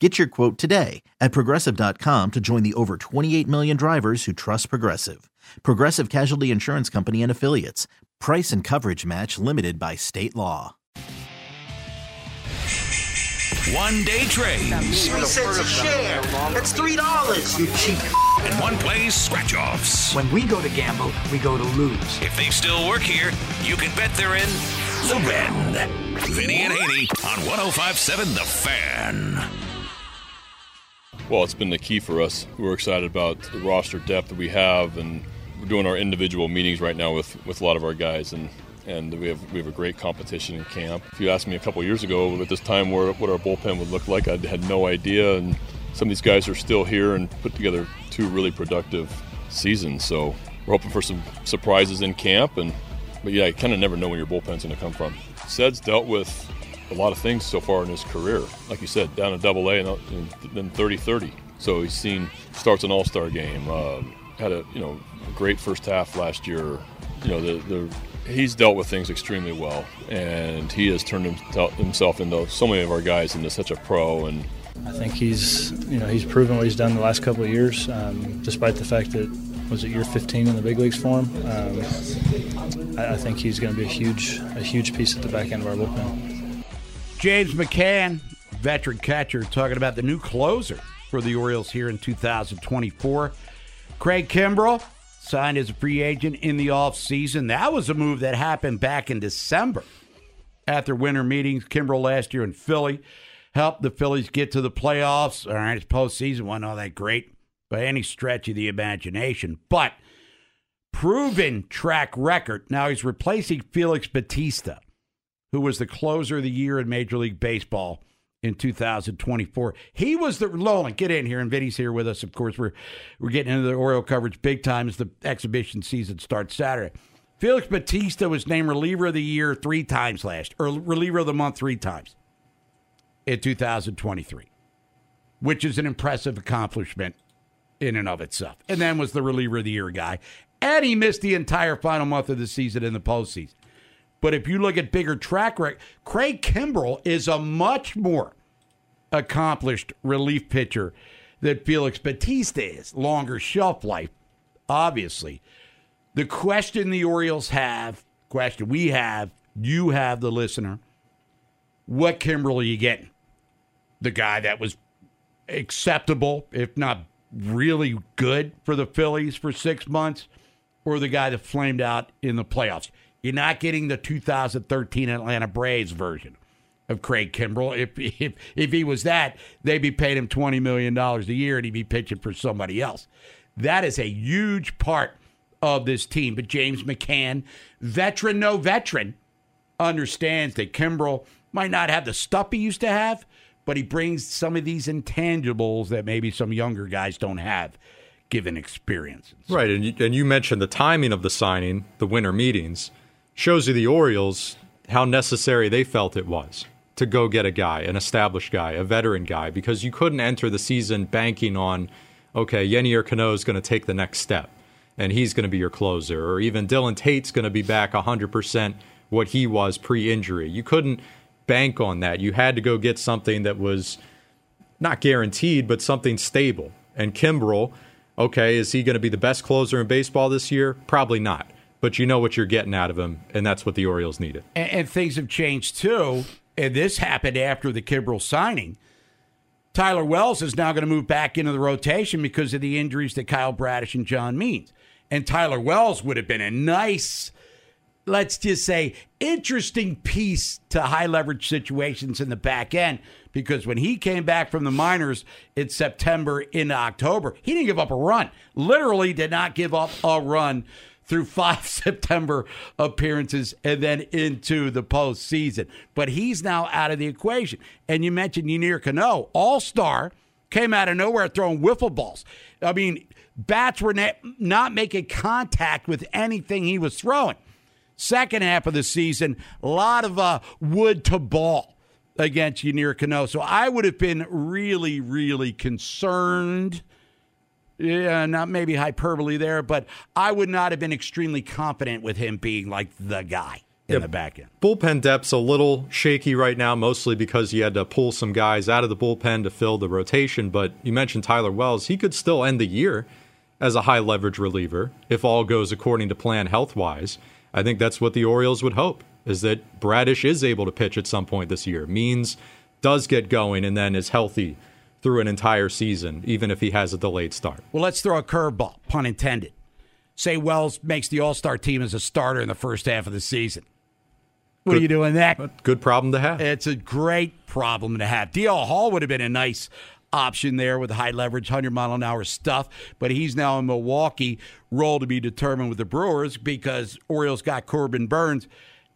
Get your quote today at progressive.com to join the over 28 million drivers who trust Progressive. Progressive Casualty Insurance Company and Affiliates. Price and coverage match limited by state law. One day trades. Three cents a share. That's three dollars. You cheap. And one plays scratch offs. When we go to gamble, we go to lose. If they still work here, you can bet they're in the Bend. Vinny and Haynie on 1057 The Fan. Well, it's been the key for us. We're excited about the roster depth that we have, and we're doing our individual meetings right now with, with a lot of our guys, and and we have we have a great competition in camp. If you asked me a couple years ago at this time where, what our bullpen would look like, I had no idea, and some of these guys are still here and put together two really productive seasons. So we're hoping for some surprises in camp, and but yeah, you kind of never know where your bullpen's going to come from. Ced's dealt with a lot of things so far in his career. Like you said, down to Double A and, and then 30-30. So he's seen starts an All-Star game. Uh, had a you know great first half last year. You know the, the he's dealt with things extremely well, and he has turned himself into so many of our guys into such a pro. And I think he's you know he's proven what he's done the last couple of years, um, despite the fact that was it year 15 in the big leagues for him. Um, I, I think he's going to be a huge a huge piece at the back end of our bullpen. James McCann, veteran catcher, talking about the new closer for the Orioles here in 2024. Craig Kimbrel signed as a free agent in the offseason. That was a move that happened back in December after winter meetings. Kimbrel last year in Philly helped the Phillies get to the playoffs. All right, his postseason wasn't all that great by any stretch of the imagination, but proven track record. Now he's replacing Felix Bautista who was the closer of the year in Major League Baseball in 2024. He was the Nolan. Get in here, and Vinny's here with us. Of course, we're we're getting into the Oriole coverage big time as the exhibition season starts Saturday. Felix Bautista was named reliever of the year three times last, or reliever of the month three times in 2023, which is an impressive accomplishment in and of itself. And then was the reliever of the year guy, and he missed the entire final month of the season in the postseason. But if you look at bigger track record, Craig Kimbrel is a much more accomplished relief pitcher than Felix Bautista is. Longer shelf life, obviously. The question the Orioles have, question we have, you have the listener. What Kimbrel are you getting? The guy that was acceptable, if not really good for the Phillies for six months, or the guy that flamed out in the playoffs? You're not getting the 2013 Atlanta Braves version of Craig Kimbrel. If, if, if he was that, they'd be paying him $20 million a year and he'd be pitching for somebody else. That is a huge part of this team. But James McCann, veteran, no veteran, understands that Kimbrel might not have the stuff he used to have, but he brings some of these intangibles that maybe some younger guys don't have given experience. Right. And you, and you mentioned the timing of the signing, the winter meetings shows you the Orioles how necessary they felt it was to go get a guy, an established guy, a veteran guy, because you couldn't enter the season banking on, okay, Yennier Cano is going to take the next step and he's going to be your closer, or even Dylan Tate's going to be back 100% what he was pre injury. You couldn't bank on that. You had to go get something that was not guaranteed, but something stable. And Kimbrel Okay, is he going to be the best closer in baseball this year? Probably not. But you know what you're getting out of him, and that's what the Orioles needed. And, and things have changed too. And this happened after the Kimbrel signing. Tyler Wells is now going to move back into the rotation because of the injuries to Kyle Bradish and John Means. And Tyler Wells would have been a nice, let's just say, interesting piece to high leverage situations in the back end because when he came back from the minors in September into October, he didn't give up a run. Literally did not give up a run through five September appearances and then into the postseason. But he's now out of the equation. And you mentioned Yennier Cano, all star, came out of nowhere throwing wiffle balls. I mean, bats were not making contact with anything he was throwing. Second half of the season, a lot of uh, wood to ball against Yennier Cano. So I would have been really, really concerned yeah, not maybe hyperbole there, but I would not have been extremely confident with him being like the guy in yeah, the back end. Bullpen depth's a little shaky right now, mostly because you had to pull some guys out of the bullpen to fill the rotation. But you mentioned Tyler Wells; he could still end the year as a high leverage reliever if all goes according to plan health wise. I think that's what the Orioles would hope is that Bradish is able to pitch at some point this year. Means does get going and then is healthy through an entire season, even if he has a delayed start. Well, let's throw a curveball, pun intended. Say Wells makes the All Star team as a starter in the first half of the season. What good, are you doing that? Good problem to have. It's a great problem to have. DL Hall would have been a nice option there with high leverage, 100 mile an hour stuff, but he's now in Milwaukee, role to be determined with the Brewers because Orioles got Corbin Burnes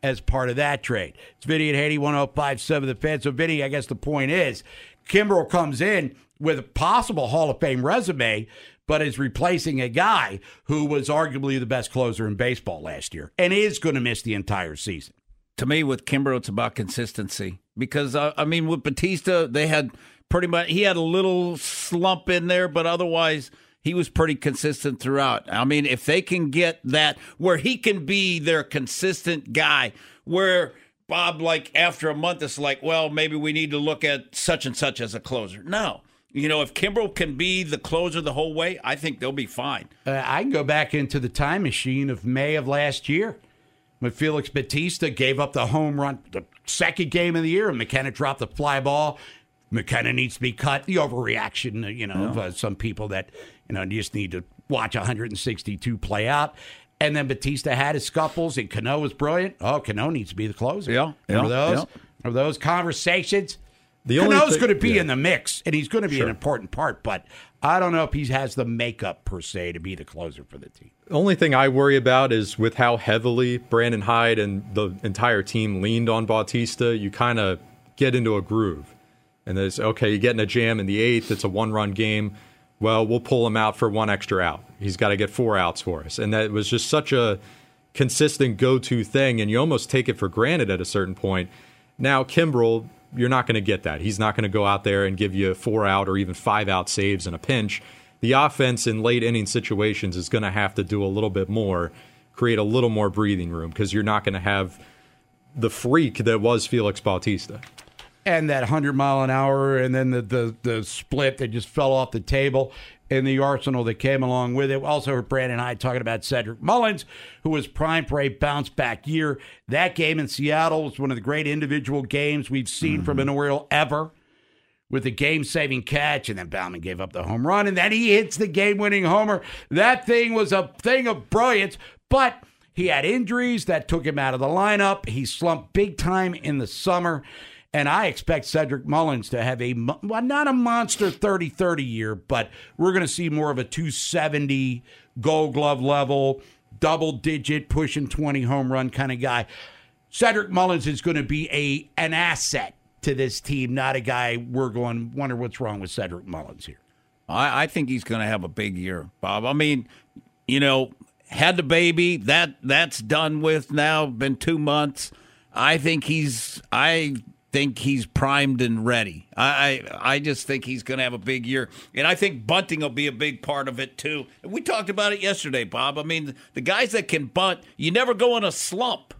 as part of that trade. It's Vinny at Haynie, 1057 The Fan. So, Vinny, I guess the point is Kimbrel comes in with a possible Hall of Fame resume, but is replacing a guy who was arguably the best closer in baseball last year and is going to miss the entire season. To me, with Kimbrel, it's about consistency because uh, I mean, with Bautista, they had pretty much he had a little slump in there, but otherwise he was pretty consistent throughout. I mean, if they can get that where he can be their consistent guy, where Bob, like after a month, it's like, well, maybe we need to look at such and such as a closer. No. You know, if Kimbrel can be the closer the whole way, I think they'll be fine. Uh, I can go back into the time machine of May of last year when Felix Bautista gave up the home run, the second game of the year, and McKenna dropped the fly ball. McKenna needs to be cut. The overreaction, you know, yeah. of uh, some people that, you know, just need to watch 162 play out. And then Bautista had his scuffles, and Cano was brilliant. Oh, Cano needs to be the closer. Yeah, Remember yeah, those? Yeah. Remember those conversations? The Cano's going to be yeah. in the mix, and he's going to be sure. an important part. But I don't know if he has the makeup per se to be the closer for the team. The only thing I worry about is with how heavily Brandon Hyde and the entire team leaned on Bautista. You kind of get into a groove, and there's okay. You get in a jam in the eighth. It's a one-run game well, we'll pull him out for one extra out. He's got to get four outs for us. And that was just such a consistent go to thing. And you almost take it for granted at a certain point. Now, Kimbrel, you're not going to get that. He's not going to go out there and give you four out or even five out saves in a pinch. The offense in late inning situations is going to have to do a little bit more, create a little more breathing room because you're not going to have the freak that was Felix Bautista and that 100 mile an hour and then the, the, the split that just fell off the table and the arsenal that came along with it. Also Brandon I talking about Cedric Mullins, who was prime for a bounce back year. That game in Seattle was one of the great individual games we've seen mm-hmm. from an Oriole ever with the game saving catch, and then Baumann gave up the home run, and then he hits the game winning homer. That thing was a thing of brilliance, but he had injuries that took him out of the lineup. He slumped big time in the summer. And I expect Cedric Mullins to have a, well, not a monster 30 30 year, but we're going to see more of a 270 gold glove level, double digit, pushing 20 home run kind of guy. Cedric Mullins is going to be a an asset to this team, not a guy we're going wonder what's wrong with Cedric Mullins here. I, I think he's going to have a big year, Bob. I mean, you know, had the baby that that's done with now. Been two months. I think he's. I think he's primed and ready. I I, I just think he's going to have a big year, and I think bunting will be a big part of it too. We talked about it yesterday, Bob. I mean, the guys that can bunt, you never go in a slump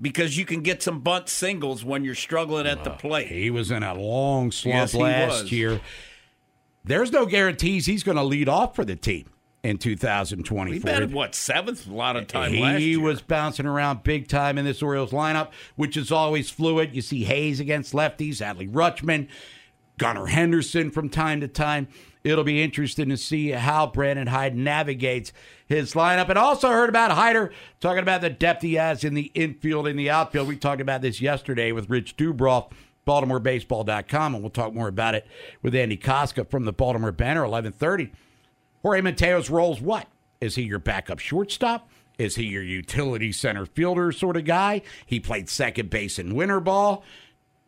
because you can get some bunt singles when you're struggling at the uh, plate. He was in a long slump yes, last year. there's no guarantees he's going to lead off for the team in He 2024. batted what seventh? A lot of time last He was bouncing around big time in this Orioles lineup, which is always fluid. You see Hays against lefties, Adley Rutschman, Gunnar Henderson from time to time. It'll be interesting to see how Brandon Hyde navigates his lineup. And also heard about Hyder talking about the depth he has in the infield and the outfield. We talked about this yesterday with Rich Dubroff, BaltimoreBaseball.com, and we'll talk more about it with Andy Kostka from the Baltimore Banner, 1130. Jorge Mateo's role's what? Is he your backup shortstop? Is he your utility center fielder sort of guy? He played second base in winter ball.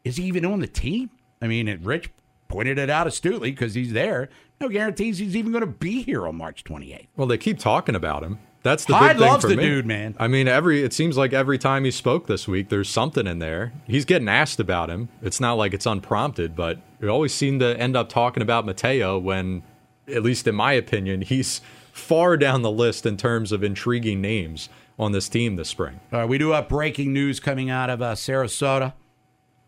Is he even on the team? I mean, Rich pointed it out astutely because he's there. No guarantees he's even going to be here on March 28th. Well, they keep talking about him. That's the Hyde big thing for the me. dude, man. I mean, every it seems like every time he spoke this week, there's something in there. He's getting asked about him. It's not like it's unprompted, but we always seem to end up talking about Mateo when, at least in my opinion, he's far down the list in terms of intriguing names on this team this spring. All right, we do have breaking news coming out of uh, Sarasota.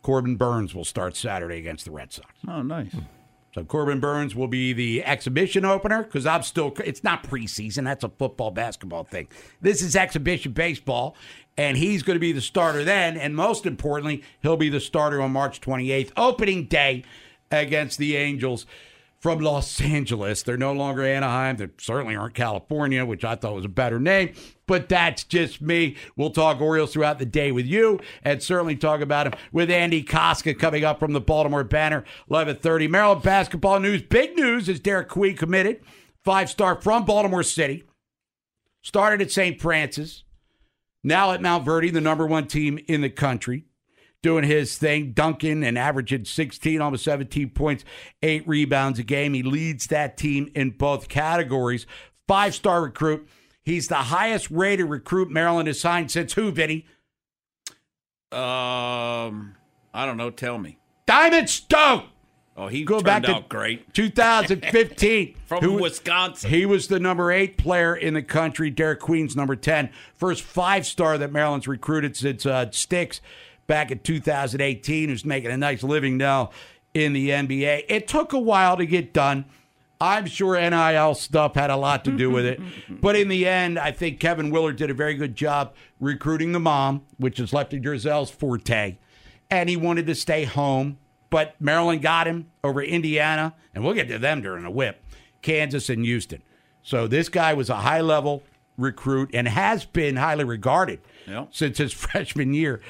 Corbin Burnes will start Saturday against the Red Sox. Oh, nice. So Corbin Burnes will be the exhibition opener because I'm still. It's not preseason. That's a football basketball thing. This is exhibition baseball, and he's going to be the starter then. And most importantly, he'll be the starter on March 28th, opening day against the Angels from Los Angeles. They're no longer Anaheim. They certainly aren't California, which I thought was a better name. But that's just me. We'll talk Orioles throughout the day with you, and certainly talk about him with Andy Kostka coming up from the Baltimore Banner, 11:30. Maryland basketball news. Big news is Derik Queen committed, five star from Baltimore City. Started at St. Francis, now at Montverde, the number one team in the country doing his thing, dunking and averaging 16, almost 17 points, eight rebounds a game. He leads that team in both categories. Five star recruit. He's the highest rated recruit Maryland has signed since who, Vinny? Um, I don't know. Tell me. Diamond Stone. Oh, he Go turned back to great 2015. from Who- Wisconsin. He was the number eight player in the country. Derik Queen's number 10. First five star that Maryland's recruited since uh, Stix back in 2018, who's making a nice living now in the NBA. It took a while to get done. I'm sure NIL stuff had a lot to do with it. but in the end, I think Kevin Willard did a very good job recruiting the mom, which is Lefty Driesell's forte. And he wanted to stay home. But Maryland got him over Indiana, and we'll get to them during the whip, Kansas and Houston. So this guy was a high level recruit and has been highly regarded Yep. since his freshman year.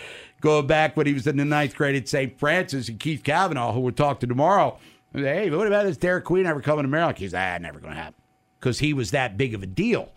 Going back when he was in the ninth grade at St. Francis and Keith Kavanaugh, who we'll talk to tomorrow. said, Hey, what about this Derik Queen ever coming to Maryland? He's ah, never going to happen because he was that big of a deal.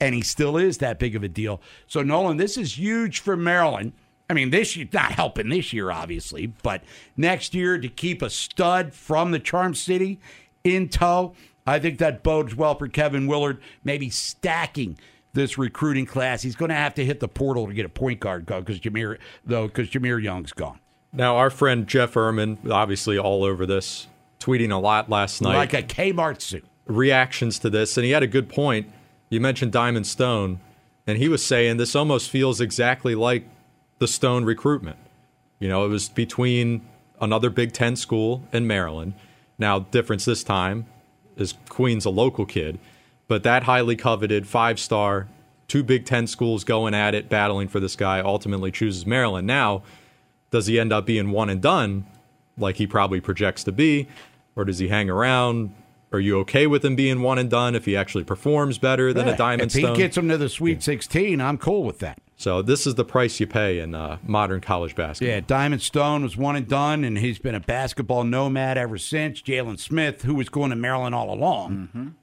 And he still is that big of a deal. So, Nolan, this is huge for Maryland. I mean, this year, not helping this year, obviously, but next year to keep a stud from the Charm City in tow, I think that bodes well for Kevin Willard, maybe stacking this recruiting class. He's going to have to hit the portal to get a point guard because Jahmir, though, because Jahmir Young's gone. Now, our friend Jeff Ermann, obviously all over this, tweeting a lot last night. Like a Kmart suit. reactions to this, and he had a good point. You mentioned Diamond Stone, and he was saying this almost feels exactly like the Stone recruitment. You know, it was between another Big Ten school and Maryland. Now, difference this time is Queen's a local kid, but that highly coveted five star, two Big Ten schools going at it, battling for this guy, ultimately chooses Maryland. Now, does he end up being one and done like he probably projects to be, or does he hang around? Are you okay with him being one and done if he actually performs better than Yeah, a Diamond if Stone? he gets him to the Sweet 16, I'm cool with that. so this is the price you pay in uh, modern college basketball. Yeah, Diamond Stone was one and done, and he's been a basketball nomad ever since. Jalen Smith, who was going to Maryland all along,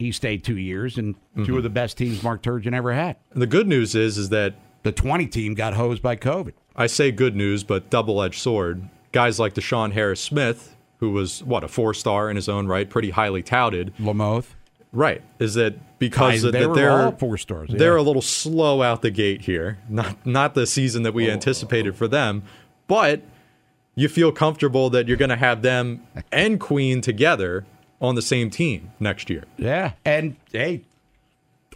he stayed two years, and two of the best teams Mark Turgeon ever had. And the good news is, is that The 20 team got hosed by COVID. I say good news, but double edged sword. Guys like DeShawn Harris Smith, who was what a four star in his own right, pretty highly touted. Lamothe. Right, is that because I- of they that they're four stars, yeah. They're a little slow out the gate here. Not not the season that we Oh. anticipated for them, but you feel comfortable that you're going to have them and Queen together on the same team next year. Yeah, and hey,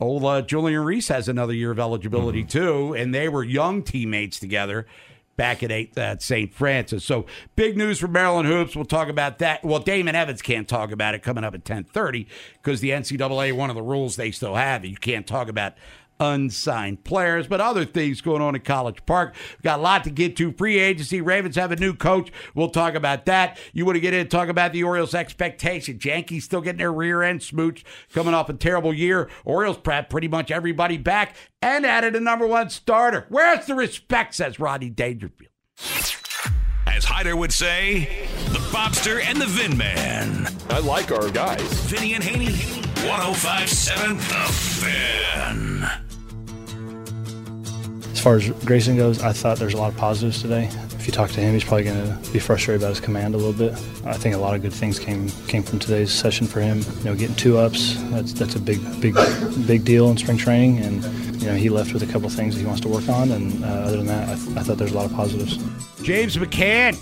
old uh, Julian Reese has another year of eligibility too, and they were young teammates together back at eight at St. Francis. So big news for Maryland hoops. We'll talk about that. Well, Damon Evans can't talk about it coming up at ten thirty because the NCAA one of the rules they still have you can't talk about unsigned players, but other things going on at College Park. We've got a lot to get to. Free agency. Ravens have a new coach. We'll talk about that. You want to get in and talk about the Orioles' expectations. Yankees still getting their rear end smooched coming off a terrible year. Orioles prep pretty much everybody back and added a number one starter. Where's the respect, says Rodney Dangerfield. As Hyder would say, the Bobster and the Vin Man. I like our guys. Vinny and Haynie, 1057 The Fan. As far as Grayson goes, I thought there's a lot of positives today. If you talk to him, he's probably going to be frustrated about his command a little bit. I think a lot of good things came came from today's session for him. You know, getting two ups that's that's a big big big deal in spring training, and you know he left with a couple of things that he wants to work on. And uh, other than that, I, th- I thought there's a lot of positives. James McCann,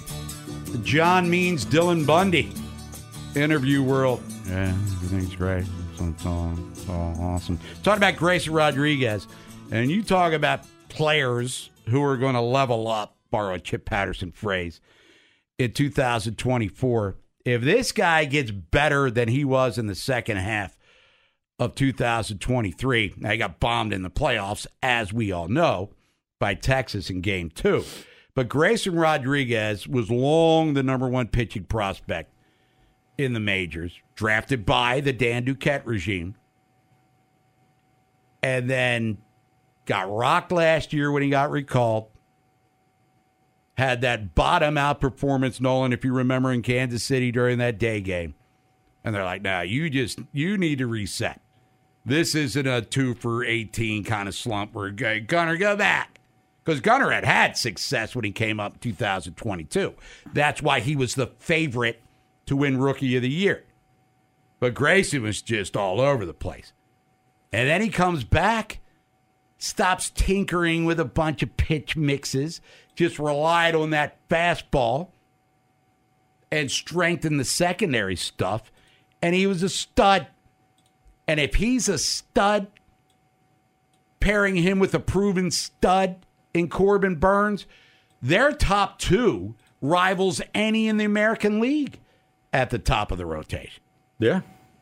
the John Means Dylan Bundy interview world. Yeah, everything's great. It's, it's all, it's all awesome. Talk about Grayson Rodriguez, and you talk about players who are going to level up, borrow a Chip Patterson phrase, in 2024. If this guy gets better than he was in the second half of 2023, now he got bombed in the playoffs, as we all know, by Texas in game two. But Grayson Rodriguez was long the number one pitching prospect in the majors, drafted by the Dan Duquette regime, and then got rocked last year when he got recalled. Had that bottom out performance, Nolan, if you remember in Kansas City during that day game. And they're like, nah, you just you need to reset. This isn't a two for 18 kind of slump where Gunnar go back. Because Gunnar had had success when he came up in 2022. That's why he was the favorite to win Rookie of the Year. But Grayson was just all over the place. And then he comes back, stops tinkering with a bunch of pitch mixes, just relied on that fastball and strengthened the secondary stuff. And he was a stud. And if he's a stud, pairing him with a proven stud in Corbin Burnes, their top two rivals any in the American League at the top of the rotation. Yeah.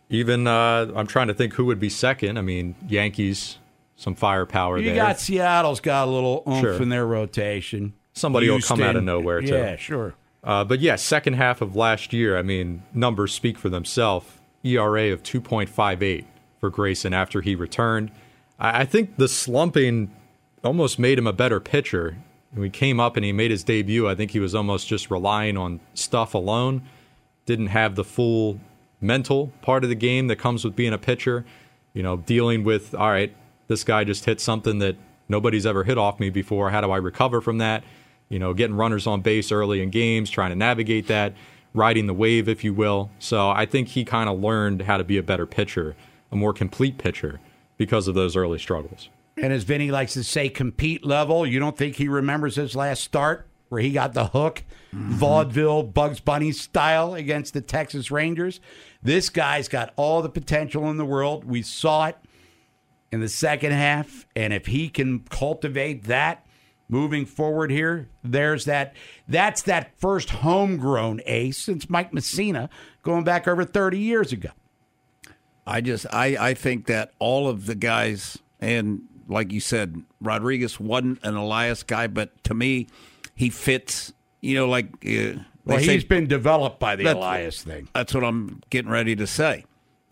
Even uh, I'm trying to think who would be second. I mean, Yankees, some firepower You there. got Seattle's got a little oomph Sure. in their rotation. Somebody will come out of nowhere, too. Yeah, sure. Uh, but yeah, second half of last year, I mean, numbers speak for themselves. ERA of 2.58 for Grayson after he returned. I, I think the slumping almost made him a better pitcher. When he came up and he made his debut, I think he was almost just relying on stuff alone. Didn't have the full mental part of the game that comes with being a pitcher. You know, dealing with, all right, this guy just hit something that nobody's ever hit off me before. How do I recover from that? You know, getting runners on base early in games, trying to navigate that, riding the wave, if you will. So I think he kind of learned how to be a better pitcher, a more complete pitcher because of those early struggles. And as Vinny likes to say, compete level. You don't think he remembers his last start where he got the hook, mm-hmm. vaudeville Bugs Bunny style against the Texas Rangers? This guy's got all the potential in the world. We saw it in the second half, and if he can cultivate that moving forward here, there's that. That's that first homegrown ace since Mike Mussina going back over 30 years ago. I just I I think that all of the guys and like you said, Rodriguez wasn't an Elias guy, but to me, he fits. You know, like uh, Well, say- he's been developed by the Elias thing. That's what I'm getting ready to say.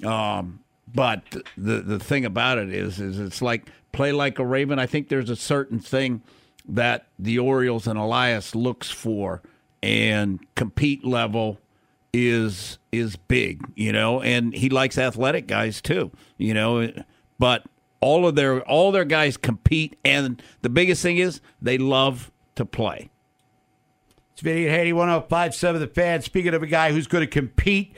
Um, but the the thing about it is, is it's like play like a Raven. I think there's a certain thing that the Orioles and Elias looks for, and compete level is is big, you know. And he likes athletic guys too, you know. But all of their all their guys compete, and the biggest thing is they love to play. It's Vinny and Haynie, 1057 The Fan. Speaking of a guy who's going to compete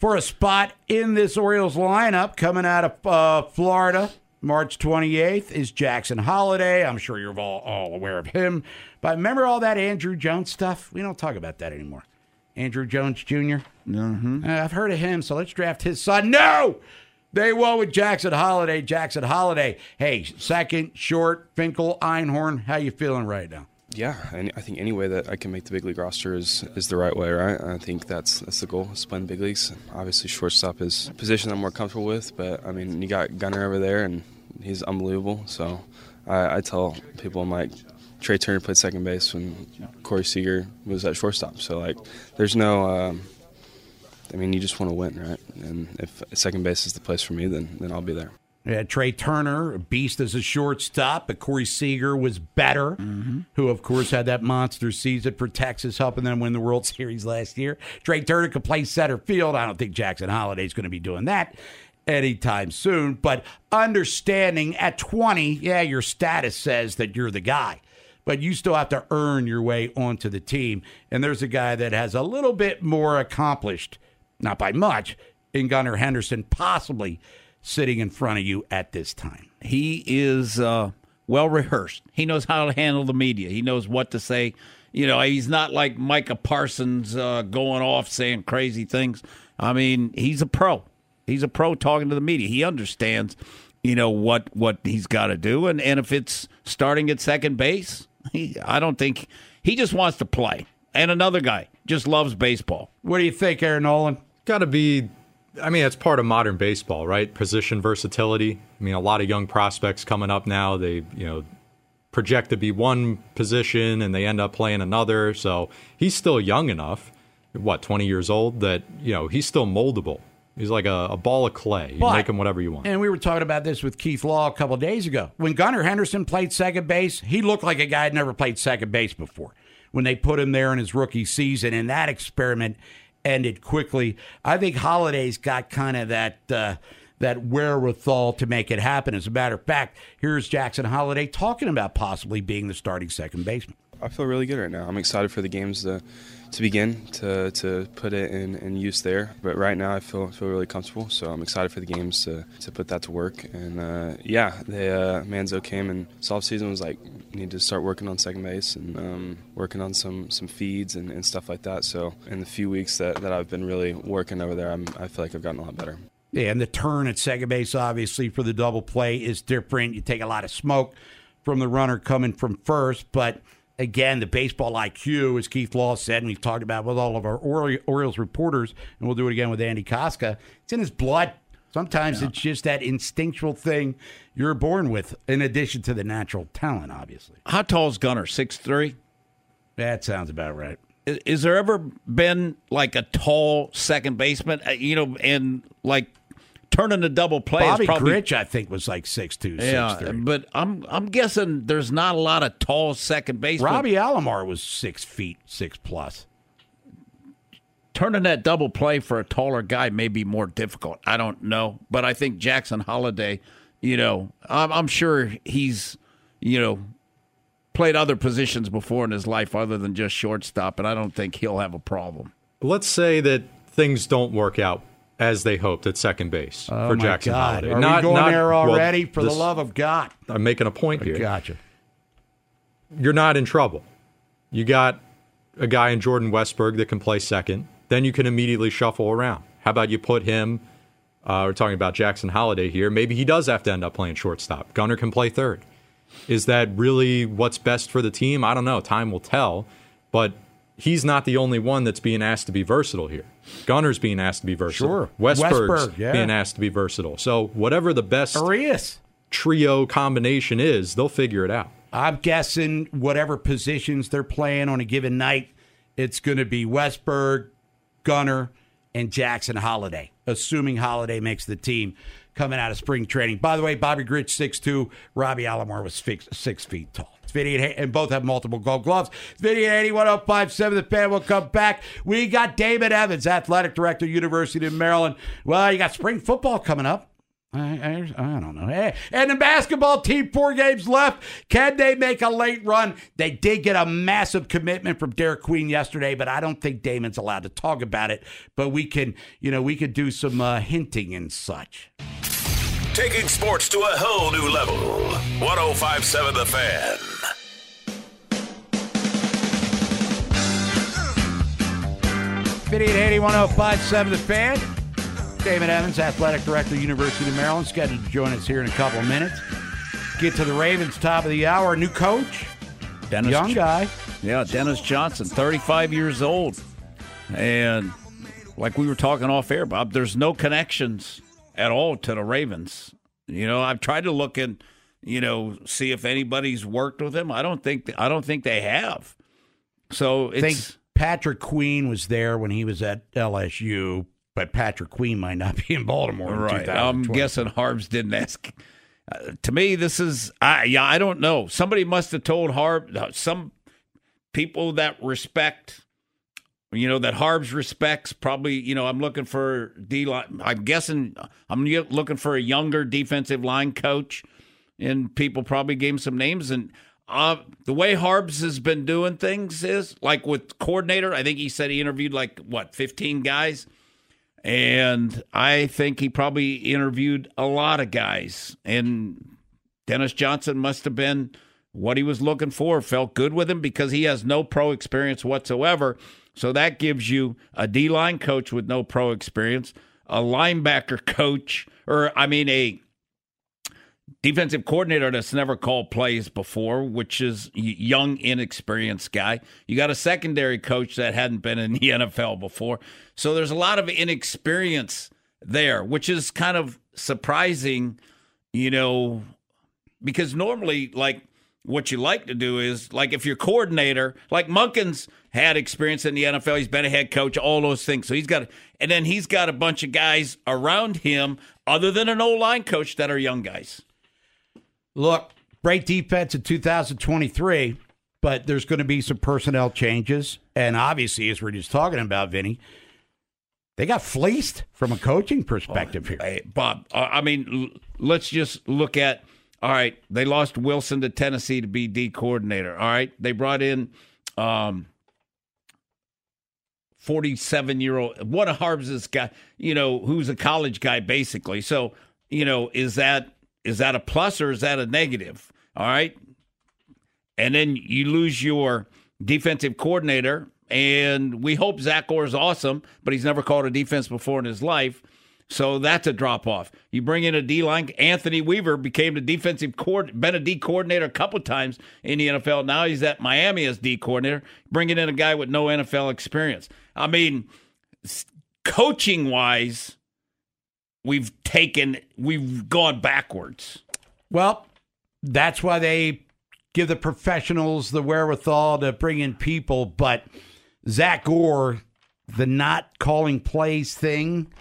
for a spot in this Orioles lineup coming out of uh, Florida, March 28th, is Jackson Holliday. I'm sure you're all, all aware of him. But remember all that Andruw Jones stuff? We don't talk about that anymore. Andruw Jones junior Mm-hmm. I've heard of him, so let's draft his son. No! They won with Jackson Holliday. Jackson Holliday. Hey, second, short, Finkel, Einhorn. How you feeling right now? Yeah, and I think any way that I can make the big league roster is, is the right way, right? I think that's that's the goal, is the big leagues. Obviously, shortstop is a position I'm more comfortable with, but I mean, you got Gunnar over there, and he's unbelievable. So I, I tell people, I'm like, Trey Turner played second base when Corey Seager was at shortstop. So like, there's no. Um, I mean, you just want to win, right? And if second base is the place for me, then then I'll be there. Yeah, Trey Turner, a beast as a shortstop, but Corey Seager was better, Mm-hmm. who, of course, had that monster season for Texas, helping them win the World Series last year. Trey Turner could play center field. I don't think Jackson Holliday's going to be doing that anytime soon. But understanding at 20, yeah, your status says that you're the guy. But you still have to earn your way onto the team. And there's a guy that has a little bit more accomplished, not by much, in Gunnar Henderson, possibly sitting in front of you at this time. He is uh, well rehearsed. He knows how to handle the media. He knows what to say. You know, he's not like Micah Parsons uh, going off saying crazy things. I mean, he's a pro. He's a pro talking to the media. He understands, you know, what what he's got to do. And and if it's starting at second base, he, I don't think he just wants to play. And another guy just loves baseball. What do you think, Aaron Nolan? Got to be. I mean, it's part of modern baseball, right? Position versatility. I mean, a lot of young prospects coming up now. They, you know, project to be one position and they end up playing another. So he's still young enough, what, 20 years old, that, you know, he's still moldable. He's like a, a ball of clay. You But- make him whatever you want. And we were talking about this with Keith Law a couple of days ago. When Gunnar Henderson played second base, he looked like a guy had never played second base before. When they put him there in his rookie season, and that experiment ended quickly. I think Holliday's got kind of that uh, that wherewithal to make it happen. As a matter of fact, here's Jackson Holliday talking about possibly being the starting second baseman. I feel really good right now. I'm excited for the games to to begin to to put it in, in use there. But right now, I feel feel really comfortable. So I'm excited for the games to, to put that to work. And uh, yeah, the uh, Manzo came and soft season was like need to start working on second base and um, working on some some feeds and, and stuff like that. So in the few weeks that, that I've been really working over there, I'm, I feel like I've gotten a lot better. Yeah, and the turn at second base, obviously, for the double play is different. You take a lot of smoke from the runner coming from first, but again, the baseball IQ, as Keith Law said, and we've talked about with all of our Ori- Orioles reporters, and we'll do it again with Andy Kostka, it's in his blood. Sometimes it's just that instinctual thing you're born with, in addition to the natural talent, obviously. How tall is Gunnar? Six three. That sounds about right. Is, is there ever been like a tall second baseman? uh, You know, and like turning a double play. Bobby is probably, Grich, I think, was like 6'2", Yeah, 6'3". but I'm I'm guessing there's not a lot of tall second basemen. Robbie Alomar was six feet, six plus. turning that double play for a taller guy may be more difficult. I don't know, but I think Jackson Holliday, you know, I'm, I'm sure he's, you know, played other positions before in his life other than just shortstop, and I don't think he'll have a problem. Let's say that things don't work out as they hoped at second base Oh, for my Jackson God. Holliday. Are Not- we going not- there well, already? for the love of God. I'm making a point here. Gotcha. You're not in trouble. You got a guy in Jordan Westburg that can play second. Then you can immediately shuffle around. How about you put him? Uh, we're talking about Jackson Holliday here. Maybe he does have to end up playing shortstop. Gunnar can play third. Is that really what's best for the team? I don't know. Time will tell. But he's not the only one that's being asked to be versatile here. Gunnar's being asked to be versatile. Sure. Westburg's Westburg, yeah. being asked to be versatile. So whatever the best Arias. trio combination is, they'll figure it out. I'm guessing whatever positions they're playing on a given night, it's going to be Westburg, Gunnar, and Jackson Holliday, assuming Holliday makes the team coming out of spring training. By the way, Bobby Grich, 6'2", Robbie Alomar was six, six feet tall. Vinny and, and both have multiple gold gloves. It's Vinny and 81057, the fan will come back. We got Damon Evans, athletic director, University of Maryland. Well, you got spring football coming up. I, I, I don't know. Hey, and the basketball team, four games left. Can they make a late run? They did get a massive commitment from Derik Queen yesterday, but I don't think Damon's allowed to talk about it. But we can, you know, we could do some uh, hinting and such. Taking sports to a whole new level. 1057 The Fan. Vinny at 81057 The Fan. Damon Evans, athletic director, University of Maryland, scheduled to join us here in a couple of minutes. Get to the Ravens, top of the hour. New coach, Dennis Young guy. Yeah, Dennis Johnson, 35 years old. And like we were talking off air, Bob, there's no connections at all to the Ravens. You know, I've tried to look and you know see if anybody's worked with him. I don't think I don't think they have. So it's think Patrick Queen was there when he was at LSU, but Patrick Queen might not be in Baltimore. in right. I'm guessing Harbs didn't ask. Uh, to me, this is I yeah I don't know. Somebody must have told Harb uh, some people that respect. You know that Harbs respects probably. You know I'm looking for D line. I'm guessing I'm looking for a younger defensive line coach, and people probably gave him some names. And uh, the way Harbs has been doing things is like with coordinator. I think he said he interviewed like what 15 guys. And I think he probably interviewed a lot of guys. And Dennis Johnson must have been what he was looking for, felt good with him because he has no pro experience whatsoever. So that gives you a D line coach with no pro experience, a linebacker coach, or I mean, a defensive coordinator that's never called plays before, which is young, inexperienced guy. You got a secondary coach that hadn't been in the NFL before. So there's a lot of inexperience there, which is kind of surprising, you know, because normally, like, what you like to do is, like, if your coordinator, like Monken's had experience in the NFL, he's been a head coach, all those things. So he's got, and then he's got a bunch of guys around him, other than an old line coach, that are young guys. Look, great defense in 2023, but there's going to be some personnel changes. And obviously, as we're just talking about, Vinny, they got fleeced from a coaching perspective oh, here. Hey, Bob, I mean, let's just look at. All right, they lost Wilson to Tennessee to be D coordinator. All right, they brought in um, forty-seven year old. What a Harbs guy, you know, who's a college guy basically. So, you know, is that is that a plus or is that a negative? All right, and then you lose your defensive coordinator, and we hope Zach Orr is awesome, but he's never called a defense before in his life. So that's a drop off. You bring in a D line. Anthony Weaver became the defensive coord, been a D coordinator a couple times in the NFL. Now he's at Miami as D coordinator, bringing in a guy with no NFL experience. I mean, coaching wise, we've taken, we've gone backwards. Well, that's why they give the professionals the wherewithal to bring in people. But Zach Orr, the not calling plays thing,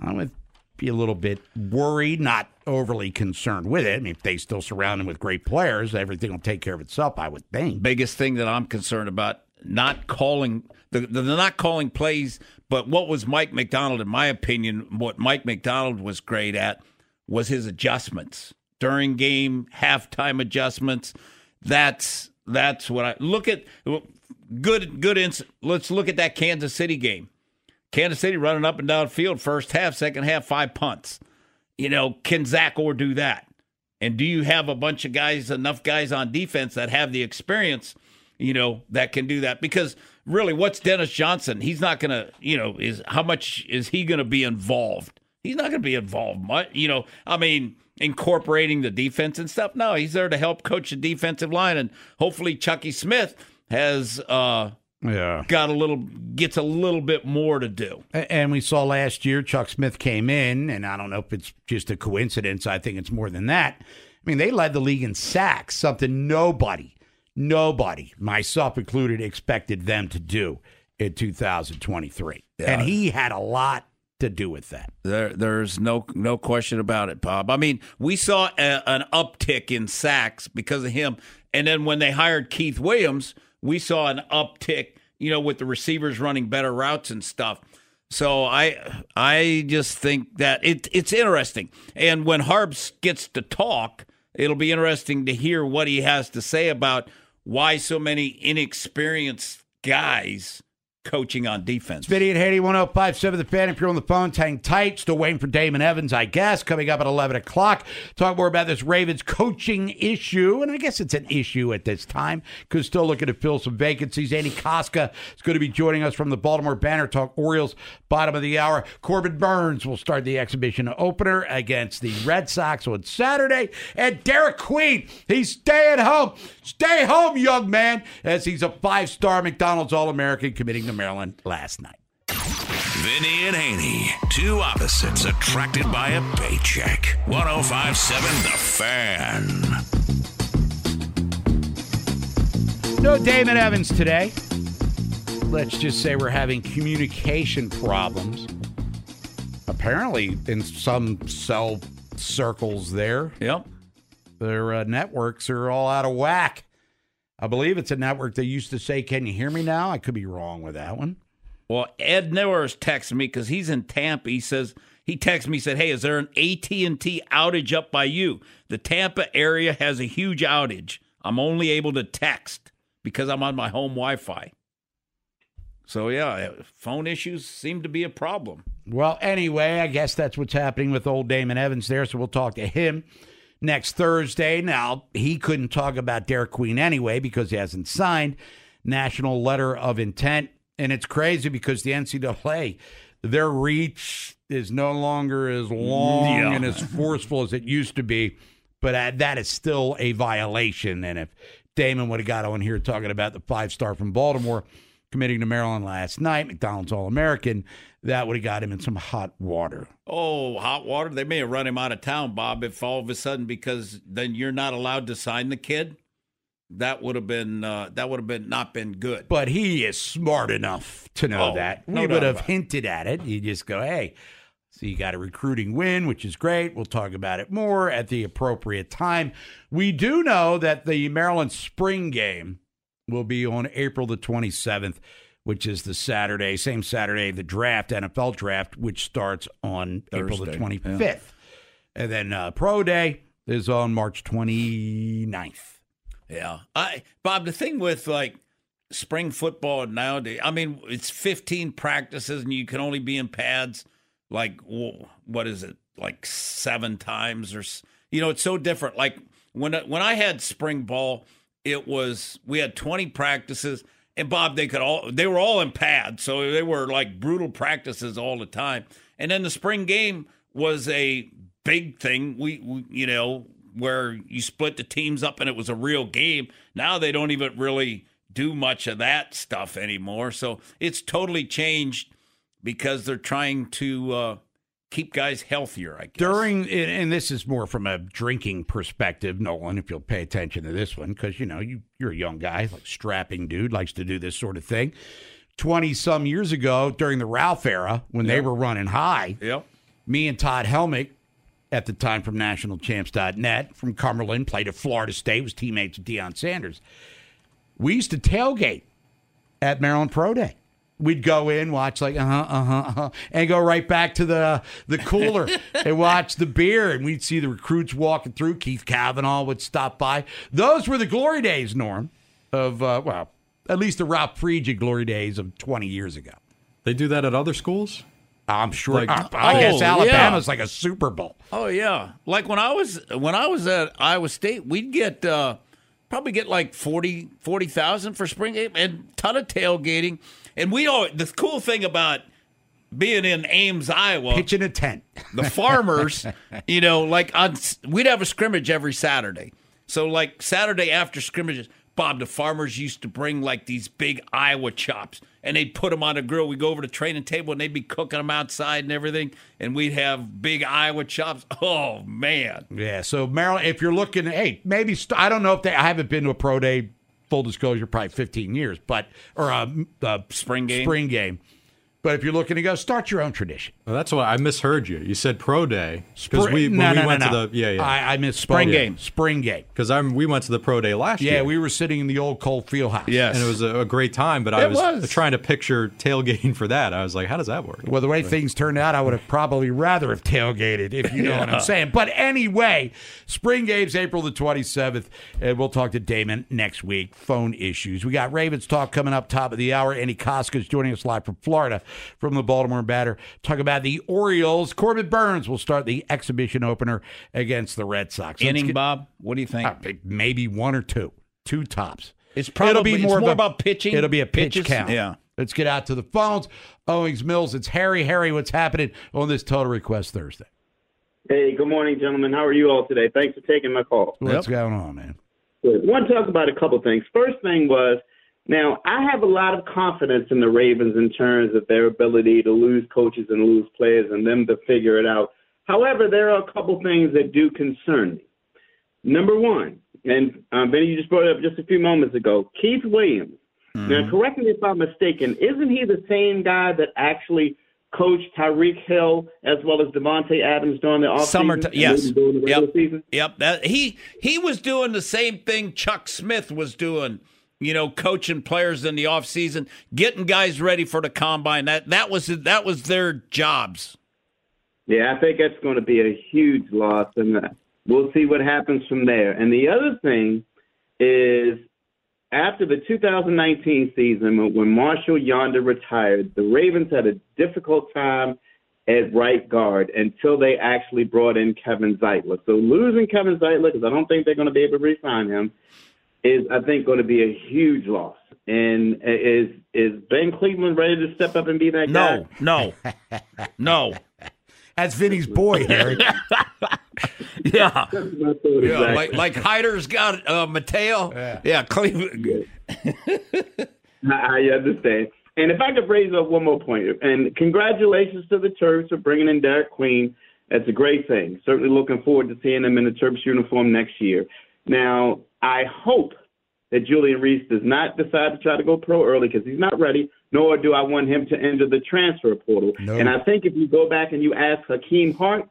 I would be a little bit worried, not overly concerned with it. I mean, if they still surround him with great players, everything will take care of itself, I would think. Biggest thing that I'm concerned about not calling the, the, not calling plays, but what was Mike Macdonald, in my opinion, what Mike Macdonald was great at was his adjustments during game, halftime adjustments. That's that's what I look at. Good, good. Ins- let's look at that Kansas City game. Kansas City running up and down field first half, second half, five punts. You know, can Zach Orr do that? And do you have a bunch of guys, enough guys on defense that have the experience, you know, that can do that? Because really, what's Dennis Johnson? He's not going to, you know, is how much is he going to be involved? He's not going to be involved much. You know, I mean, incorporating the defense and stuff. No, he's there to help coach the defensive line, and hopefully Chucky Smith has uh, yeah got a little gets a little bit more to do. And we saw last year Chuck Smith came in, and I don't know if it's just a coincidence. I think it's more than that. I mean, they led the league in sacks, something nobody, nobody, myself included, expected them to do in 2023. And he had a lot to do with that. There, there's no no question about it, Bob. I mean, we saw a, an uptick in sacks because of him, and then when they hired Keith Williams, we saw an uptick. You know, with the receivers running better routes and stuff. So I I just think that it it's interesting. And when Harbs gets to talk, it'll be interesting to hear what he has to say about why so many inexperienced guys coaching on defense. Vinny and Haynie, 1057 The Fan. If you're on the phone, hang tight. Still waiting for Damon Evans, I guess. Coming up at 11 o'clock. Talk more about this Ravens coaching issue. And I guess it's an issue at this time because still looking to fill some vacancies. Andy Kostka is going to be joining us from the Baltimore Banner Talk Orioles, bottom of the hour. Corbin Burnes will start the exhibition opener against the Red Sox on Saturday. And Derik Queen, he's staying home. Stay home, young man, as he's a five star McDonald's All American committing to Maryland last night. Vinny and Haynie, two opposites attracted by a paycheck. 1057 The Fan. No Damon Evans today. Let's just say we're having communication problems. Apparently, in some cell circles there. Yep. Their uh, networks are all out of whack. I believe it's a network that used to say, Can you hear me now? I could be wrong with that one. Well, Ed Newers texted me because he's in Tampa. He says he texted me said, "Hey, is there an AT and T outage up by you? The Tampa area has a huge outage. I'm only able to text because I'm on my home Wi-Fi." So yeah, uh, phone issues seem to be a problem. Well, anyway, I guess that's what's happening with old Damon Evans there. So we'll talk to him next Thursday. Now, he couldn't talk about Derik Queen anyway because he hasn't signed national letter of intent. And it's crazy because the NCAA, their reach is no longer as long Yeah. and as forceful as it used to be. But uh, that is still a violation. And if Damon would have got on here talking about the five star from Baltimore committing to Maryland last night, McDonald's All American, that would have got him in some hot water. Oh, hot water! They may have run him out of town, Bob. If all of a sudden, because then you're not allowed to sign the kid, that would have been uh, that would have been not been good. But he is smart enough to know Oh, that. no we would have hinted at it. You just go, hey, so you got a recruiting win, which is great. We'll talk about it more at the appropriate time. We do know that the Maryland spring game will be on April the 27th, which is the Saturday, same Saturday, the draft, NFL draft, which starts on April the 25th. yeah. And then uh, Pro Day is on March 29th. Yeah, I Bob. The thing with like spring football nowadays, I mean, it's 15 practices and you can only be in pads like what is it, like seven times or you know, it's so different. Like when when I had spring ball, it was we had 20 practices. And Bob, they could all they were all in pads, so they were like brutal practices all the time. And then the spring game was a big thing. We, we you know where you split the teams up and it was a real game. Now they don't even really do much of that stuff anymore. So it's totally changed because they're trying to uh, keep guys healthier. I guess During, and this is more from a drinking perspective, Nolan, if you'll pay attention to this one, because, you know, you, you're a young guy, like strapping dude, likes to do this sort of thing. 20 some years ago, during the Ralph era, when they were running high, Yep. me and Todd Helmick, at the time from nationalchamps.net, from Cumberland, played at Florida State, was teammates with Deion Sanders. We used to tailgate at Maryland Pro Day. We'd go in, watch like uh huh, uh huh, uh-huh, and go right back to the the cooler and watch the beer, and we'd see the recruits walking through. Keith Kavanaugh would stop by. Those were the glory days, Norm, of uh, well, at least the Ralph Friedgen glory days of twenty years ago. They do that at other schools? I'm sure. Like- I, I guess Oh, Alabama's yeah. like a Super Bowl. Oh yeah, like when I was when I was at Iowa State, we'd get uh, probably get like 40 40,000 for spring game and ton of tailgating. And we all the cool thing about being in Ames, Iowa, Pitching a tent. the farmers, you know, like on we'd have a scrimmage every Saturday. So like Saturday after scrimmages, Bob, the farmers used to bring like these big Iowa chops, and they'd put them on a grill. We'd go over to the training table, and they'd be cooking them outside and everything, and we'd have big Iowa chops. Oh man, Yeah, so Maryland, if you're looking, hey, maybe st- I don't know if they. I haven't been to a pro day. Full disclosure, probably 15 years, but or uh, a, a uh, Spring game? Spring game. But if you're looking to go, start your own tradition. Well, that's why I misheard you. You said pro day because we when no, we no, no, went no. to the yeah yeah I, I misspoke. Spring game. Spring game. because I'm we went to the pro day last Yeah, year. Yeah, we were sitting in the old Cole Field House. Yes. and it was a, a great time. But I was, was. trying to picture tailgating for that. I was like, how does that work? Well, the way things turned out, I would have probably rather have tailgated, if you know what I'm saying. But anyway, spring games April the 27th, and uh, we'll talk to Damon next week. Phone issues. We got Ravens talk coming up top of the hour. Andy Kostka's joining us live from Florida, from the Baltimore Banner. Talk about the Orioles. Corbin Burnes will start the exhibition opener against the Red Sox. Let's Inning, get- Bob. What do you think? uh, maybe one or two, two tops. It's probably- it'll be it's more, more a- about pitching, It'll be a pitch pitches. count. Yeah. Let's get out to the phones. Owings Mills, it's Harry. Harry, what's happening on this Total Request Thursday? Hey, good morning, gentlemen. How are you all today? Thanks for taking my call. What's going on, man? Good. Want to talk about a couple things. First thing was, now I have a lot of confidence in the Ravens in terms of their ability to lose coaches and lose players and them to figure it out. However, there are a couple things that do concern me. Number one, and um, Benny, you just brought it up just a few moments ago, Keith Williams. Now, correct me if I'm mistaken. Isn't he the same guy that actually coached Tyreek Hill as well as Davante Adams during the offseason? Summertime, and yes. during the Yep. season? Yep. That he he was doing the same thing Chuck Smith was doing. You know, coaching players in the offseason, getting guys ready for the combine. That that was that was their jobs. Yeah, I think that's going to be a huge loss, and uh, we'll see what happens from there. And the other thing is, after the 2019 season, when- when Marshal Yanda retired, the Ravens had a difficult time at right guard until they actually brought in Kevin Zeitler. So losing Kevin Zeitler, because I don't think they're going to be able to re-sign him, is I think going to be a huge loss. And is is Ben Cleveland ready to step up and be that guy? No, no, no. That's Vinny's boy, Harry. Yeah. That's Yeah, exactly. like like Hyder's got uh, Mateo. Yeah, Cleveland. I I understand. And if I could raise up one more point, and congratulations to the Terps for bringing in Derik Queen. That's a great thing. Certainly looking forward to seeing him in the Terps uniform next year. Now, I hope that Julian Reese does not decide to try to go pro early because he's not ready, nor do I want him to enter the transfer portal. No. And I think if you go back and you ask Hakim Hart,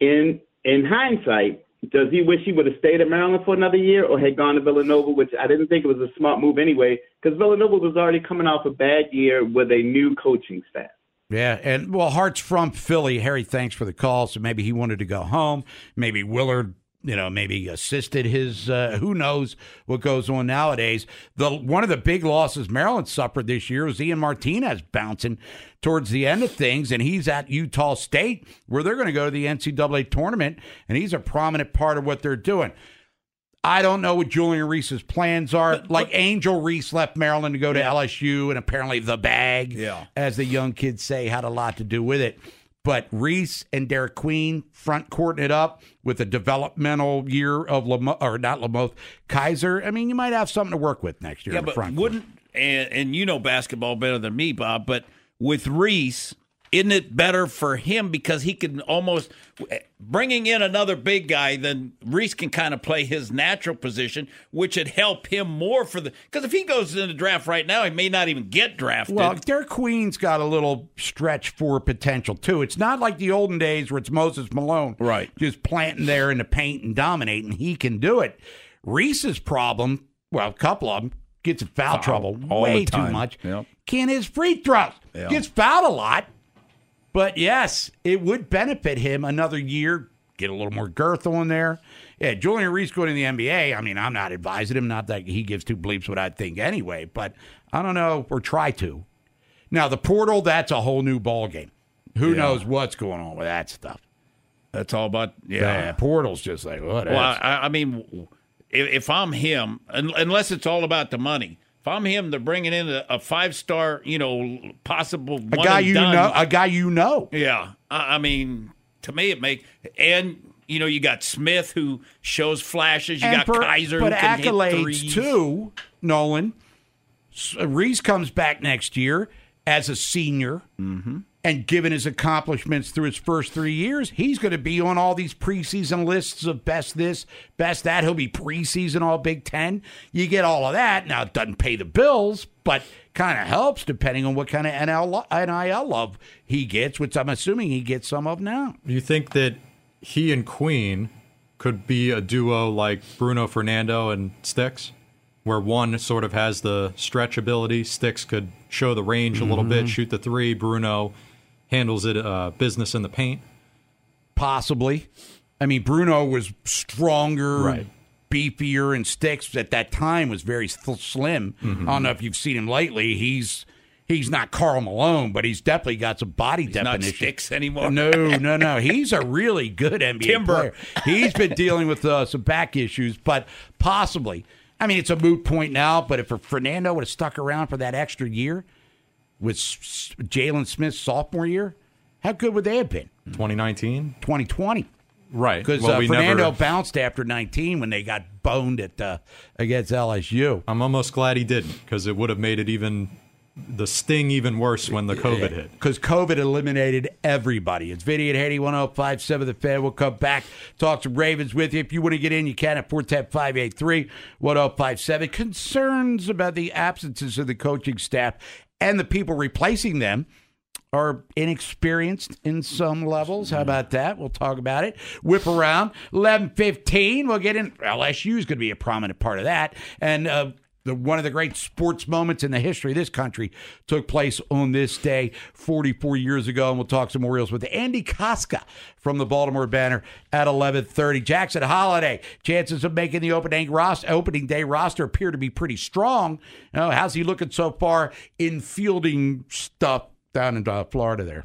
in in hindsight, does he wish he would have stayed at Maryland for another year or had gone to Villanova, which I didn't think it was a smart move anyway, because Villanova was already coming off a bad year with a new coaching staff. Yeah, and well, Hart's from Philly. Harry, thanks for the call. So maybe he wanted to go home. Maybe Willard, you know, maybe assisted his. Uh, who knows what goes on nowadays? The one of the big losses Maryland suffered this year was Ian Martinez bouncing towards the end of things, and he's at Utah State where they're going to go to the NCAA tournament, and he's a prominent part of what they're doing. I don't know what Julian Reese's plans are. like Angel Reese left Maryland to go to LSU, and apparently the bag, Yeah. as the young kids say, had a lot to do with it. But Reese and Derik Queen front courting it up with a developmental year of Lamo- or not Lamothe Kaiser. I mean, you might have something to work with next year. Yeah, but front wouldn't and, and you know basketball better than me, Bob. But with Reese, isn't it better for him because he can almost bringing in another big guy? Then Reese can kind of play his natural position, which would help him more for the because if he goes in the draft right now, he may not even get drafted. Well, Derik Queen's got a little stretch for potential too. It's not like the olden days where it's Moses Malone, Right. Just planting there in the paint and dominating. He can do it. Reese's problem, well, a couple of them, gets in foul, trouble all way too much. Yep. Can't his free throws. Yeah. Gets fouled a lot. But yes, it would benefit him another year. Get a little more girth on there. Yeah, Julian Reese going to the NBA. I mean, I'm not advising him. Not that he gives two bleeps what I think anyway. But I don't know or try to. Now the portal, that's a whole new ball game. Who Yeah. knows what's going on with that stuff? that's all about yeah. Yeah, portal's just like what? Well, I, I mean, if, if I'm him, unless it's all about the money. If I'm him, they're bringing in a, a five star, you know, possible a guy you done. know, a guy you know. Yeah, I, I mean, to me, it make and you know you got Smith who shows flashes. You And got per- Kaiser, but accolades too. Nolan Reese comes back next year as a senior, Mm-hmm. And given his accomplishments through his first three years, he's going to be on all these preseason lists of best this, best that. He'll be preseason all Big Ten. You get all of that. Now, it doesn't pay the bills, but kind of helps depending on what kind of NL, NIL love he gets, which I'm assuming he gets some of now. You think that he and Queen could be a duo like Bruno Fernando and Stix, where one sort of has the stretch ability, Stix could show the range a little bit, Mhm. shoot the three, Bruno handles it uh, business in the paint? Possibly. I mean, Bruno was stronger, Right. beefier, and Stix at that time was very th- slim. Mhm. I don't know if you've seen him lately. He's he's not Karl Malone, but he's definitely got some body not definition. Stix anymore. No, no, no. He's a really good NBA Timber. player. He's been dealing with uh, some back issues, but possibly. I mean, it's a moot point now. But if Fernando would have stuck around for that extra year with Jalen Smith's sophomore year, how good would they have been? 2019? 2020. Right. Because Well, uh, we Fernando never- bounced after 19 when they got boned at uh, against LSU. I'm almost glad he didn't because it would have made it even the sting even worse when the COVID hit. Because COVID eliminated everybody. It's Vinny at Haynie 1057 The Fan. We'll come back, talk to Ravens with you. If you want to get in, you can at 410 583 1057. Concerns about the absences of the coaching staff and the people replacing them are inexperienced in some levels. How about that? We'll talk about it. Whip around. 11:15. We'll get in. LSU is going to be a prominent part of that. And uh, the one of the great sports moments in the history of this country took place on this day 44 years ago. And we'll talk some Orioles with Andy Kostka from the Baltimore Banner at 11:30. Jackson Holliday. Chances of making the opening roster, opening day roster appear to be pretty strong. You know, how's he looking so far in fielding stuff? down in uh, Florida there.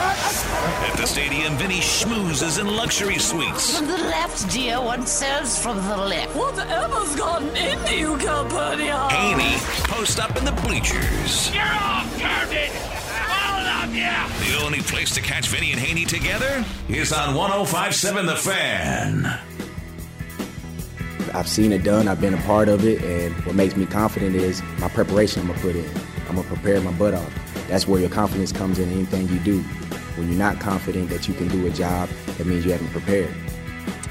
At the stadium, Vinny schmoozes in luxury suites. From the left, dear. One serves from the left. Whatever's gotten into you, Campania? Haynie post up in the bleachers. You're all turned it! All of you! The only place to catch Vinny and Haynie together is on 1057 The Fan. I've seen it done. I've been a part of it, and what makes me confident is my preparation. I'm gonna put in. I'm gonna prepare my butt off. That's where your confidence comes in. Anything you do, when you're not confident that you can do a job, that means you haven't prepared.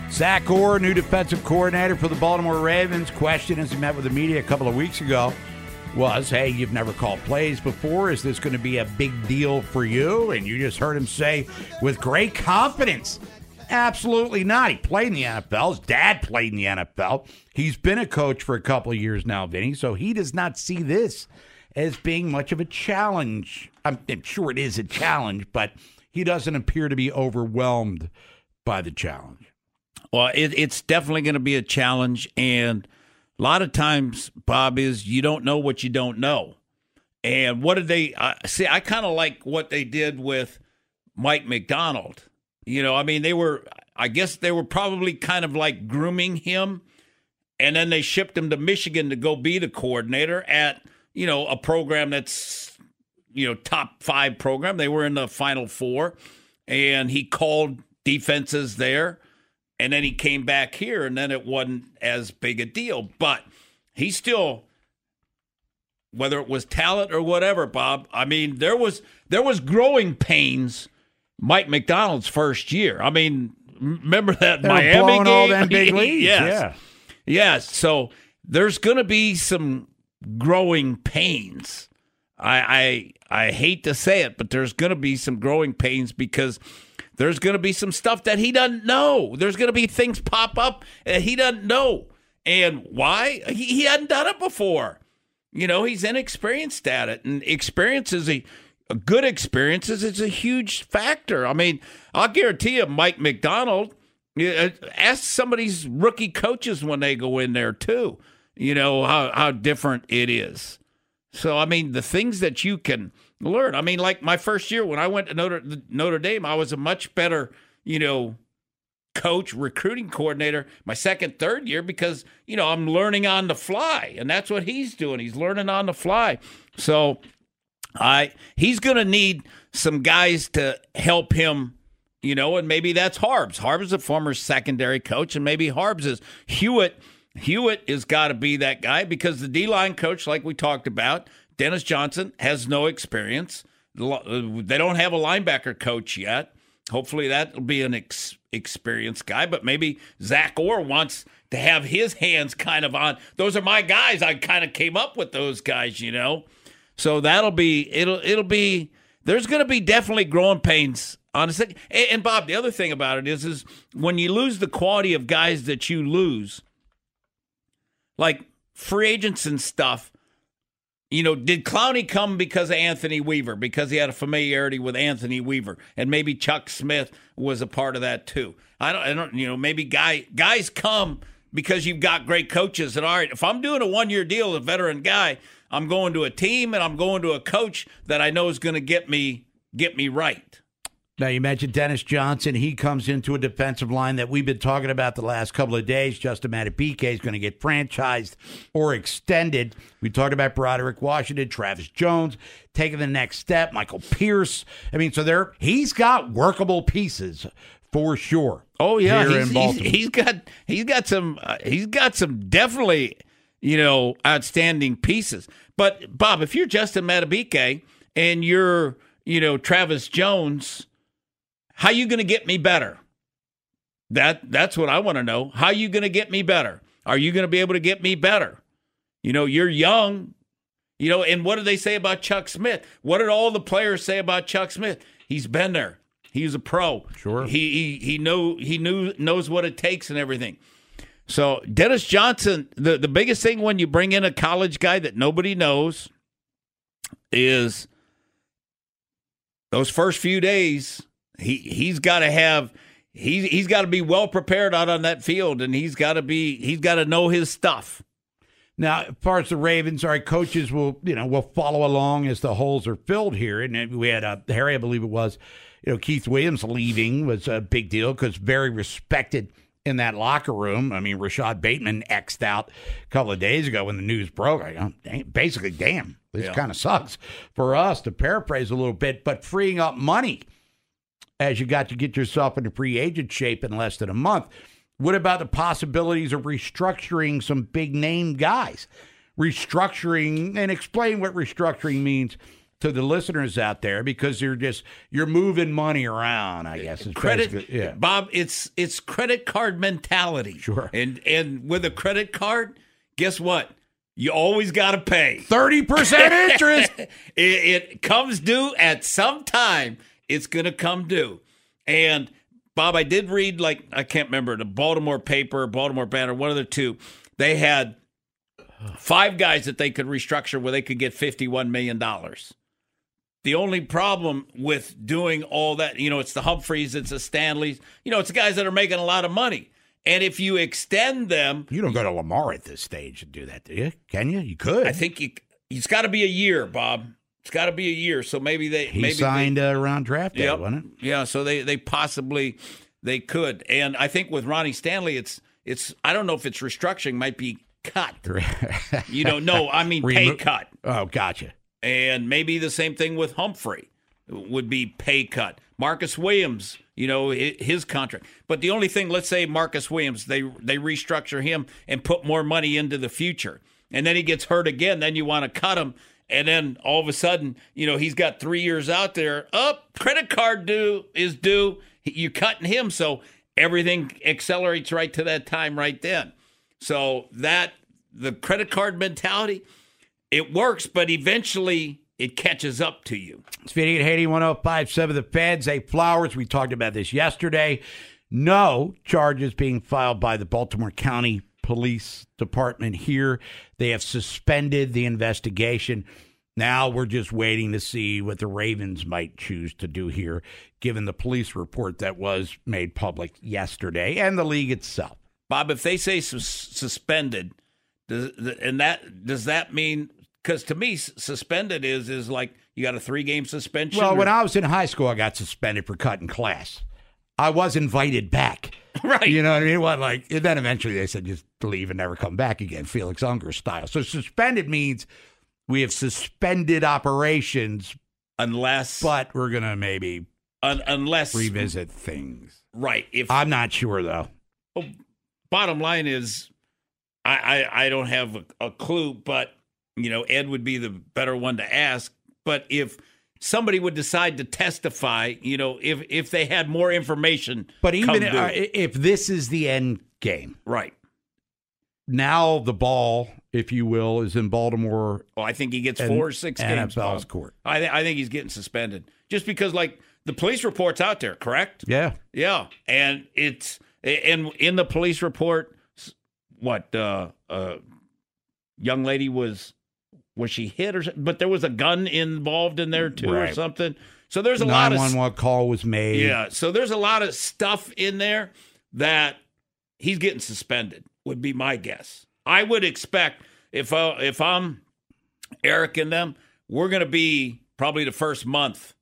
Zach Orr, new defensive coordinator for the Baltimore Ravens. Question as he met with the media a couple of weeks ago was, "Hey, you've never called plays before. Is this going to be a big deal for you?" And you just heard him say, with great confidence, Absolutely not. He played in the NFL. His dad played in the NFL. He's been a coach for a couple of years now, Vinny. So he does not see this as being much of a challenge. I'm, I'm sure it is a challenge, but he doesn't appear to be overwhelmed by the challenge. Well, it, it's definitely going to be a challenge, and a lot of times, Bob, is you don't know what you don't know. And what did they uh, see? I kind of like what they did with Mike Macdonald You know, I mean, they were, I guess they were probably kind of like grooming him. And then they shipped him to Michigan to go be the coordinator at, you know, a program that's, you know, top five program. They were in the final four. And he called defenses there. And then he came back here, and then it wasn't as big a deal. But he still whether it was talent or whatever, Bob. I mean, there was there was growing pains. Mike Macdonald's first year. I mean, remember that They were Miami game? all them big leads, yes. yeah. yes. So there's going to be some growing pains. I I I hate to say it, but there's going to be some growing pains because there's going to be some stuff that he doesn't know. There's going to be things pop up that he doesn't know. And why? He, he hadn't done it before. You know, he's inexperienced at it, and experience is a, a good experience is it's a huge factor. I mean, I'll guarantee you, Mike Macdonald. yeah, Ask some of these rookie coaches when they go in there too. You know how how different it is. So I mean, the things that you can learn. I mean, like my first year when I went to Notre Notre Dame, I was a much better, you know, coach, recruiting coordinator my second, third year because, you know, I'm learning on the fly. And that's what he's doing. He's learning on the fly. So I he's gonna need some guys to help him, you know, and maybe that's Harbs. Harbs is a former secondary coach, and maybe Harbs is Hewitt. Hewitt has got to be that guy because the D line coach, like we talked about, Dennis Johnson, has no experience. Uh, they don't have a linebacker coach yet. Hopefully that'll be an ex- experienced guy, but maybe Zach Orr wants to have his hands kind of on. Those are my guys. I kind of came up with those guys, you know. So that'll be it'll it'll be there's going to be definitely growing pains second. And, and Bob, the other thing about it is is when you lose the quality of guys that you lose, like free agents and stuff. You know, did Clowney come because of Anthony Weaver, because he had a familiarity with Anthony Weaver, and maybe Chuck Smith was a part of that too? I don't, I don't, you know, maybe guy guys come because you've got great coaches. And all right, if I'm doing a one year deal, with a veteran guy, I'm going to a team and I'm going to a coach that I know is going to get me get me right. Now, you mentioned Dennis Johnson. He comes into a defensive line that we've been talking about the last couple of days. Justin Madubuike is going to get franchised or extended. We talked about Broderick Washington, Travis Jones taking the next step, Michael Pierce. I mean, so there he's got workable pieces for sure. Oh yeah, he's, in he's, he's got he's got some uh, he's got some definitely you know outstanding pieces. But Bob, if you're Justin Madubuike and you're you know Travis Jones, how you going to get me better? That that's what I want to know. How you going to get me better? Are you going to be able to get me better? You know, you're young. You know, and what did they say about Chuck Smith? What did all the players say about Chuck Smith? He's been there. He's a pro. Sure. He he he know he knew knows what it takes and everything. So Dennis Johnson, the, the biggest thing when you bring in a college guy that nobody knows is those first few days, he he's got to have he's he's got to be well prepared out on that field, and he's got to be he's got to know his stuff. Now, as far as the Ravens, our coaches will, you know, will follow along as the holes are filled here. And we had uh, Harry, I believe it was, you know, Keith Williams leaving was a big deal because very respected in that locker room. I mean, Rashod Bateman xed out a couple of days ago when the news broke. I go, basically, damn, this Yeah. kind of sucks for us to paraphrase a little bit, but freeing up money as you got to get yourself into free agent shape in less than a month. What about the possibilities of restructuring some big name guys? Restructuring and explain what restructuring means to the listeners out there because you're just you're moving money around, I guess. credit yeah. Bob, it's it's credit card mentality. Sure. And and with a credit card, guess what? You always got to pay 30% interest. it, it comes due at some time. It's going to come due. And Bob, I did read like I can't remember the Baltimore paper, Baltimore Banner, one of the two. They had five guys that they could restructure where they could get fifty-one million dollars. The only problem with doing all that, you know, it's the Humphreys, it's the Stanleys, you know, it's the guys that are making a lot of money. And if you extend them, You don't go to Lamar at this stage and do that, do you? Can you? You could. I think you, it's got to be a year, Bob. It's got to be a year. So maybe they He maybe signed they, uh, around draft day, Yep. wasn't it? Yeah, so they they possibly they could, and I think with Ronnie Stanley, it's it's I don't know if it's restructuring, might be cut. you know, no, I mean pay Remo- cut, Oh, gotcha. and maybe the same thing with Humphrey would be pay cut. Marcus Williams, you know, his contract. But the only thing, let's say Marcus Williams, they they restructure him and put more money into the future, and then he gets hurt again. Then you want to cut him, and then all of a sudden, you know, he's got three years out there. Up, credit card due is due. You're cutting him, so everything accelerates right to that time right then. So that the credit card mentality, it works, but eventually it catches up to you. It's Vinny and Haynie 1057 The Feds, Zay Flowers. We talked about this yesterday. No charges being filed by the Baltimore County Police Department here. They have suspended the investigation. Now we're just waiting to see what the Ravens might choose to do here, given the police report that was made public yesterday and the league itself. Bob, if they say sus- suspended, does and that does that mean? Because to me, suspended is is like you got a three game suspension. Well, or- when I was in high school, I got suspended for cutting class. I was invited back. Right. You know what I mean? What like and then eventually they said just leave and never come back again, Felix Unger style. So suspended means we have suspended operations unless but we're gonna maybe un- unless revisit things. right. If I'm not sure though. Well, bottom line is, I, I, I don't have a, a clue, but you know, Ed would be the better one to ask. But if somebody would decide to testify, you know, if if they had more information, But even uh, if this is the end game, right? Now the ball, if you will, is in Baltimore. Well, I think he gets and four or six games. NFL's court. I th- I think he's getting suspended just because, like, the police report's out there, correct? Yeah. Yeah, and it's and in the police report, what uh, uh, young lady was was she hit or? But there was a gun involved in there too, or something. So there's a lot of 911 call was made. yeah. So there's a lot of stuff in there that he's getting suspended. Would be my guess. I would expect if uh, if I'm Eric and them, we're going to be probably the first month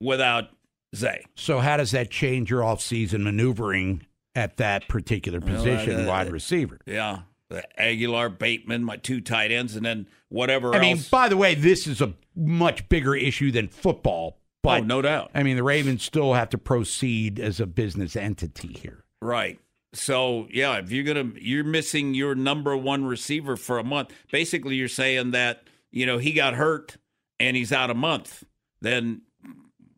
without Zay. So how does that change your offseason maneuvering at that particular Well, position, uh, wide receiver? Yeah. The Agholor, Bateman, my two tight ends, and then whatever I mean, by the way, this is a much bigger issue than football. But Oh, no doubt. I mean, the Ravens still have to proceed as a business entity here. Right. So yeah, if you're gonna you're missing your number one receiver for a month, basically you're saying that you know he got hurt and he's out a month. Then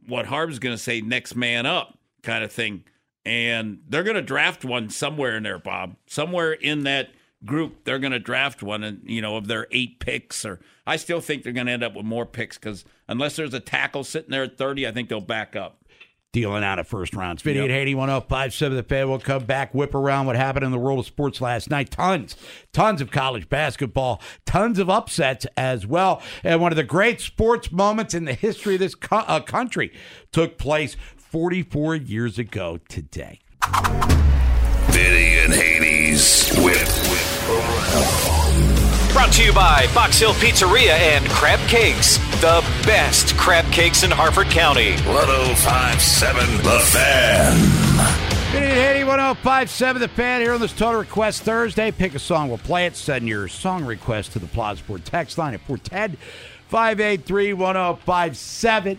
what Harb's gonna say next man up kind of thing, and they're gonna draft one somewhere in there, Bob. Somewhere in that group, they're gonna draft one, and you know of their eight picks, or I still think they're gonna end up with more picks because unless there's a tackle sitting there at thirty, I think they'll back up. Dealing out of first rounds. Video Yep. at Haynie 1057 The Fan. We'll come back, whip around what happened in the world of sports last night. Tons, tons of college basketball, tons of upsets as well. And one of the great sports moments in the history of this co- uh, country took place 44 years ago today. Vinny and Haynie's Whip. Brought to you by Box Hill Pizzeria and Crab Cakes, the best crab cakes in Harford County. 1057 The Fan. Good evening, Haynie 1057 The Fan here on this Total Request Thursday. Pick a song, we'll play it. Send your song request to the Plaza Sport text line at 410 583 1057.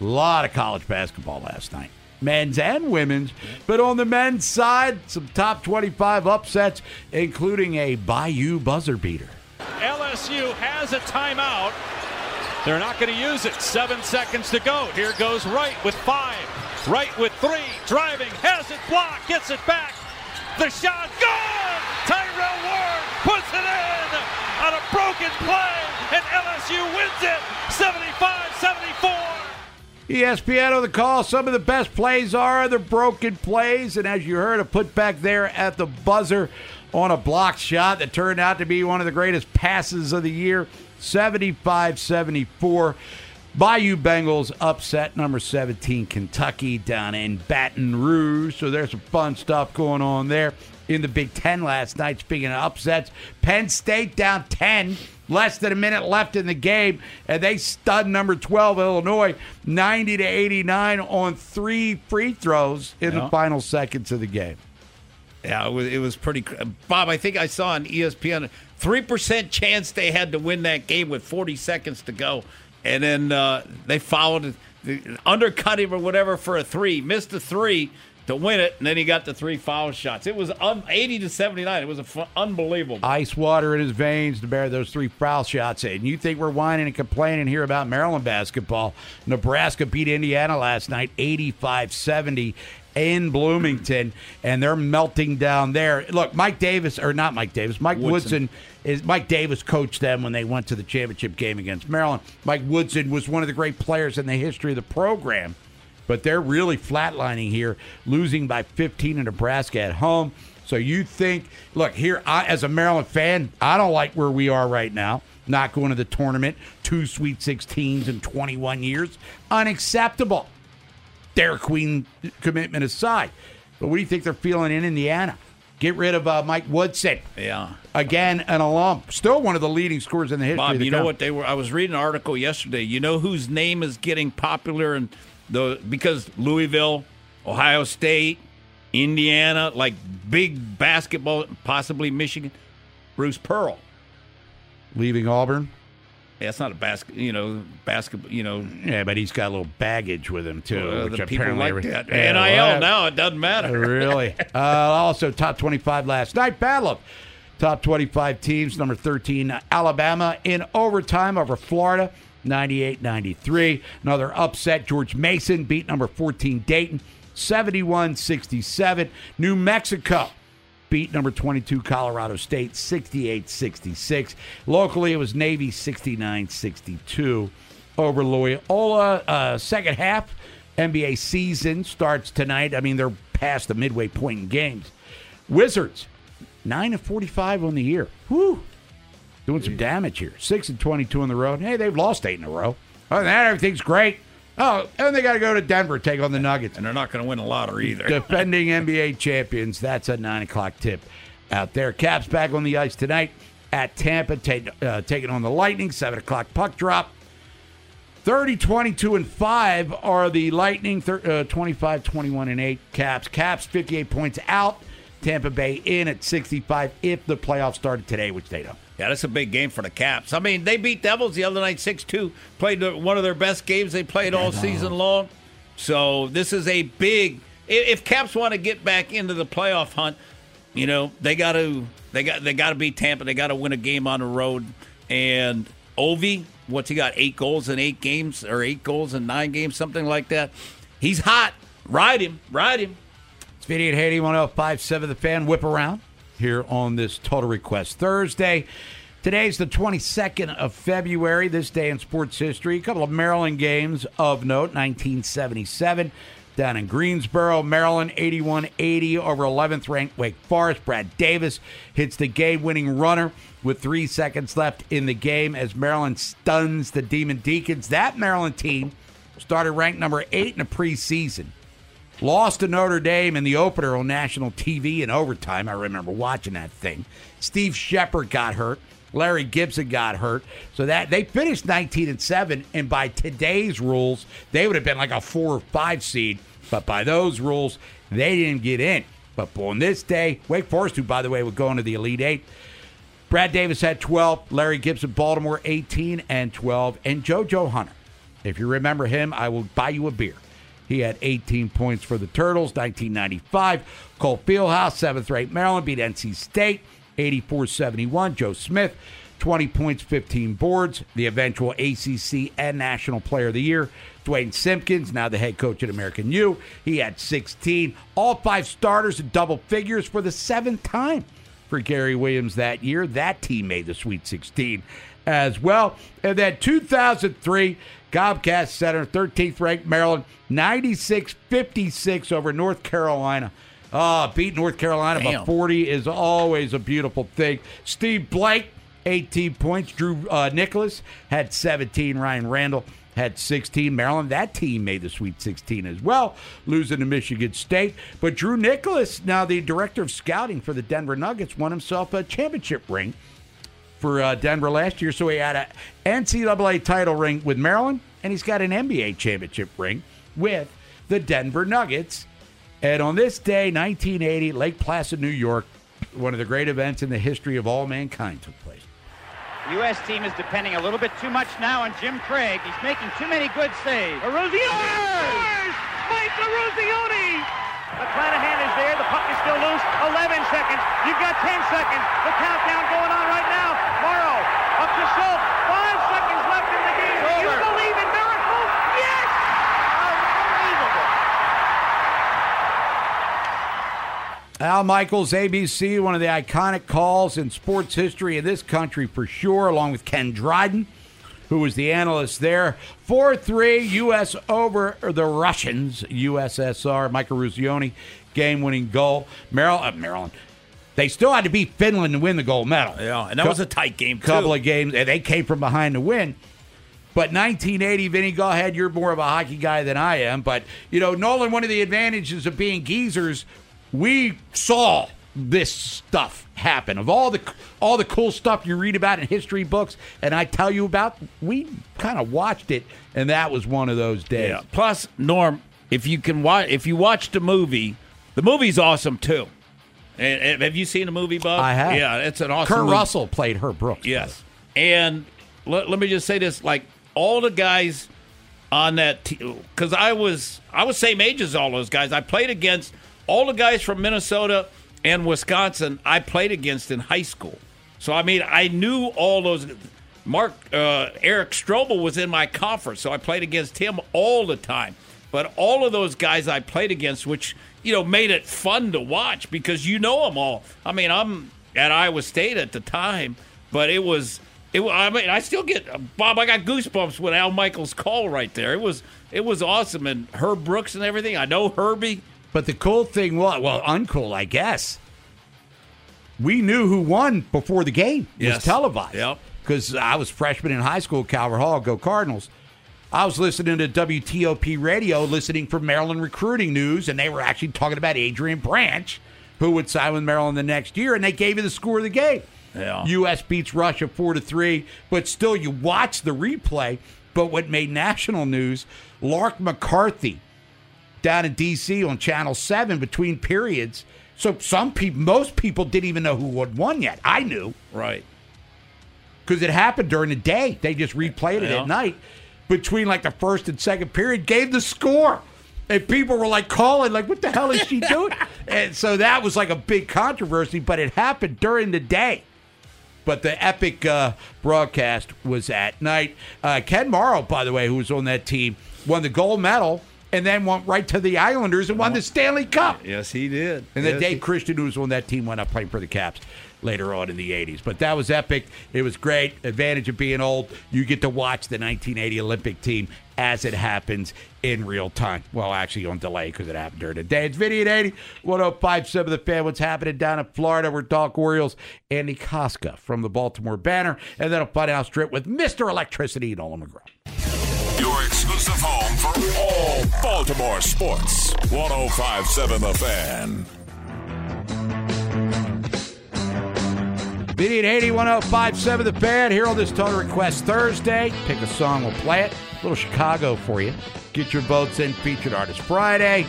A lot of college basketball last night, men's and women's. But on the men's side, some top 25 upsets, including a Bayou buzzer beater. LSU has a timeout. They're not going to use it. Seven seconds to go. Here goes Wright with five. Wright with three. Driving. Has it blocked. Gets it back. The shot. Gone! Tyrell Ward puts it in on a broken play. And LSU wins it 75 74. ESPN on the call. Some of the best plays are the broken plays. And as you heard, a putback there at the buzzer on a blocked shot that turned out to be one of the greatest passes of the year 75 74. Bayou Bengals upset number 17 Kentucky down in Baton Rouge. So there's some fun stuff going on there. In the Big Ten last night. Speaking of upsets, Penn State down 10, less than a minute left in the game, and they stud number 12 Illinois 90 to 89 on three free throws in Yeah. the final seconds of the game. Yeah, it was, it was pretty. Bob, I think I saw on ESPN three percent chance they had to win that game with 40 seconds to go, and then uh, they fouled, the undercut him or whatever for a three, missed a three to win it, and then he got the three foul shots. It was un- 80 to 79. It was a unbelievable. Ice water in his veins to bear those three foul shots. And you think we're whining and complaining here about Maryland basketball? Nebraska beat Indiana last night 85 70 in Bloomington, and they're melting down there. Look, Mike Davis, or not Mike Davis, Mike Woodson. Woodson. is Mike Davis coached them when they went to the championship game against Maryland. Mike Woodson was one of the great players in the history of the program but they're really flatlining here, losing by 15 to Nebraska at home. So you think, look, here, I, as a Maryland fan, I don't like where we are right now. Not going to the tournament, two Sweet 16s in 21 years. Unacceptable. Dairy Queen commitment aside. But what do you think they're feeling in Indiana? Get rid of uh, Mike Woodson. Yeah. Again, an alum. Still one of the leading scorers in the history Bob, of the you know what they were? I was reading an article yesterday. You know whose name is getting popular and the because Louisville, Ohio State, Indiana, like big basketball, possibly Michigan. Bruce Pearl. Leaving Auburn? Yeah, it's not a basket, you know, basketball, you know. Yeah, but he's got a little baggage with him too. Uh, which the people apparently like that. Yeah, NIL well, now, it doesn't matter. really? Uh, also, top 25 last night. Battle of top 25 teams. Number 13, Alabama in overtime over Florida, 98 93. Another upset. George Mason beat number 14, Dayton, 71 67. New Mexico beat number 22 Colorado State 68 66. Locally, it was Navy 69 62 over Loyola. Uh, second half NBA season starts tonight. I mean, they're past the midway point in games. Wizards, 9 of 45 on the year. Whew. Doing some damage here. 6 and 22 on the road. Hey, they've lost eight in a row. Other than that, everything's great. Oh, and they got to go to Denver, take on the Nuggets. And they're not going to win a lottery either. Defending NBA champions. That's a 9 o'clock tip out there. Caps back on the ice tonight at Tampa, take, uh, taking on the Lightning. 7 o'clock puck drop. 30, 22, and 5 are the Lightning, thir- uh, 25, 21, and 8 Caps. Caps 58 points out. Tampa Bay in at 65 if the playoffs started today, which they don't. Yeah, that's a big game for the Caps. I mean, they beat Devils the other night 6 2. Played one of their best games they played all season long. So this is a big. If Caps want to get back into the playoff hunt, you know they got to they got they got to beat Tampa. They got to win a game on the road. And Ovi, what's he got? Eight goals in eight games, or eight goals in nine games, something like that. He's hot. Ride him, ride him. It's Vinny and Haynie 1057 The Fan Whip Around here on this Total Request Thursday. Today's the 22nd of February, this day in sports history. A couple of Maryland games of note 1977 down in Greensboro, Maryland, 81 80 over 11th ranked Wake Forest. Brad Davis hits the game winning runner with three seconds left in the game as Maryland stuns the Demon Deacons. That Maryland team started ranked number eight in the preseason. Lost to Notre Dame in the opener on national TV in overtime. I remember watching that thing. Steve Sheppard got hurt. Larry Gibson got hurt. So that they finished 19 and 7 and by today's rules, they would have been like a 4 or 5 seed, but by those rules, they didn't get in. But on this day, Wake Forest who by the way would go into the Elite 8, Brad Davis had 12, Larry Gibson Baltimore 18 and 12 and JoJo Hunter. If you remember him, I will buy you a beer. He had 18 points for the Turtles, 1995. Cole Fieldhouse, seventh rate Maryland, beat NC State, 84 71. Joe Smith, 20 points, 15 boards. The eventual ACC and National Player of the Year. Duane Simpkins, now the head coach at American U, he had 16. All five starters in double figures for the seventh time for Gary Williams that year. That team made the Sweet 16 as well. And then 2003, Comcast Center, 13th ranked Maryland, 96 56 over North Carolina. Ah, beat North Carolina by 40 is always a beautiful thing. Steve Blake, 18 points. Drew uh, Nicholas had 17. Ryan Randle had 16. Maryland, that team made the Sweet 16 as well, losing to Michigan State. But Drew Nicholas, now the director of scouting for the Denver Nuggets, won himself a championship ring for uh, Denver last year. So he had a NCAA title ring with Maryland, and he's got an NBA championship ring with the Denver Nuggets. And on this day, 1980, Lake Placid, New York, one of the great events in the history of all mankind took place. U.S. team is depending a little bit too much now on Jim Craig. He's making too many good saves. Eruzione! Mike Eruzione! McClanahan is there. The puck is still loose. 11 seconds. You've got 10 seconds. The countdown going on right now. Morrow up to Schultz. Five seconds left in the game. Do you believe in miracles? Yes! Unbelievable. Al Michaels, ABC, one of the iconic calls in sports history in this country for sure, along with Ken Dryden, who was the analyst there. 4 3 U.S. over the Russians, USSR. Mike Eruzione, game winning goal. Maryland, uh, Maryland. They still had to beat Finland to win the gold medal. Yeah, and that was a tight game, too. Couple of games, and they came from behind to win. But 1980, Vinny, go ahead. You're more of a hockey guy than I am. But, you know, Nolan, one of the advantages of being geezers, we saw this stuff happen. Of all the all the cool stuff you read about in history books and I tell you about, we kind of watched it, and that was one of those days. Yeah. Plus, Norm, if you can watch, if you watched the movie, the movie's awesome too. And, and have you seen the movie, Bob? I have. Yeah, it's an awesome. Kurt movie. Russell played Herb Brooks. Yes. And let, let me just say this: like all the guys on that, team, because I was I was same age as all those guys. I played against all the guys from Minnesota and Wisconsin. I played against in high school, so I mean I knew all those. Mark uh, Eric Strobel was in my conference, so I played against him all the time. But all of those guys I played against, which you know made it fun to watch because you know them all. I mean, I'm at Iowa State at the time, but it was it. I mean, I still get Bob. I got goosebumps with Al Michaels' call right there. It was it was awesome, and Herb Brooks and everything. I know Herbie. But the cool thing was, well, uncool, I guess. We knew who won before the game was Yes. televised. Yep. Because I was freshman in high school Calvert Hall, go Cardinals. I was listening to WTOP radio, listening for Maryland recruiting news, and they were actually talking about Adrian Branch, who would sign with Maryland the next year, and they gave you the score of the game. Yeah. U.S. beats Russia four to three, but still, you watch the replay. But what made national news? Lark McCarthy down in D.C. on Channel Seven between periods. So some people, most people didn't even know who had won yet. I knew Right. because it happened during the day. They just replayed it Yeah. at night between like the first and second period. Gave the score. And people were like calling, like, what the hell is she doing? and so that was like a big controversy, but it happened during the day. But the epic uh, broadcast was at night. Uh, Ken Morrow, by the way, who was on that team, won the gold medal and then went right to the Islanders and won the Stanley Cup. Yes, he did. And then Yes, Dave he- Christian, who was on that team, went up playing for the Caps later on in the 80s. But that was epic. It was great. Advantage of being old. You get to watch the 1980 Olympic team as it happens in real time. Well, actually on delay because it happened during the day. It's Video at 80, 1057 The Fan. What's happening down in Florida? We're Doc Orioles, Andy Kostka from the Baltimore Banner. And then a Funhouse Strip with Mr. Electricity, Nolan McGraw. Your exclusive home for all Baltimore sports. 1057 The Fan. Video at 80, 1057 The Fan here on this Total Request Thursday. Pick a song, we'll play it. A little Chicago for you. Get your votes in. Featured Artist Friday.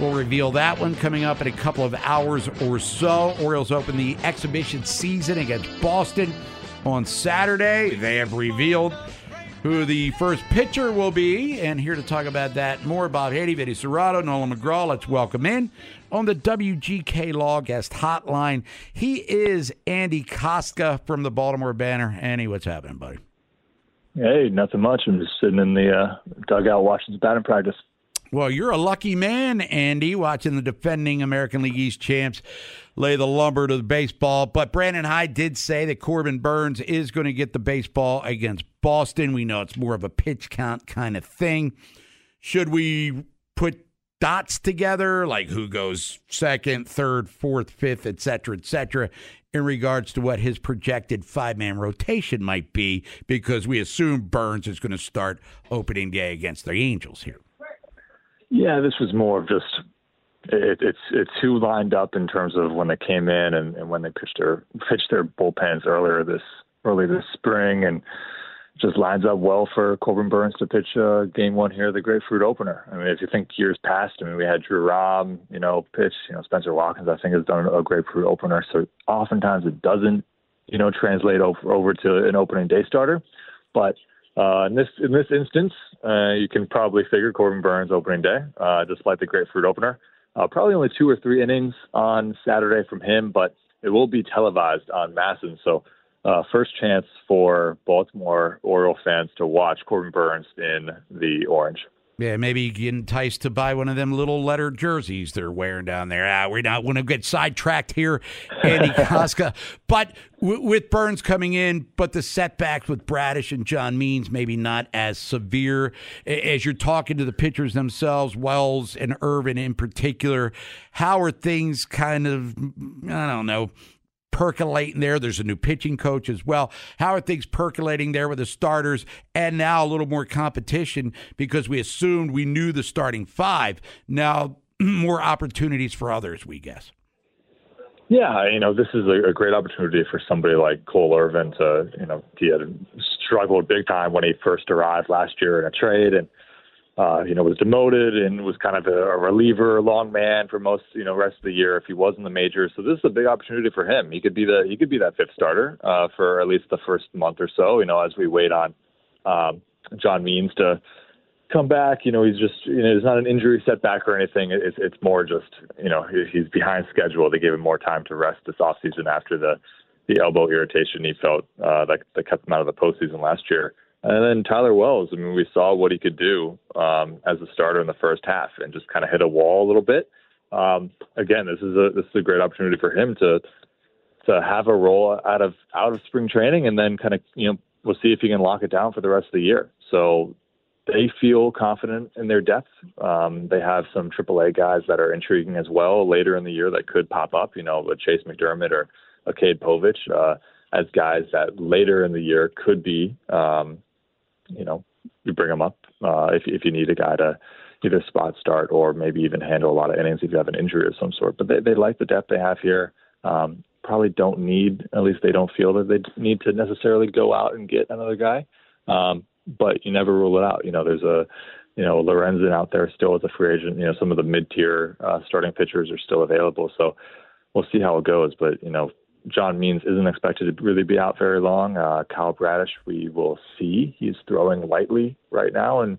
We'll reveal that one coming up in a couple of hours or so. Orioles open the exhibition season against Boston on Saturday. They have revealed who the first pitcher will be. And here to talk about that, more about Haynie, Vinny Cerrato, Nolan McGraw. Let's welcome in on the WGK Law Guest Hotline. He is Andy Kostka from the Baltimore Banner. Andy, what's happening, buddy? Hey, nothing much. I'm just sitting in the uh, dugout watching batting practice. Well, you're a lucky man, Andy, watching the defending American League East champs lay the lumber to the baseball. But Brandon Hyde did say that Corbin Burnes is going to get the baseball against Boston. We know it's more of a pitch count kind of thing. Should we put dots together, like who goes second, third, fourth, fifth, et cetera, et cetera, in regards to what his projected five man rotation might be because we assume Burnes is going to start opening day against the Angels here. Yeah, this was more of just it, it's it's who lined up in terms of when they came in and, and when they pitched their pitched their bullpens earlier this early this spring and just lines up well for Corbin Burnes to pitch uh, game one here, the grapefruit opener. I mean, if you think years past, I mean, we had Drew Rom, you know, pitch, you know, Spencer Watkins, I think has done a grapefruit opener. So oftentimes it doesn't, you know, translate over, over to an opening day starter. But uh, in this in this instance, uh, you can probably figure Corbin Burnes opening day, uh, despite the grapefruit opener. Uh, probably only two or three innings on Saturday from him, but it will be televised on MASN. So uh, first chance for Baltimore Oriole fans to watch Corbin Burnes in the orange. Yeah, maybe get enticed to buy one of them little letter jerseys they're wearing down there. Ah, we're not going to get sidetracked here, Andy Kostka. But w- with Burnes coming in, but the setbacks with Bradish and John Means maybe not as severe as you're talking to the pitchers themselves, Wells and Irvin in particular. How are things kind of, I don't know, percolating there. There's a new pitching coach as well. How are things percolating there with the starters and now a little more competition because we assumed we knew the starting five. Now more opportunities for others, we guess. Yeah, you know, this is a, a great opportunity for somebody like Cole Irvin to, you know, he had struggled big time when he first arrived last year in a trade and uh, you know, was demoted and was kind of a, a reliever, long man for most, you know, rest of the year if he was in the majors. So this is a big opportunity for him. He could be the he could be that fifth starter uh, for at least the first month or so. You know, as we wait on um, John Means to come back. You know, he's just you know, it's not an injury setback or anything. It's it's more just you know he's behind schedule. They gave him more time to rest this off season after the the elbow irritation he felt uh, that that kept him out of the postseason last year. And then Tyler Wells, I mean, we saw what he could do um, as a starter in the first half and just kind of hit a wall a little bit. Um, again, this is a this is a great opportunity for him to to have a role out of out of spring training, and then kind of you know we'll see if he can lock it down for the rest of the year. So they feel confident in their depth. Um, they have some AAA guys that are intriguing as well later in the year that could pop up. You know, a Chase McDermott or a Cade Povich uh, as guys that later in the year could be um, you know, you bring them up uh, if if you need a guy to either spot start or maybe even handle a lot of innings if you have an injury of some sort. But they they like the depth they have here. Um, probably don't need, at least they don't feel that they need to necessarily go out and get another guy. Um, but you never rule it out. You know, there's a, you know, Lorenzen out there still as a free agent. You know, some of the mid-tier uh, starting pitchers are still available. So we'll see how it goes. But you know, John Means isn't expected to really be out very long. Uh, Kyle Bradish, we will see. He's throwing lightly right now, and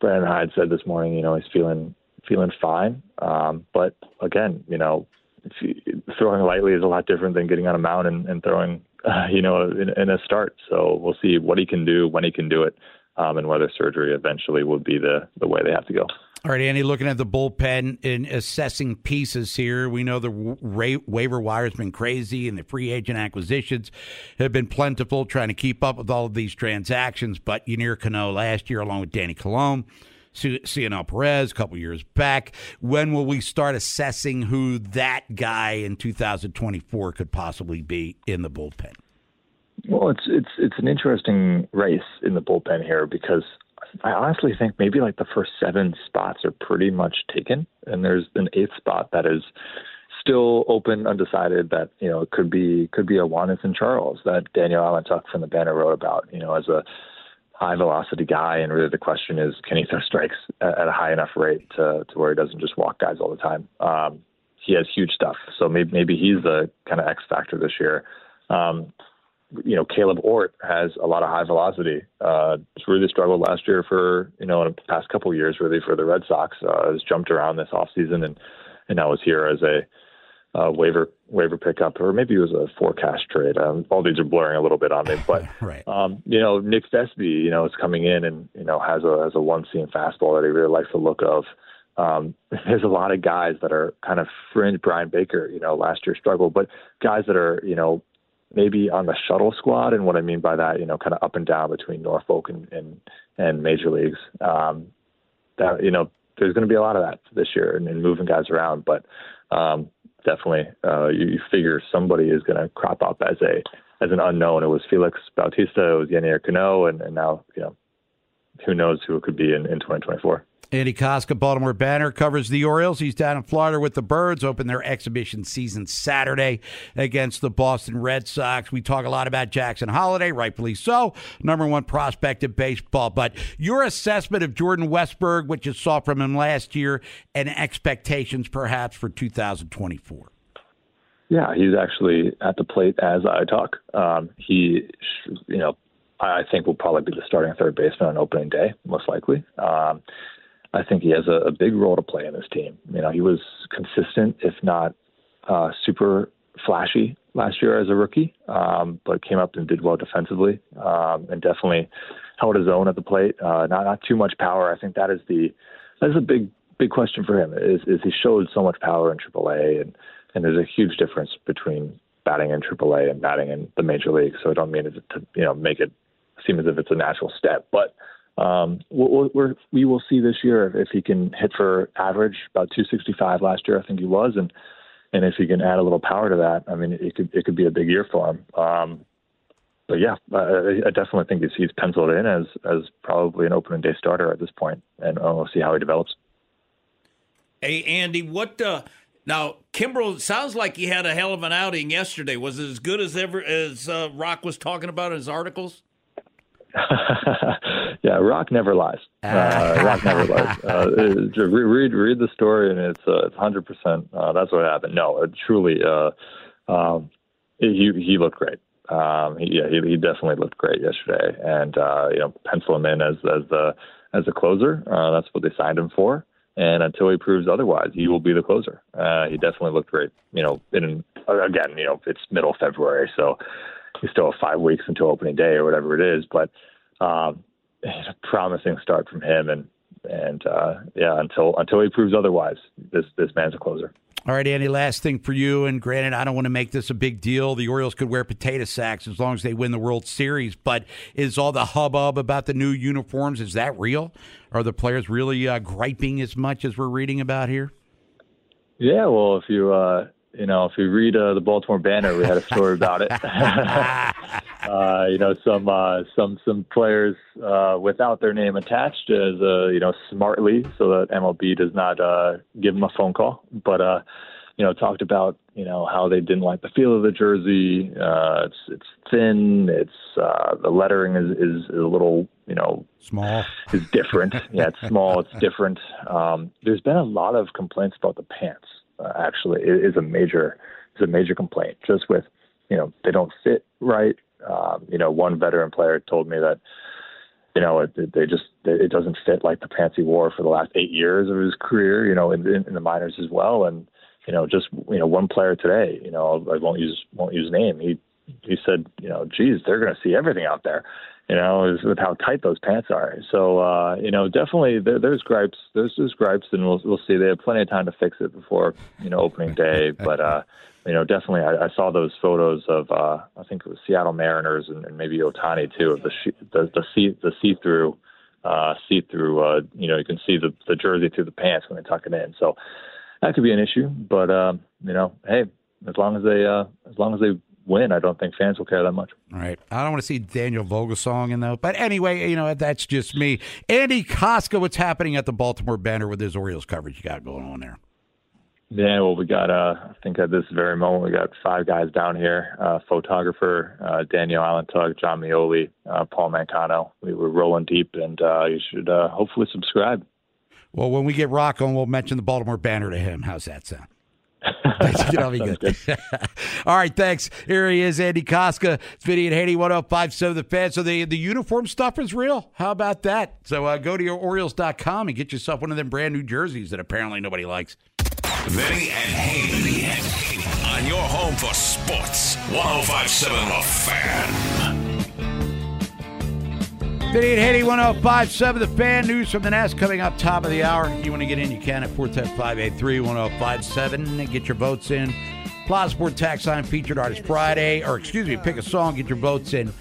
Brandon Hyde said this morning, you know, he's feeling feeling fine. Um, but again, you know, throwing lightly is a lot different than getting on a mound and, and throwing, uh, you know, in, in, a start. So we'll see what he can do when he can do it, um, and whether surgery eventually will be the the way they have to go. All right, Andy, looking at the bullpen and assessing pieces here, we know the wa- waiver wire has been crazy and the free agent acquisitions have been plentiful, trying to keep up with all of these transactions. But Yennier Cano last year, along with Danny Coulombe, Cionel Perez a couple years back. When will we start assessing who that guy in 2024 could possibly be in the bullpen? Well, it's it's it's an interesting race in the bullpen here because I honestly think maybe like the first seven spots are pretty much taken, and there's an eighth spot that is still open, undecided. That you know could be could be a Wandisson Charles that Daniel Allentuck from the Banner wrote about. You know, as a high velocity guy, and really the question is, can he throw strikes at, at a high enough rate to to where he doesn't just walk guys all the time? Um, he has huge stuff, so maybe maybe he's the kind of X factor this year. Um, you know, Caleb Ort has a lot of high velocity. Uh, really struggled last year for, you know, in the past couple of years, really for the Red Sox. Uh, has jumped around this offseason and, and now is here as a uh, waiver waiver pickup, or maybe it was a forecast trade. Um, all these are blurring a little bit on me, but right. um, you know, Nick Vespi, you know, is coming in and you know has a has a one seam fastball that he really likes the look of. Um, there's a lot of guys that are kind of fringe. Brian Baker, you know, last year struggled, but guys that are you know maybe on the shuttle squad. And what I mean by that, you know, kind of up and down between Norfolk and and, and major leagues. Um, that you know, there's going to be a lot of that this year and, and moving guys around. But um, definitely uh, you, you figure somebody is going to crop up as a as an unknown. It was Felix Bautista, it was Yennier Cano, and, and now you know who knows who it could be in, in 2024. Andy Kostka, Baltimore Banner, covers the Orioles. He's down in Florida with the Birds, open their exhibition season Saturday against the Boston Red Sox. We talk a lot about Jackson Holliday, rightfully so, number one prospect in baseball. But your assessment of Jordan Westburg, what you saw from him last year, and expectations perhaps for 2024. Yeah, he's actually at the plate as I talk. Um, he, you know, I think will probably be the starting third baseman on opening day, most likely. Um, I think he has a, a big role to play in this team. You know, he was consistent, if not uh, super flashy last year as a rookie, um, but came up and did well defensively, um, and definitely held his own at the plate. Uh, not not too much power. I think that is the that is a big big question for him. Is is he showed so much power in AAA, and and there's a huge difference between batting in AAA and batting in the major league. So I don't mean it to you know make it seem as if it's a natural step, but um, we'll, we're, we will see this year if he can hit for average about 265 last year. I think he was, and and if he can add a little power to that, I mean, it could it could be a big year for him. Um, but yeah, I, I definitely think he's, he's penciled in as as probably an opening day starter at this point, and we'll see how he develops. Hey Andy, what uh, now? Kimbrel sounds like he had a hell of an outing yesterday. Was it as good as ever as uh, Rock was talking about in his articles? yeah, Rock never lies. Uh, Rock never lies. Uh, read read the story, and it's uh, it's hundred percent. Uh, that's what happened. No, it truly, uh, um, he he looked great. Um, he, yeah, he, he definitely looked great yesterday, and uh, you know, pencil him in as as the as a closer. Uh, that's what they signed him for. And until he proves otherwise, he will be the closer. Uh, he definitely looked great. You know, in again, you know, it's middle February, so you still have five weeks until opening day or whatever it is. But um, a promising start from him, and and uh, yeah, until until he proves otherwise, this this man's a closer. All right, Andy. Last thing for you, and granted, I don't want to make this a big deal. The Orioles could wear potato sacks as long as they win the World Series. But is all the hubbub about the new uniforms is that real? Are the players really uh, griping as much as we're reading about here? Yeah, well, if you uh, you know, if you read uh, the Baltimore Banner, we had a story about it. uh, you know, some uh, some some players uh, without their name attached, as uh, you know, smartly, so that MLB does not uh, give them a phone call. But uh, you know, talked about you know how they didn't like the feel of the jersey. Uh, it's it's thin. It's uh, the lettering is, is is a little you know small. Is different. yeah, it's small. It's different. Um, there's been a lot of complaints about the pants uh, actually is a major is a major complaint. Just with you know they don't fit right. Um, you know, one veteran player told me that you know it, they just it doesn't fit like the pants wore for the last eight years of his career. You know, in, in, in the minors as well, and you know, just you know, one player today. You know, I won't use won't use name. He he said, you know, geez, they're going to see everything out there you know, is with how tight those pants are. So, uh, you know, definitely there, there's gripes. There's there's gripes, and we'll we'll see. They have plenty of time to fix it before you know opening day. But uh, you know, definitely, I, I saw those photos of uh, I think it was Seattle Mariners and, and maybe Ohtani too of the the the see the see through uh, see through. Uh, you know, you can see the the jersey through the pants when they tuck it in. So that could be an issue. But um, you know, hey, as long as they uh, as long as they win, I don't think fans will care that much. All right. I don't want to see Daniel Vogelbach in though. But anyway, you know, that's just me. Andy Kostka, what's happening at the Baltimore Banner with his Orioles coverage you got going on there? Yeah, well, we got, uh, I think at this very moment, we got five guys down here uh, photographer, uh, Daniel Allentuck, John Meoli, uh, Paul Mancano. We were rolling deep, and uh, you should uh, hopefully subscribe. Well, when we get Rock on, we'll mention the Baltimore Banner to him. How's that sound? That'll be good. good. All right, thanks. Here he is, Andy Kostka. It's Vinny and Haynie, 1057 The Fan. So the, the uniform stuff is real. How about that? So uh, go to your Orioles.com and get yourself one of them brand new jerseys that apparently nobody likes. Vinny and Haynie on your home for sports. 1057 The Fan. Vinny and Haynie, 1057 The Fan News from the Nest coming up top of the hour. You want to get in, you can at 410 1057 and get your votes in. Plaza Sport Tax Line featured artist Friday, or excuse me, pick a song, get your votes in.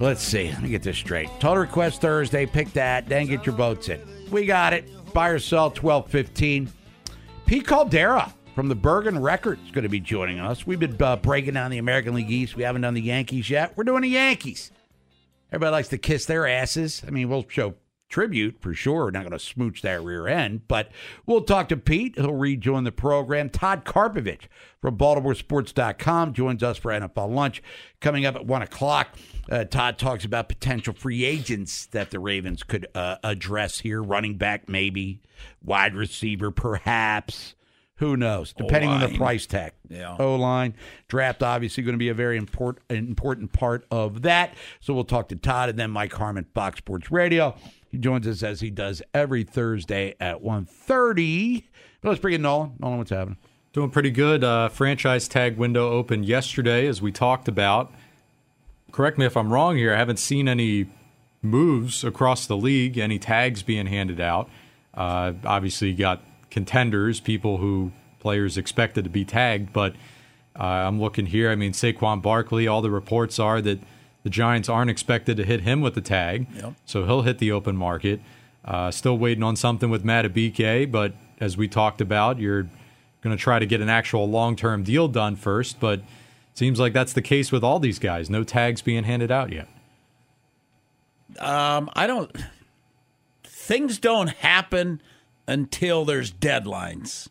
Let's see, let me get this straight. Total request Thursday, pick that, then get your votes in. We got it. Buy or sell 1215. Pete Caldera from the Bergen Record is going to be joining us. We've been uh, breaking down the American League East. We haven't done the Yankees yet. We're doing the Yankees. Everybody likes to kiss their asses. I mean, we'll show tribute for sure. We're not going to smooch that rear end, but we'll talk to Pete. He'll rejoin the program. Todd Karpovich from BaltimoreSports.com joins us for NFL Lunch coming up at 1 o'clock. Uh, Todd talks about potential free agents that the Ravens could uh, address here. Running back, maybe. Wide receiver, perhaps. Who knows? Depending on the price tag. Yeah. O line draft obviously going to be a very important important part of that. So we'll talk to Todd and then Mike Harmon, Fox Sports Radio. He joins us as he does every Thursday at 1.30. But let's bring in Nolan. Nolan, what's happening? Doing pretty good. Uh, franchise tag window opened yesterday, as we talked about. Correct me if I'm wrong here. I haven't seen any moves across the league, any tags being handed out. Uh, obviously, you got contenders, people who players expected to be tagged, but uh, I'm looking here. I mean, Saquon Barkley, all the reports are that the Giants aren't expected to hit him with the tag, Yep. so he'll hit the open market. Uh, still waiting on something with Madubuike, but as we talked about, you're going to try to get an actual long term deal done first. But seems like that's the case with all these guys. No tags being handed out yet. Um, I don't. Things don't happen until there's deadlines,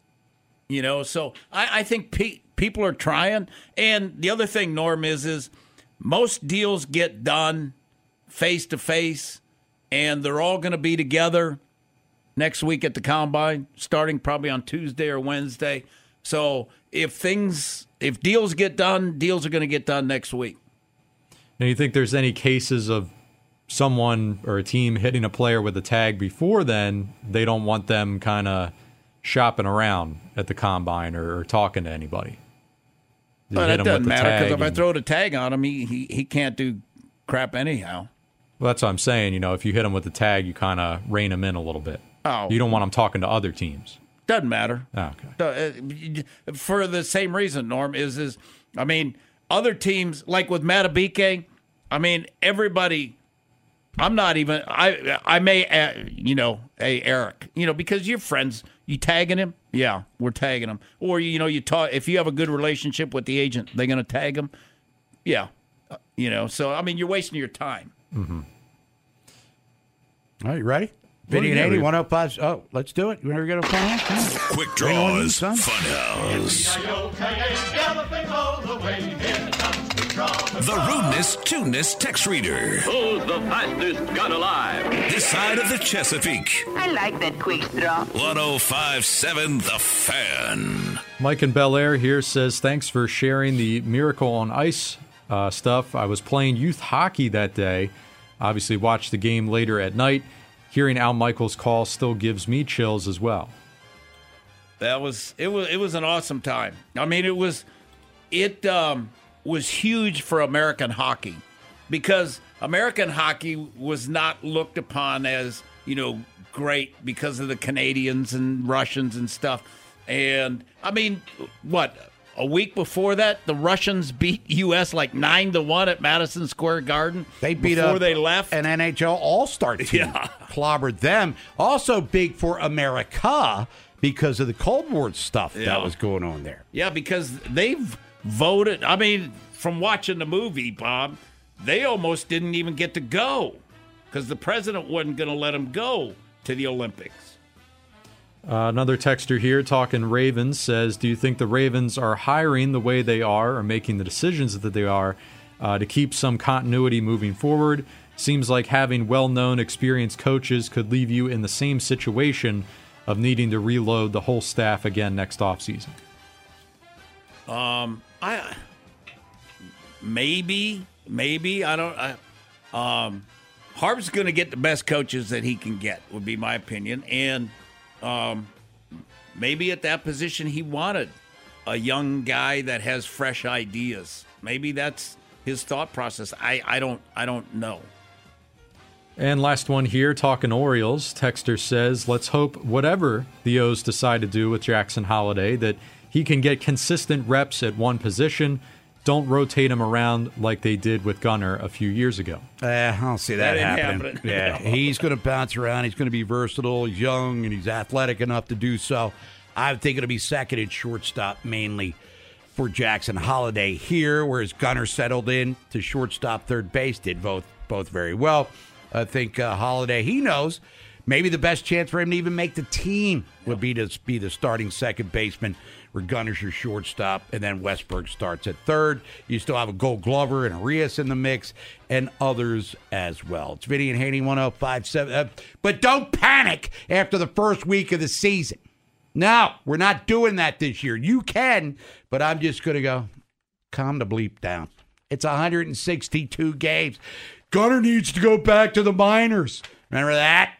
you know. So I, I think pe- people are trying. And the other thing, Norm, is is most deals get done face to face, and they're all going to be together next week at the combine, starting probably on Tuesday or Wednesday. So if things, if deals get done, deals are going to get done next week. Now, you think there's any cases of someone or a team hitting a player with a tag before then? They don't want them kind of shopping around at the combine or, or talking to anybody. But 'em doesn't matter because if I throw the tag on him, he, he he can't do crap anyhow. Well, that's what I'm saying. You know, if you hit him with the tag, you kind of rein him in a little bit. Oh. You don't want him talking to other teams. Doesn't matter. Oh, okay. Uh, For the same reason, Norm is is I mean other teams like with Madubuike. I mean everybody. I'm not even. I I may uh, you know hey Eric you know because you're friends. You tagging him? Yeah, we're tagging him. Or you know you talk if you have a good relationship with the agent, they're gonna tag him. Yeah, Uh, you know. So I mean you're wasting your time. Mm-hmm. All right, you ready? Video you and 80, 105. Oh, let's do it. You want to get a phone? Come on. Quick Bring on you, Draws son. Funhouse. The rudeness, tuneness text reader. Who's the fastest gun alive? This side of the Chesapeake. I like that quick draw. 1057 The Fan. Mike in Bel Air here says, Thanks for sharing the Miracle on Ice uh, stuff. I was playing youth hockey that day. Obviously, watched the game later at night. Hearing Al Michaels' call still gives me chills as well. That was it was it was an awesome time. I mean, it was it um, was huge for American hockey because American hockey was not looked upon as you know great because of the Canadians and Russians and stuff. And I mean, what a week before that, the Russians beat U.S. like nine to one at Madison Square Garden. They beat before they left an NHL All Star team. Yeah. Clobbered them. Also big for America because of the Cold War stuff Yeah. that was going on there. Yeah, because they've voted. I mean, from watching the movie, Bob, they almost didn't even get to go because the president wasn't going to let them go to the Olympics. Uh, another texter here talking Ravens says, Do you think the Ravens are hiring the way they are or making the decisions that they are uh, to keep some continuity moving forward? Seems like having well known, experienced coaches could leave you in the same situation of needing to reload the whole staff again next offseason. Um, I maybe, maybe I don't. I, um, Harp's going to get the best coaches that he can get, would be my opinion, and um, maybe at that position he wanted a young guy that has fresh ideas. Maybe that's his thought process. I, I don't I don't know. And last one here, talking Orioles. Texter says, let's hope whatever the O's decide to do with Jackson Holliday, that he can get consistent reps at one position. Don't rotate him around like they did with Gunnar a few years ago. Uh, I don't see that, That happening. happening. Yeah, he's going to bounce around. He's going to be versatile. He's young and he's athletic enough to do so. I think it'll be second at shortstop mainly for Jackson Holliday here, whereas Gunnar settled in to shortstop, third base, did both both very well. I think uh, Holliday, he knows maybe the best chance for him to even make the team would be to be the starting second baseman, where Gunnar's your shortstop, and then Westburg starts at third. You still have a Gold Glover and Arias in the mix, and others as well. It's Vinny and Haynie 1057. Uh, but don't panic after the first week of the season. No, we're not doing that this year. You can, but I'm just going to go, calm the bleep down. It's 162 games. Gunnar needs to go back to the minors. Remember that?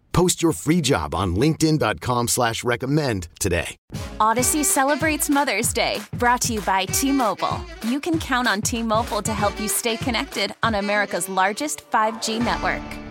Post your free job on LinkedIn.com slash recommend today. Audacy celebrates Mother's Day, brought to you by T Mobile. You can count on T Mobile to help you stay connected on America's largest 5G network.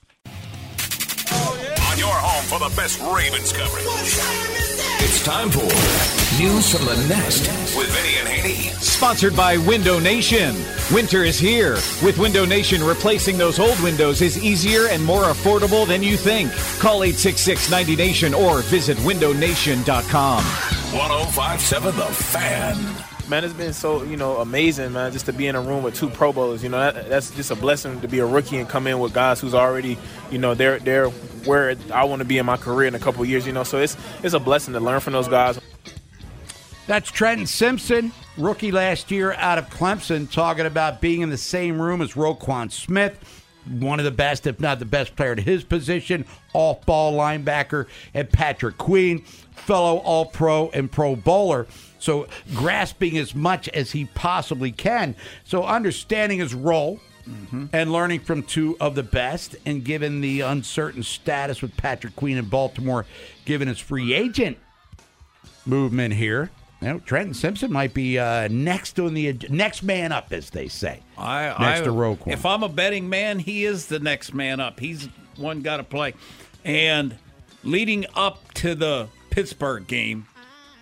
On your home for the best Ravens coverage. It's time for News from the Nest with Vinny and Haynie. Sponsored by Window Nation. Winter is here. With Window Nation, replacing those old windows is easier and more affordable than you think. Call 866 90 Nation or visit windownation.com. 1057 The Fan. Man, it's been so you know amazing, man, just to be in a room with two Pro Bowlers. You know, that, that's just a blessing to be a rookie and come in with guys who's already, you know, they're they're where I want to be in my career in a couple years. You know, so it's it's a blessing to learn from those guys. That's Trenton Simpson, rookie last year out of Clemson, talking about being in the same room as Roquan Smith, one of the best, if not the best player at his position, off ball linebacker, and Patrick Queen, fellow All Pro and Pro Bowler. So grasping as much as he possibly can. So understanding his role. And learning from two of the best, and given the uncertain status with Patrick Queen in Baltimore, given his free agent movement here, you know, Trenton Simpson might be uh, next on the next man up, as they say. I, next I, to Roquan. If I'm a betting man, he is the next man up. He's one got to play. And leading up to the Pittsburgh game,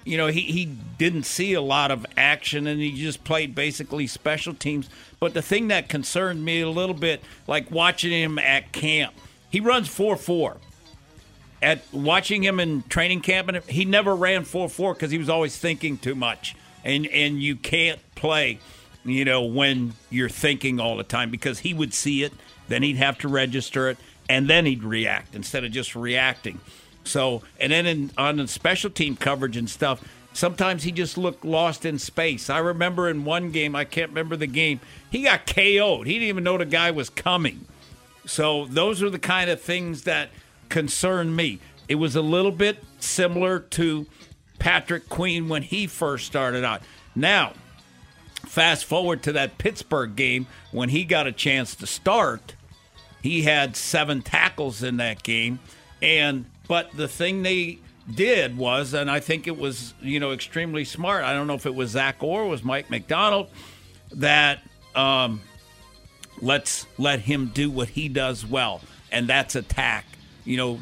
you know, he, he didn't see a lot of action and he just played basically special teams. But the thing that concerned me a little bit, like watching him at camp, he runs 4 4. At watching him in training camp, and he never ran 4 4 because he was always thinking too much. And, and you can't play, you know, when you're thinking all the time because he would see it, then he'd have to register it, and then he'd react instead of just reacting. So, and then in, on the special team coverage and stuff, sometimes he just looked lost in space. I remember in one game, I can't remember the game, he got KO'd. He didn't even know the guy was coming. So, those are the kind of things that concern me. It was a little bit similar to Patrick Queen when he first started out. Now, fast forward to that Pittsburgh game when he got a chance to start. He had seven tackles in that game. And but the thing they did was, and I think it was, you know, extremely smart. I don't know if it was Zach it was Mike Macdonald, that um, let's let him do what he does well, and that's attack. You know,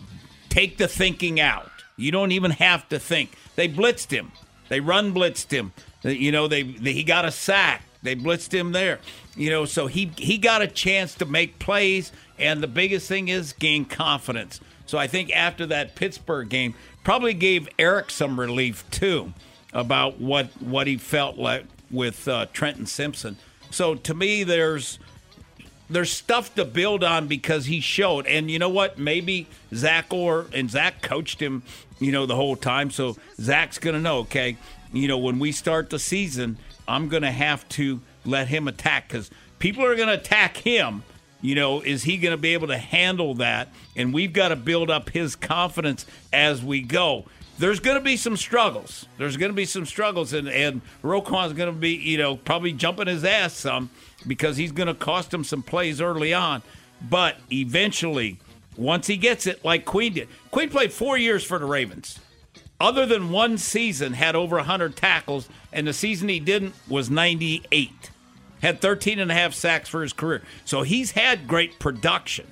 take the thinking out. You don't even have to think. They blitzed him. They run blitzed him. You know, they, they he got a sack. They blitzed him there. You know, so he he got a chance to make plays, and the biggest thing is gain confidence. So I think after that Pittsburgh game, probably gave Eric some relief too about what what he felt like with uh, Trenton Simpson. So to me, there's there's stuff to build on because he showed. And you know what? Maybe Zach Orr and Zach coached him you know, the whole time. So Zach's to know, okay, you know, when we start the season, I'm to have to let him attack because people are to attack him. You know, is he going to be able to handle that? And we've got to build up his confidence as we go. There's going to be some struggles. There's going to be some struggles, and and Roquan's going to be, you know, probably jumping his ass some because he's going to cost him some plays early on. But eventually, once he gets it, like Queen did, Queen played four years for the Ravens. Other than one season, had over 100 tackles, and the season he didn't was 98. Had 13 and a half sacks for his career. So he's had great production.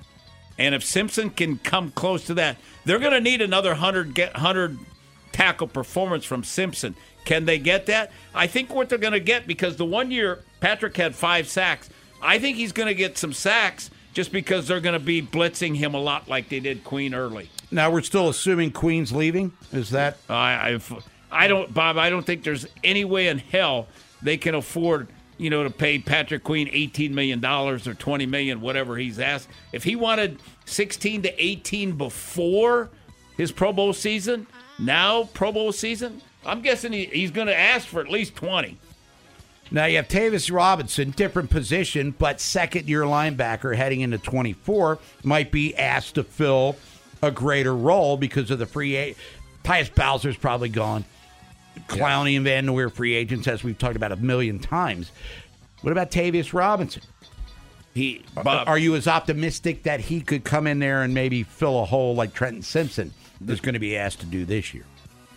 And if Simpson can come close to that, they're going to need another 100, get 100 tackle performance from Simpson. Can they get that? I think what they're going to get because the one year Patrick had five sacks, I think he's going to get some sacks just because they're going to be blitzing him a lot like they did Queen early. Now we're still assuming Queen's leaving. Is that? I I've, I don't, Bob. I don't think there's any way in hell they can afford, you know, to pay Patrick Queen eighteen million dollars or twenty million, whatever he's asked. If he wanted sixteen to eighteen before his Pro Bowl season, now Pro Bowl season, I'm guessing he, he's going to ask for at least twenty. Now you have Tavius Robinson, different position, but second year linebacker heading into 24 might be asked to fill a greater role because of the free agent. Tyus Bowser's probably gone. Clowney and Van Noy free agents, as we've talked about a million times. What about Tavius Robinson? He, Bob, are you as optimistic that he could come in there and maybe fill a hole like Trenton Simpson is going to be asked to do this year?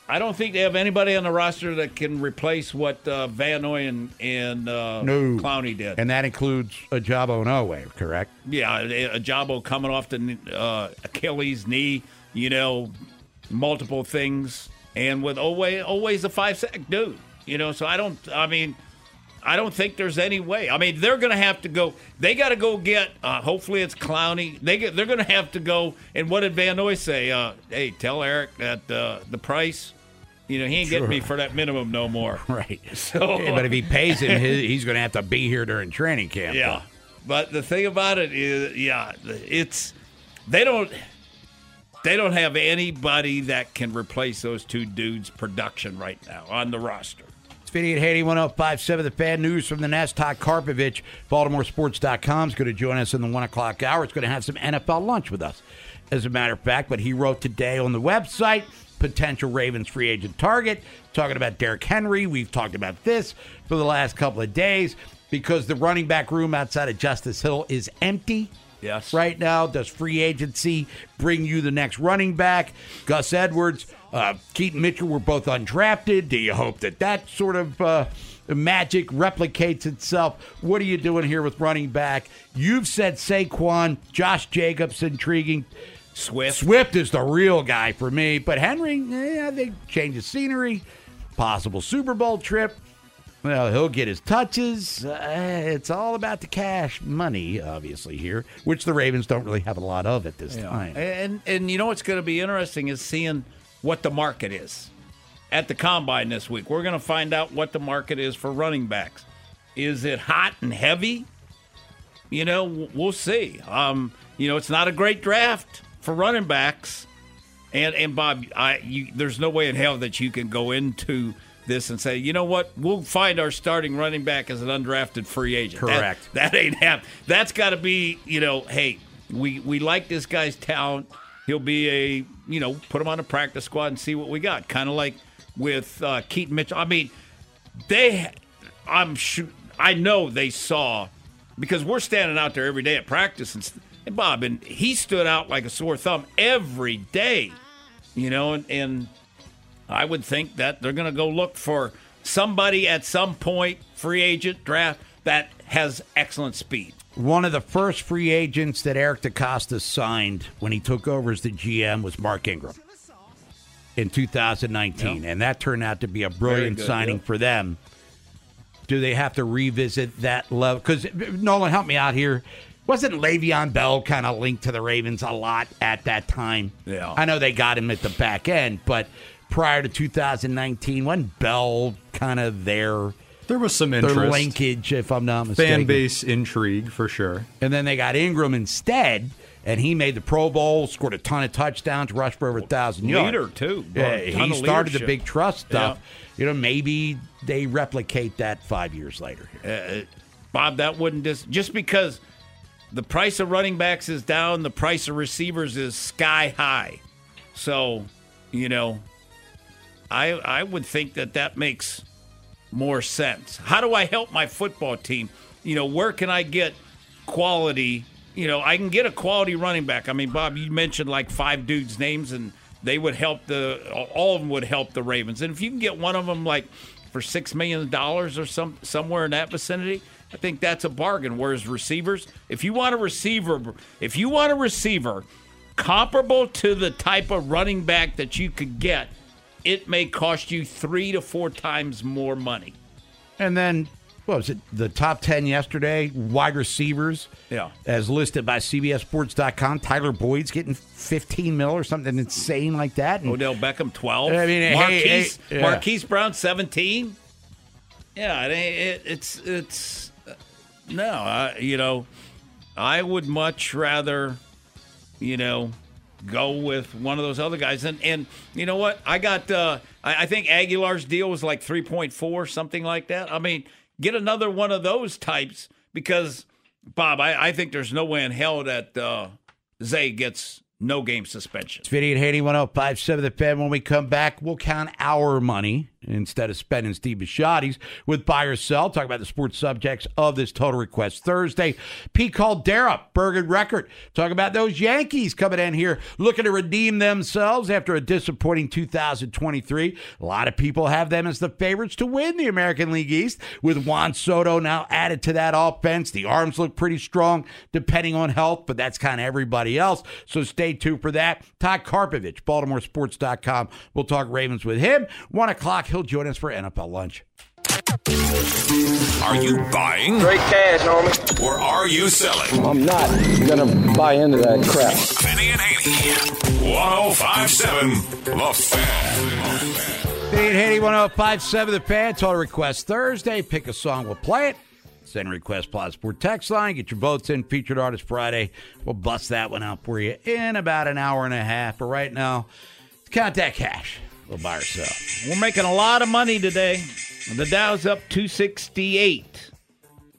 I don't think they have anybody on the roster that can replace what uh, Van Noy and, and uh, no. Clowney did. And that includes Ojabo Noe, correct? Yeah, Ojabo coming off the uh, Achilles knee, you know, multiple things. And with Oweh's a five sack dude, you know, so I don't, I mean, I don't think there's any way. I mean, they're going to have to go. They got to go get. Uh, hopefully, it's Clowney. They get, they're going to have to go. And what did Van Noy say? Uh, hey, tell Eric that uh, the price you know, he ain't Sure. getting me for that minimum no more. Right. So, Yeah, but if he pays him, he's going to have to be here during training camp. yeah. But the thing about it is, yeah, it's they don't they don't have anybody that can replace those two dudes' production right now on the roster. It's Vinny and Haynie 1057, the fan news from the Nest. Todd Karpovich, BaltimoreSports.com is going to join us in the one o'clock hour. It's going to have some NFL lunch with us, as a matter of fact. But he wrote today on the website potential Ravens free agent target, talking about Derrick Henry. We've talked about this for the last couple of days because the running back room outside of Justice Hill is empty. Yes. Right now, does free agency bring you the next running back? Gus Edwards, uh, Keaton Mitchell were both undrafted. Do you hope that that sort of uh, magic replicates itself? What are you doing here with running back? You've said Saquon, Josh Jacobs, intriguing. Swift. Swift is the real guy for me, but Henry, eh, I think change of scenery, possible Super Bowl trip. Well, he'll get his touches. Uh, it's all about the cash money, obviously, here, which the Ravens don't really have a lot of at this time. And and you know what's going to be interesting is seeing what the market is at the combine this week. We're going to find out what the market is for running backs. Is it hot and heavy? You know, we'll see. Um, you know, it's not a great draft for running backs. And and Bob, I you, there's no way in hell that you can go into this and say, you know what, we'll find our starting running back as an undrafted free agent. That- Correct. That, ain't happening. That's got to be, you know, hey, we we like this guy's talent. He'll be a, you know, put him on a practice squad and see what we got. Kind of like with uh, Keaton Mitchell. I mean, they, I'm sure, I know they saw because we're standing out there every day at practice and, and Bob and he stood out like a sore thumb every day, you know, and, and I would think that they're going to go look for somebody at some point, free agent draft that has excellent speed. One of the first free agents that Eric DeCosta signed when he took over as the GM was Mark Ingram in 2019, and that turned out to be a brilliant good, signing yeah. for them. Do they have to revisit that level? Because Nolan, help me out here. Wasn't Le'Veon Bell kind of linked to the Ravens a lot at that time? Yeah. I know they got him at the back end, but prior to 2019, wasn't Bell kind of there? There was some Their interest. linkage, if I'm not mistaken. Fan base intrigue for sure. And then they got Ingram instead. and he made the Pro Bowl, scored a ton of touchdowns, rushed for over a thousand yards. Leader, too. Yeah, he started the big trust stuff. Yeah. You know, maybe they replicate that five years later. Uh, Bob, that wouldn't just just because the price of running backs is down, the price of receivers is sky high. So, you know, I I would think that that makes more sense. How do I help my football team? You know, where can I get quality? You know, I can get a quality running back. I mean, Bob, you mentioned like five dudes' names, and they would help the all of them would help the Ravens. And if you can get one of them like for six million dollars or some somewhere in that vicinity, I think that's a bargain. Whereas receivers, if you want a receiver, if you want a receiver comparable to the type of running back that you could get, it may cost you three to four times more money. And then, what was it? The top 10 yesterday, wide receivers. Yeah. As listed by CBSSports.com. Tyler Boyd's getting 15 mil or something insane like that. And Odell Beckham, 12. I mean, Marquise, hey, yeah. Marquise Brown, 17. Yeah, it, it, it's, it's, no, I, you know, I would much rather, you know, go with one of those other guys. And, and you know what? I got, uh, I, I think Agholor's deal was like 3.4, something like that. I mean, get another one of those types because, Bob, I, I think there's no way in hell that uh, Zay gets no game suspension. It's Vinny and Haynie 1057 The Fan. When we come back, we'll count our money instead of spending Steve Bisciotti's with buy or sell. Talk about the sports subjects of this Total Request Thursday. Pete Caldera, Bergen Record. Talk about those Yankees coming in here looking to redeem themselves after a disappointing 2023. A lot of people have them as the favorites to win the American League East with Juan Soto now added to that offense. The arms look pretty strong depending on health, but that's kind of everybody else. So stay tuned for that. Todd Karpovich, BaltimoreSports.com. We'll talk Ravens with him. One o'clock, he'll join us for NFL lunch. Are you buying? Great cash, homie. Or are you selling? I'm not gonna buy into that crap. Vinny and Haynie. 1057 The Fan. Vinny and Haynie 1057 The Fan. Total Request Thursday. Pick a song, we'll play it. Send request plus sport text line. Get your votes in. Featured Artist Friday. We'll bust that one out for you in about an hour and a half. But right now, count that cash. We'll buy or sell. We're making a lot of money today. The Dow's up 268.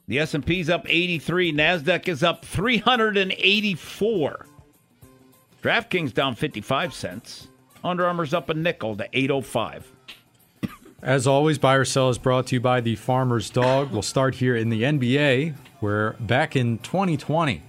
The S&P's up 83. Nasdaq is up 384. DraftKings down 55 cents. Under Armour's up a nickel to 805. As always, Buy or Sell is brought to you by the Farmer's Dog. We'll start here in the NBA, where back in 2020,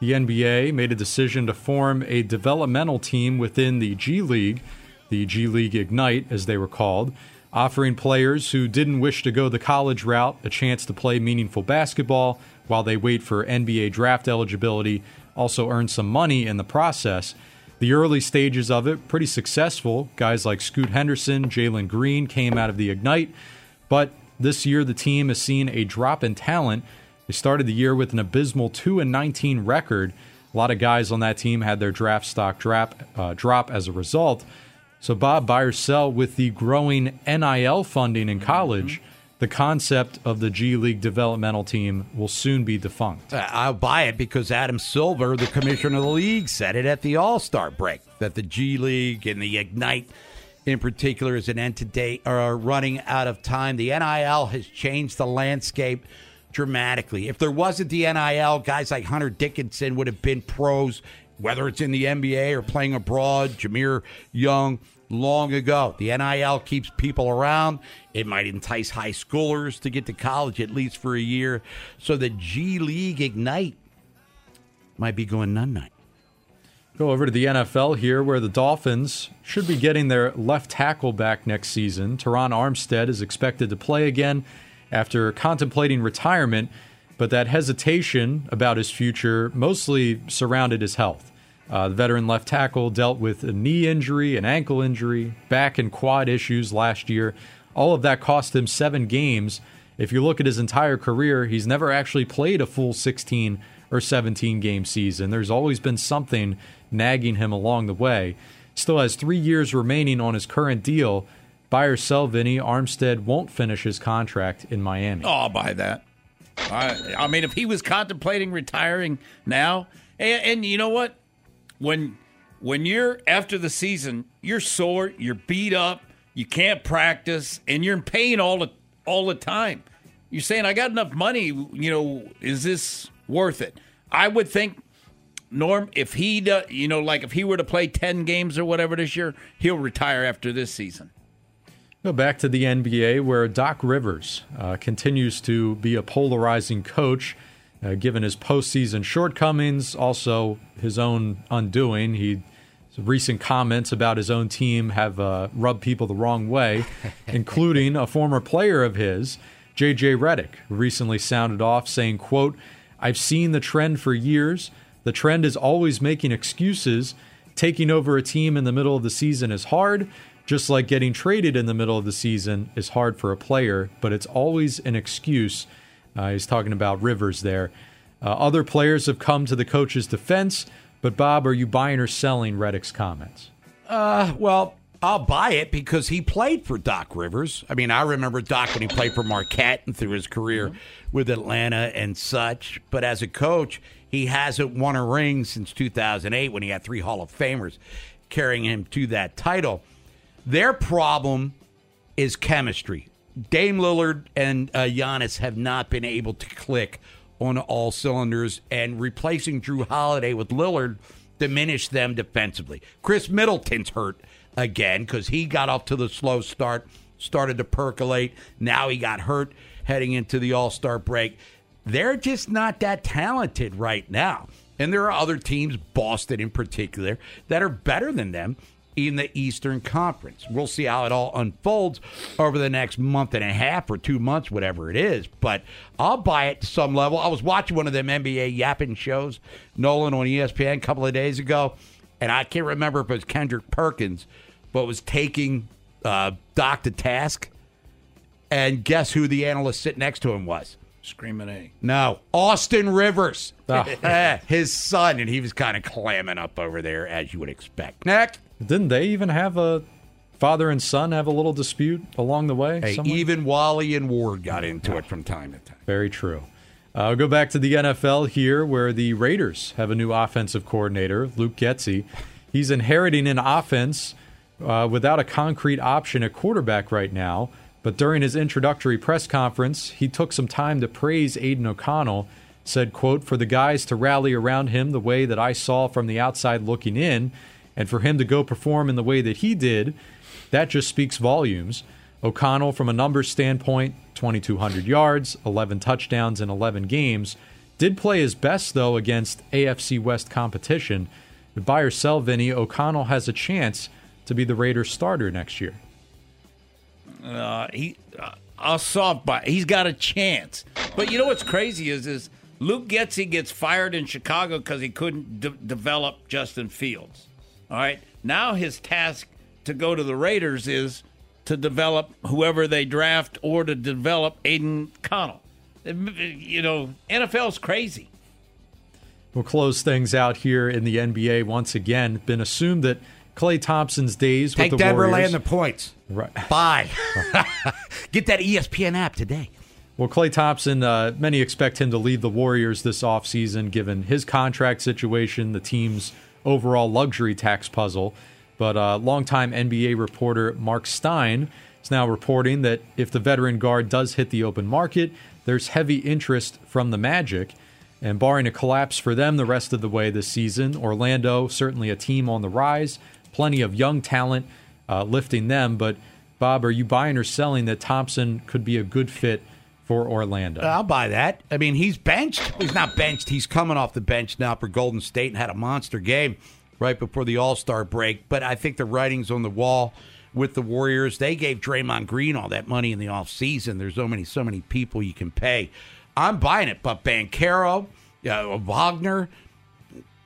the NBA made a decision to form a developmental team within the G League, the G League Ignite, as they were called, offering players who didn't wish to go the college route a chance to play meaningful basketball while they wait for NBA draft eligibility, also earn some money in the process. The early stages of it, pretty successful. Guys like Scoot Henderson, Jalen Green came out of the Ignite. But this year, the team has seen a drop in talent. They started the year with an abysmal 2 and 19 record. A lot of guys on that team had their draft stock drop, uh, drop as a result. So, Bob, buy or sell with the growing NIL funding in college, the concept of the G League developmental team will soon be defunct. Uh, I'll buy it because Adam Silver, the commissioner of the league, said it at the All Star break that the G League and the Ignite, in particular, is an entity are running out of time. The NIL has changed the landscape dramatically. If there wasn't the NIL, guys like Hunter Dickinson would have been pros, whether it's in the NBA or playing abroad. Jahmir Young. Long ago, the NIL keeps people around. It might entice high schoolers to get to college at least for a year. So the G League Ignite might be going none night. Go over to the NFL here, where the Dolphins should be getting their left tackle back next season. Terron Armstead is expected to play again after contemplating retirement, but that hesitation about his future mostly surrounded his health. Uh, the veteran left tackle dealt with a knee injury, an ankle injury, back and quad issues last year. All of that cost him seven games. If you look at his entire career, he's never actually played a full 16 or 17 game season. There's always been something nagging him along the way. Still has three years remaining on his current deal. Buy or sell, Vinny, Armstead won't finish his contract in Miami. Oh, I'll buy that. I, I mean, if he was contemplating retiring now, and, and you know what? When when you're after the season, you're sore, you're beat up, you can't practice, and you're in pain all the all the time. You're saying, "I got enough money. You know, is this worth it?" I would think, Norm, if he, do, you know, like if he were to play ten games or whatever this year, he'll retire after this season. Go back to the NBA, where Doc Rivers uh, continues to be a polarizing coach, uh, given his postseason shortcomings, also his own undoing. He recent comments about his own team have uh, rubbed people the wrong way, including a former player of his, J.J. Redick, who recently sounded off saying, "quote I've seen the trend for years. The trend is always making excuses. Taking over a team in the middle of the season is hard." Just like getting traded in the middle of the season is hard for a player, but it's always an excuse. Uh, he's talking about Rivers there. Uh, other players have come to the coach's defense, but Bob, are you buying or selling Redick's comments? Uh, well, I'll buy it because he played for Doc Rivers. I mean, I remember Doc when he played for Marquette and through his career with Atlanta and such. But as a coach, he hasn't won a ring since 2008 when he had three Hall of Famers carrying him to that title. Their problem is chemistry. Dame Lillard and uh, Giannis have not been able to click on all cylinders, and replacing Jrue Holiday with Lillard diminished them defensively. Khris Middleton's hurt again because he got off to the slow start, started to percolate. Now he got hurt heading into the All Star break. They're just not that talented right now. And there are other teams, Boston in particular, that are better than them in the Eastern Conference. We'll see how it all unfolds over the next month and a half or two months, whatever it is. But I'll buy it to some level. I was watching one of them NBA yapping shows, Nolan on ESPN a couple of days ago, and I can't remember if it was Kendrick Perkins, but was taking uh, Doc to task. And guess who the analyst sitting next to him was? Screaming A. No, Austin Rivers, Oh. his son, and he was kind of clamming up over there as you would expect. Next. Didn't they even have a father and son have a little dispute along the way? Hey, even Wally and Ward got into it from time to time. Very true. Uh, I'll go back to the NFL here, where the Raiders have a new offensive coordinator, Luke Getsy. He's inheriting an offense uh, without a concrete option at quarterback right now. But during his introductory press conference, he took some time to praise Aidan O'Connell. Said, "quote For the guys to rally around him the way that I saw from the outside looking in, and for him to go perform in the way that he did, that just speaks volumes." O'Connell, from a numbers standpoint, 2,200 yards, 11 touchdowns in 11 games. Did play his best, though, against AFC West competition. But buy or sell, Vinny, O'Connell has a chance to be the Raiders starter next year. Uh, he, uh, I'll soft buy. He's got a chance. But you know what's crazy is is Luke Getsy gets fired in Chicago because he couldn't de- develop Justin Fields. All right. Now his task to go to the Raiders is to develop whoever they draft or to develop Aidan Connell. You know, NFL's crazy. We'll close things out here in the NBA once again. Been assumed that Klay Thompson's days Take with the Denver Warriors. laying the points. Right. Bye. Get that ESPN app today. Well, Clay Thompson, uh, many expect him to leave the Warriors this offseason given his contract situation, the team's overall luxury tax puzzle. But uh, longtime NBA reporter Mark Stein is now reporting that if the veteran guard does hit the open market, there's heavy interest from the Magic. And barring a collapse for them the rest of the way this season, Orlando, certainly a team on the rise, plenty of young talent uh, lifting them. But, Bob, are you buying or selling that Thompson could be a good fit for Orlando? I'll buy that. I mean, he's benched. He's not benched. He's coming off the bench now for Golden State and had a monster game right before the All Star break. But I think the writing's on the wall with the Warriors. They gave Draymond Green all that money in the offseason. There's so many, so many people you can pay. I'm buying it. But Banchero, uh, Wagner,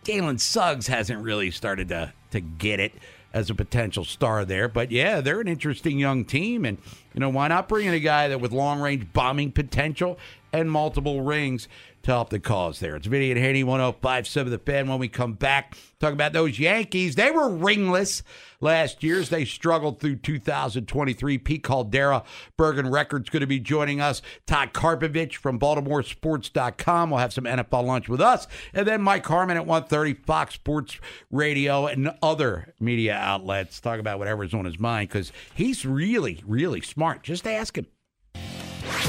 Jalen Suggs hasn't really started to to get it as a potential star there. But yeah, they're an interesting young team, and you know why not bring in a guy that with long range bombing potential and multiple rings to help the cause there. It's Vinny and Haynie, 1057 The Fan. When we come back, talk about those Yankees. They were ringless last year as they struggled through 2023. Pete Caldera, Bergen Records, going to be joining us. Todd Karpovich from BaltimoreSports.com will have some NFL lunch with us. And then Mike Harmon at 1.30, Fox Sports Radio, and other media outlets. Talk about whatever's on his mind because he's really, really smart. Just ask him.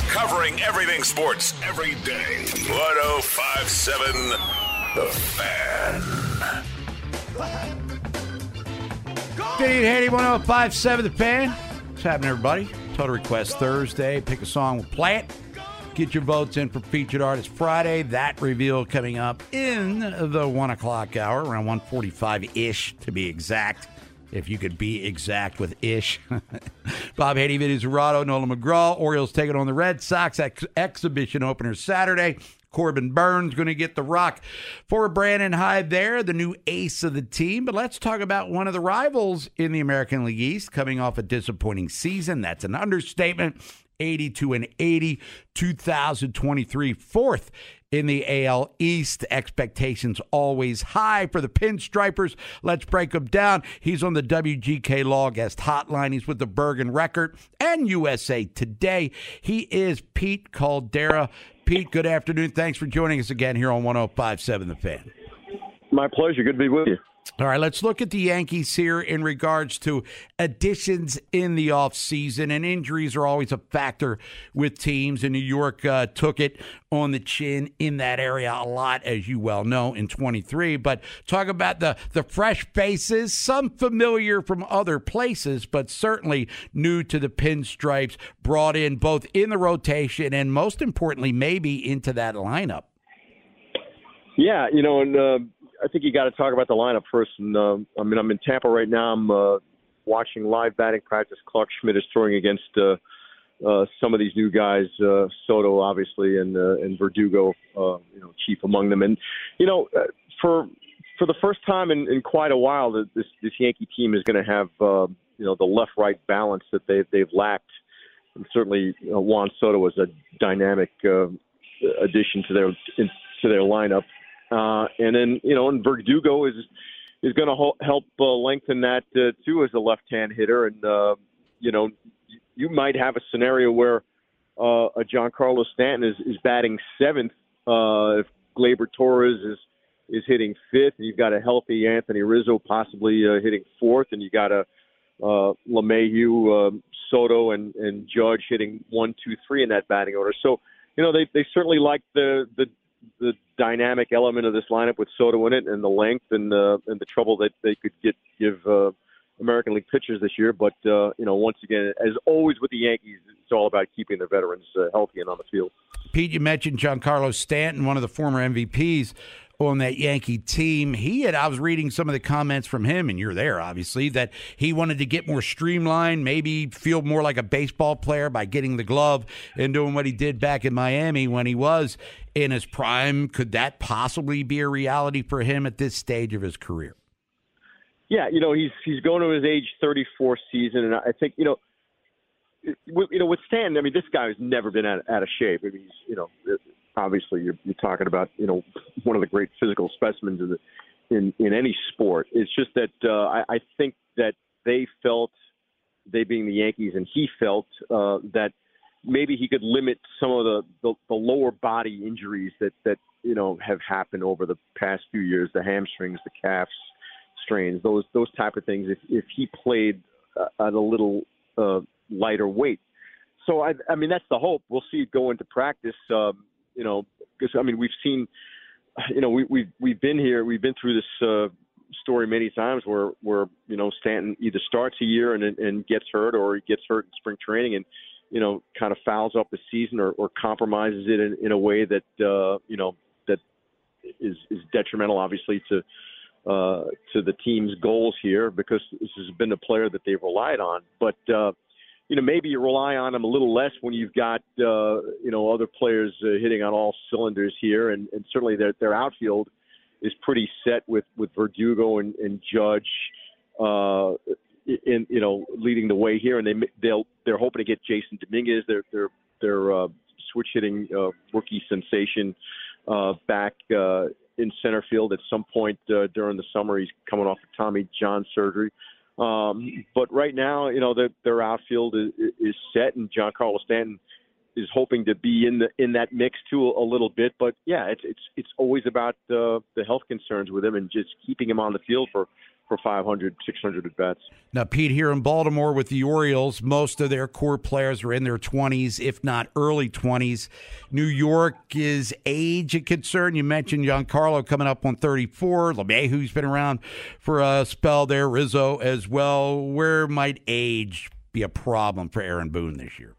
Covering everything sports every day. 1057 The Fan. Vinny and Haynie, 1057 The Fan. What's happening, everybody? Total Request Thursday. Pick a song, we'll play it. Get your votes in for Featured Artist Friday. That reveal coming up in the 1 o'clock hour, around 145-ish to be exact if you could be exact with ish. Bob Haynie, Vinny Cerrato, Nolan McGraw. Orioles taking on the Red Sox. Ex- exhibition opener Saturday. Corbin Burnes going to get the rock for Brandon Hyde there, the new ace of the team. But let's talk about one of the rivals in the American League East coming off a disappointing season. That's an understatement. 82 and 80, 2023 fourth in the AL East. Expectations always high for the Pinstripers. Let's break them down. He's on the WGK Law Guest Hotline. He's with the Bergen Record and USA Today. He is Pete Caldera. Pete, good afternoon. Thanks for joining us again here on 1057 The Fan. My pleasure. Good to be with you. All right, let's look at the Yankees here in regards to additions in the offseason. And injuries are always a factor with teams. And New York uh, took it on the chin in that area a lot, as you well know, in 23. But talk about the, the fresh faces, some familiar from other places, but certainly new to the pinstripes, brought in both in the rotation and most importantly, maybe into that lineup. Yeah, you know, and uh, I think you got to talk about the lineup first. And uh, I mean, I'm in Tampa right now. I'm uh, watching live batting practice. Clarke Schmidt is throwing against uh, uh, some of these new guys, uh, Soto obviously, and uh, and Verdugo, uh, you know, chief among them. And you know, uh, for for the first time in, in quite a while, this this Yankee team is going to have uh, you know the left-right balance that they they've lacked. And certainly, know, Juan Soto was a dynamic uh, addition to their in, to their lineup. Uh, and then you know, and Verdugo is is going to ho- help uh, lengthen that uh, too as a left-hand hitter. And uh, you know, you might have a scenario where uh, a Giancarlo Stanton is, is batting seventh uh, if Gleyber Torres is is hitting fifth, and you've got a healthy Anthony Rizzo possibly uh, hitting fourth, and you got a uh, LeMahieu, uh, Soto, and and Judge hitting one, two, three in that batting order. So you know they they certainly like the the the dynamic element of this lineup with Soto in it, and the length and the and the trouble that they could get give uh, American League pitchers this year. But uh, you know, once again, as always with the Yankees, it's all about keeping the veterans uh, healthy and on the field. Pete, you mentioned Giancarlo Stanton, one of the former MVPs on that Yankee team. He had, I was reading some of the comments from him, and you're there, obviously, that he wanted to get more streamlined, maybe feel more like a baseball player by getting the glove and doing what he did back in Miami when he was in his prime. Could that possibly be a reality for him at this stage of his career? Yeah, you know, he's he's going to his age 34 season, and I think you know, you know, with Stan, I mean, this guy has never been out, out of shape. I mean, he's you know, obviously you're, you're talking about you know one of the great physical specimens in the, in in any sport. It's just that uh, I, I think that they felt, they being the Yankees, and he felt uh, that maybe he could limit some of the, the the lower body injuries that that you know have happened over the past few years, the hamstrings, the calves strains, those those type of things. If if he played uh, at a little uh, lighter weight. So I, I mean that's the hope. We'll see it go into practice. Um, you know, because I mean we've seen, you know, we we've we've been here, we've been through this uh, story many times where where you know Stanton either starts a year and and gets hurt or he gets hurt in spring training and you know kind of fouls up the season or, or compromises it in, in a way that uh, you know that is is detrimental obviously to uh, to the team's goals here because this has been a player that they've relied on. But uh, you know, maybe you rely on him a little less when you've got uh, you know other players uh, hitting on all cylinders here, and, and certainly their their outfield is pretty set with with Verdugo and, and Judge. Uh, in you know leading the way here, and they they'll they're hoping to get Jasson Dominguez, their their their uh, switch hitting uh, rookie sensation, uh, back uh, in center field at some point uh, during the summer. He's coming off of Tommy John surgery. Um, but right now, you know, their, their outfield is, is set, and Giancarlo Stanton is hoping to be in the in that mix too a, little bit. But yeah, it's it's it's always about uh, the health concerns with him and just keeping him on the field for for 500, 600 at bats. Now, Pete, here in Baltimore with the Orioles, most of their core players are in their 20s, if not early 20s. New York is age a concern. You mentioned Giancarlo coming up on 34, LeMahieu's been around for a spell there, Rizzo as well. Where might age be a problem for Aaron Boone this year?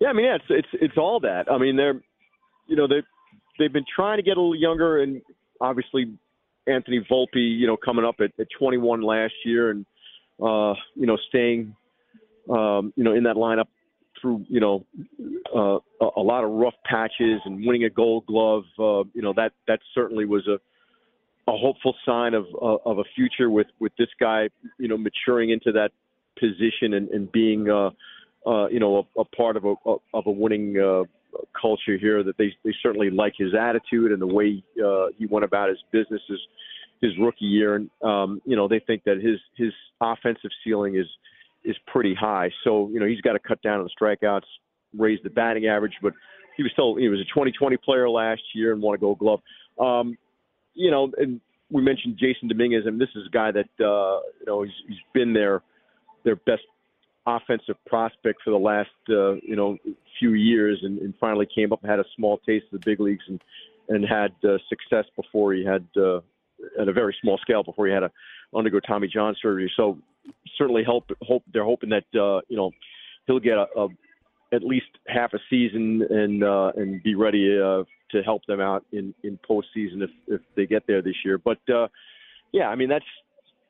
Yeah, I mean, yeah, it's it's it's all that. I mean, they're, you know, they they've been trying to get a little younger, and obviously Anthony Volpe, you know, coming up at, at 21 last year, and uh, you know, staying, um, you know, in that lineup through, you know, uh, a, lot of rough patches and winning a Gold Glove. Uh, you know, that that certainly was a a hopeful sign of uh, of a future with with this guy, you know, maturing into that position and, and being. Uh, uh, you know, a, a part of a, of a winning uh, culture here. That they they certainly like his attitude and the way uh, he went about his business his, his rookie year. And um, you know, they think that his his offensive ceiling is is pretty high. So you know, he's got to cut down on the strikeouts, raise the batting average. But he was still he was a 2020 player last year and won a Gold Glove. Um, you know, and we mentioned Jasson Dominguez, and this is a guy that uh, you know he's, he's been their their best offensive prospect for the last uh, you know few years, and, and finally came up and had a small taste of the big leagues and and had uh, success before he had uh, at a very small scale before he had to undergo Tommy John surgery. So certainly help hope they're hoping that uh, you know he'll get a, a at least half a season and uh, and be ready uh, to help them out in in postseason if if they get there this year. But uh, yeah, I mean that's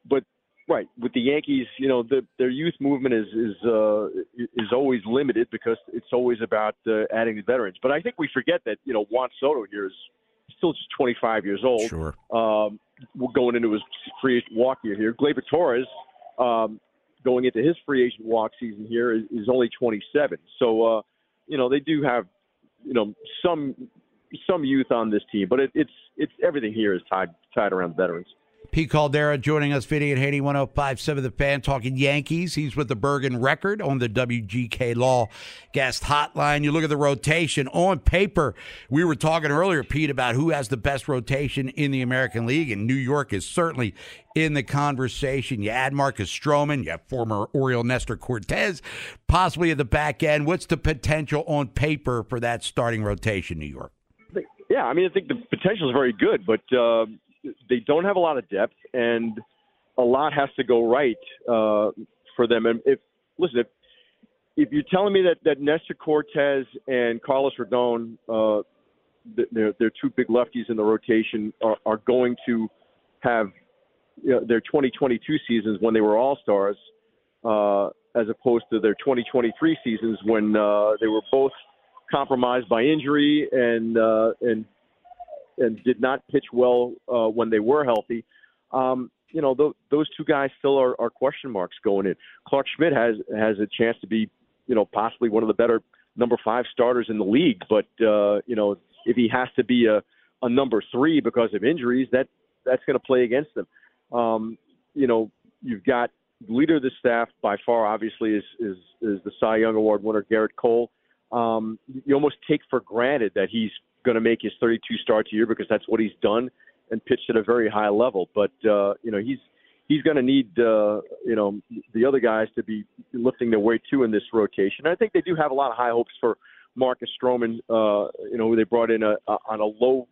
but Right. With the Yankees, you know, the, their youth movement is is uh, is always limited because it's always about uh, adding the veterans. But I think we forget that you know Juan Soto here is still just 25 years old. Sure. Um, we're going into his free agent walk year here. Gleyber Torres, um, going into his free agent walk season here, is, is only 27. So, uh, you know, they do have, you know, some some youth on this team, but it, it's it's everything here is tied tied around veterans. Pete Caldera joining us, Vinny and Haynie, 1057 The Fan, talking Yankees. He's with the Bergen record on the WGK Law guest hotline. You look at the rotation on paper. We were talking earlier, Pete, about who has the best rotation in the American League, and New York is certainly in the conversation. You add Marcus Stroman, you have former Oriole Nestor Cortes, possibly at the back end. What's the potential on paper for that starting rotation, New York? Yeah, I mean, I think the potential is very good, but. Uh, they don't have a lot of depth, and a lot has to go right uh, for them. And if listen, if, if you're telling me that that Nestor Cortes and Carlos Rodon, uh, they're, they're two big lefties in the rotation, are, are going to have you know, their 2022 seasons when they were all stars, uh, as opposed to their 2023 seasons when uh, they were both compromised by injury and uh, and and did not pitch well uh, when they were healthy. Um, you know, th- those two guys still are, are question marks going in. Clarke Schmidt has has a chance to be, you know, possibly one of the better number five starters in the league. But uh, you know, if he has to be a, a number three because of injuries, that that's going to play against them. Um, you know, you've got leader of the staff by far, obviously, is is, is the Cy Young Award winner Gerrit Cole. Um, you almost take for granted that he's going to make his 32 starts a year because that's what he's done and pitched at a very high level. But uh, you know he's he's going to need uh, you know the other guys to be lifting their weight too in this rotation. I think they do have a lot of high hopes for Marcus Stroman. Uh, you know who they brought in a, a, on a low,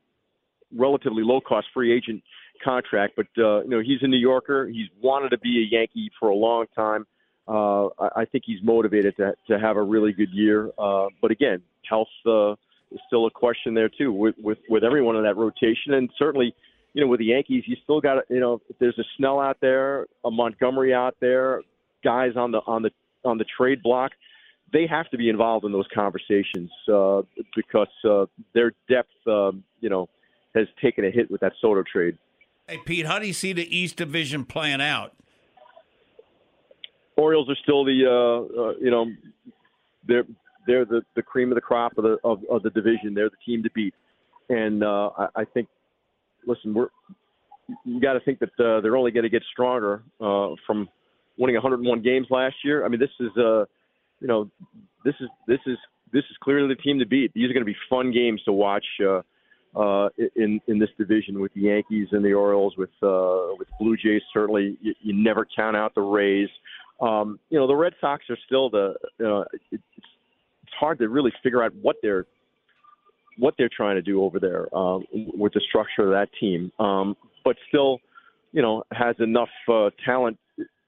relatively low cost free agent contract. But uh, you know he's a New Yorker. He's wanted to be a Yankee for a long time. Uh, I, I think he's motivated to to have a really good year. Uh, but again, health. Uh, still a question there too with with with everyone in that rotation, and certainly, you know, with the Yankees, you still got you know, if there's a Snell out there, a Montgomery out there, guys on the on the on the trade block, they have to be involved in those conversations uh, because uh, their depth, uh, you know, has taken a hit with that Soto trade. Hey Pete, how do you see the East Division playing out? Orioles are still the uh, uh, you know they're they're the, the cream of the crop of the of, of the division. They're the team to beat. and uh, I, I think, listen, we're you got to think that uh, they're only going to get stronger uh, from winning 101 games last year. I mean, this is uh, you know, this is this is this is clearly the team to beat. These are going to be fun games to watch uh, uh, in in this division with the Yankees and the Orioles, with uh, with Blue Jays. Certainly, you, you never count out the Rays. Um, you know, the Red Sox are still the. Uh, it's it's hard to really figure out what they're what they're trying to do over there um, with the structure of that team. Um, but still, you know, has enough uh, talent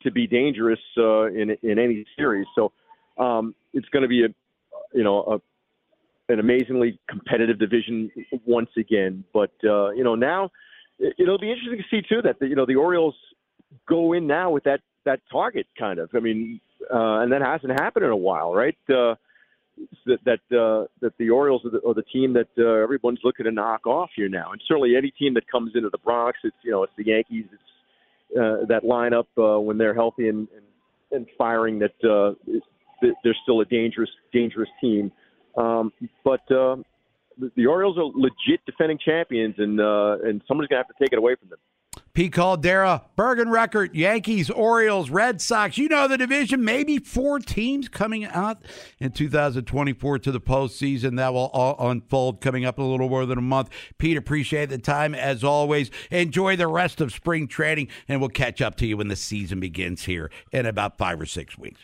to be dangerous uh, in in any series. So um, it's going to be a, you know, a, an amazingly competitive division once again. But uh, you know, now it, it'll be interesting to see too that the, you know the Orioles go in now with that that target kind of. I mean, uh, and that hasn't happened in a while, right? Uh, that that uh, that the Orioles are the, are the team that uh, everyone's looking to knock off here now, and certainly any team that comes into the Bronx, it's you know it's the Yankees, it's uh, that lineup uh, when they're healthy and and, and firing that uh, they're still a dangerous dangerous team, um, but. Uh, the, the Orioles are legit defending champions, and uh, and somebody's gonna have to take it away from them. Pete Caldera, Bergen Record, Yankees, Orioles, Red Sox. You know the division. Maybe four teams coming out in 2024 to the postseason. That will all unfold coming up in a little more than a month. Pete, appreciate the time as always. Enjoy the rest of spring training, and we'll catch up to you when the season begins here in about five or six weeks.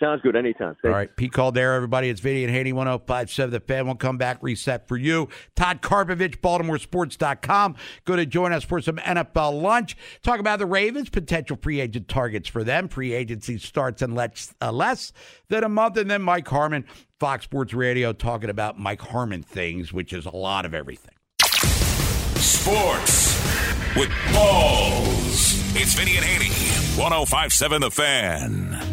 Sounds good. Anytime. Thanks. All right. Pete Caldera, everybody. It's Vinny and Haynie, 1057. The fan will come back, reset for you. Todd Karpovich, BaltimoreSports.com. Go to join us for some NFL lunch. Talk about the Ravens, potential free agent targets for them. Free agency starts in less, uh, less than a month. And then Mike Harmon, Fox Sports Radio, talking about Mike Harmon things, which is a lot of everything. Sports with balls. It's Vinny and Haynie, 1057 The Fan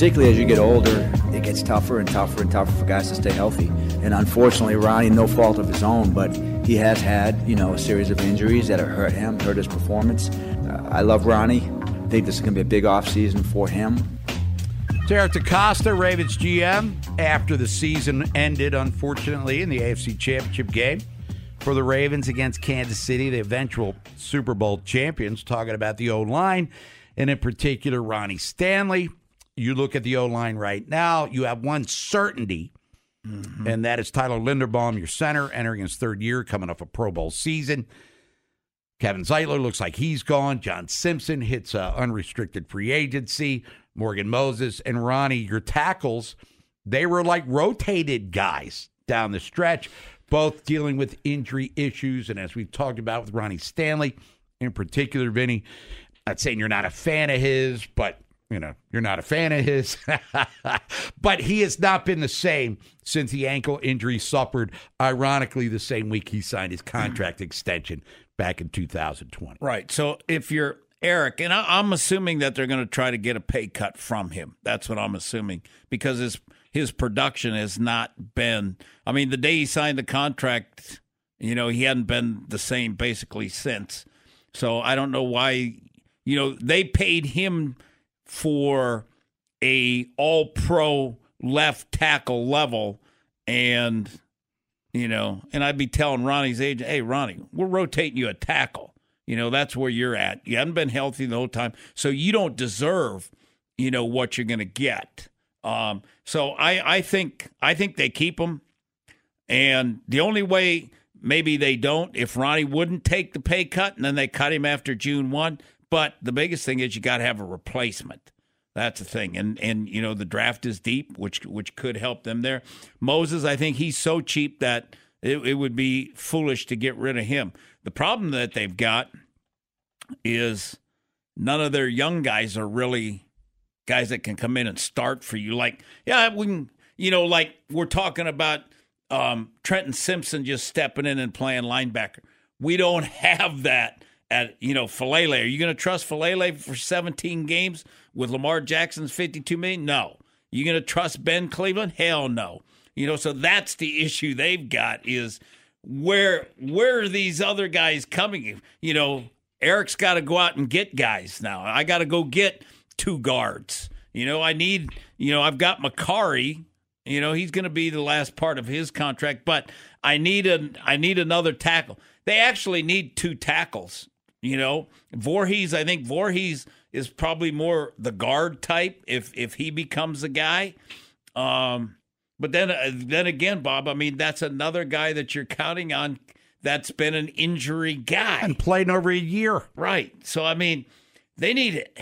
particularly as you get older, it gets tougher and tougher and tougher for guys to stay healthy. And unfortunately, Ronnie, no fault of his own, but he has had, you know, a series of injuries that have hurt him, hurt his performance. Uh, I love Ronnie. I think this is going to be a big offseason for him. Eric DeCosta, Ravens GM, after the season ended, unfortunately, in the AFC Championship game for the Ravens against Kansas City, the eventual Super Bowl champions, talking about the O line, and in particular, Ronnie Stanley. You look at the O line right now, you have one certainty, mm-hmm. and that is Tyler Linderbaum, your center, entering his third year, coming off a Pro Bowl season. Kevin Zeitler looks like he's gone. John Simpson hits uh, unrestricted free agency. Morgan Moses and Ronnie, your tackles, they were like rotated guys down the stretch, both dealing with injury issues. And as we've talked about with Ronnie Stanley in particular, Vinny, not saying you're not a fan of his, but you know, you're not a fan of his. but he has not been the same since the ankle injury suffered, ironically, the same week he signed his contract extension back in 2020. Right. So if you're Eric, and I, am assuming that they're going to try to get a pay cut from him. That's what I'm assuming because his his production has not been. I mean, the day he signed the contract, you know, he hadn't been the same basically since. So I don't know why. You know, they paid him for a all pro left tackle level and you know and i'd be telling ronnie's agent hey ronnie we're rotating you a tackle. You know that's where you're at. You haven't been healthy the whole time so you don't deserve you know what you're going to get. Um, so i i think i think they keep him and the only way maybe they don't if ronnie wouldn't take the pay cut and then they cut him after june 1 but the biggest thing is you got to have a replacement. That's the thing, and and you know the draft is deep, which which could help them there. Moses, I think he's so cheap that it, it would be foolish to get rid of him. The problem that they've got is none of their young guys are really guys that can come in and start for you. Like, yeah, we can, you know, like we're talking about um, Trenton Simpson just stepping in and playing linebacker. We don't have that at you know Faalele. Are you going to trust Faalele for 17 games with Lamar Jackson's 52 million? No. You going to trust Ben Cleveland? Hell no. You know, so that's the issue they've got is where where are these other guys coming? You know, Eric's got to go out and get guys now. I got to go get two guards. You know, I need. You know, I've got Mekari. You know, he's going to be the last part of his contract, but I need a I need another tackle. They actually need two tackles. You know, Vorhees. I think Vorhees is probably more the guard type if if he becomes a guy. Um, but then uh, then again, Bob. I mean, that's another guy that you're counting on. That's been an injury guy and played over a year. Right. So I mean, they need it.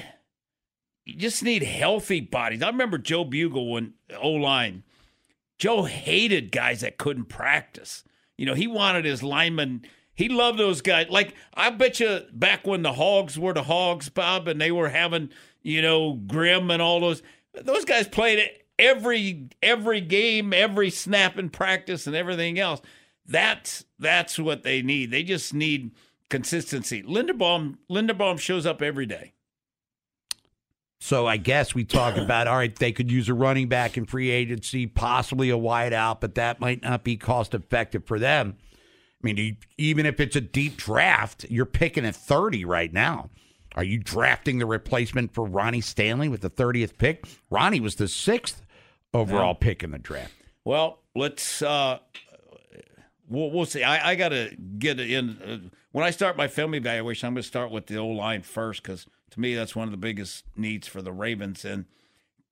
you just need healthy bodies. I remember Joe Bugel when O line. Joe hated guys that couldn't practice. You know, he wanted his linemen. He loved those guys. Like I bet you back when the Hogs were the Hogs, Bob, and they were having you know Grimm and all those. Those guys played every every game, every snap in practice, and everything else. That's that's what they need. They just need consistency. Linderbaum Linderbaum shows up every day. So I guess we talk about all right, they could use a running back in free agency, possibly a wideout, but that might not be cost effective for them. I mean, even if it's a deep draft, you're picking at 30 right now. Are you drafting the replacement for Ronnie Stanley with the 30th pick? Ronnie was the sixth overall yeah. pick in the draft. Well, let's uh we'll, we'll see. I, I got to get in uh, when I start my film evaluation. I'm going to start with the O line first because to me, that's one of the biggest needs for the Ravens. And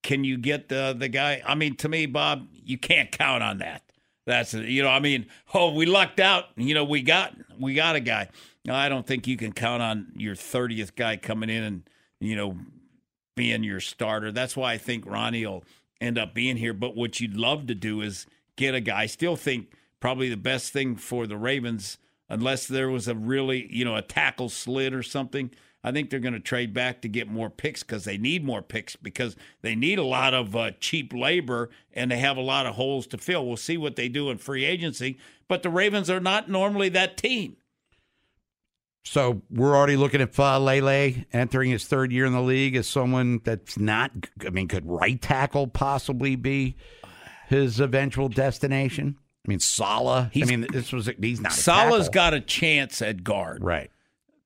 can you get the the guy? I mean, to me, Bob, you can't count on that. That's you know, I mean, oh, we lucked out. You know, we got we got a guy. I don't think you can count on your thirtieth guy coming in and you know being your starter. That's why I think Ronnie will end up being here. But what you'd love to do is get a guy. I still think probably the best thing for the Ravens, unless there was a really you know a tackle slid or something I think they're going to trade back to get more picks because they need more picks because they need a lot of uh, cheap labor and they have a lot of holes to fill. We'll see what they do in free agency, but the Ravens are not normally that team. So we're already looking at Lele entering his third year in the league as someone that's not. I mean, could right tackle possibly be his eventual destination? I mean, Saleh. I mean, this was he's not. Saleh's got a chance at guard, right?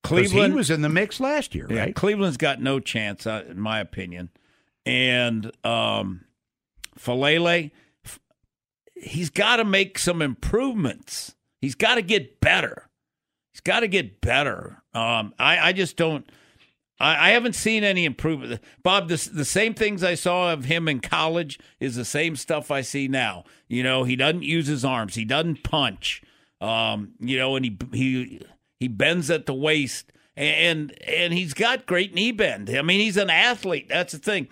Cleveland was in the mix last year, right? Cleveland's got no chance, uh, in my opinion. And um, Faalele, he's got to make some improvements. He's got to get better. He's got to get better. Um, I, I just don't. I, I haven't seen any improvement. Bob, the, the same things I saw of him in college is the same stuff I see now. You know, he doesn't use his arms. He doesn't punch. Um, you know, and he he he bends at the waist, and and he's got great knee bend. I mean, he's an athlete. That's the thing.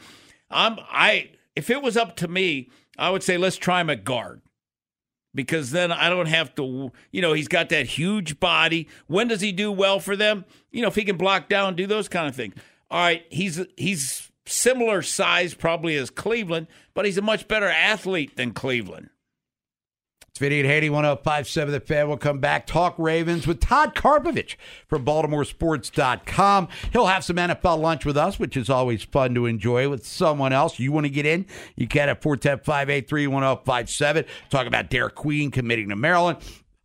I'm I if it was up to me, I would say let's try him at guard because then I don't have to, you know, he's got that huge body. When does he do well for them? You know, if he can block down, do those kind of things. All right, he's he's similar size probably as Cleveland, but he's a much better athlete than Cleveland. It's Vinny and Haynie, 1057 The Fan. We'll come back, talk Ravens with Todd Karpovich from BaltimoreSports.com. He'll have some NFL lunch with us, which is always fun to enjoy with someone else. You want to get in? You can at 410 583 1057. Talk about Derik Queen committing to Maryland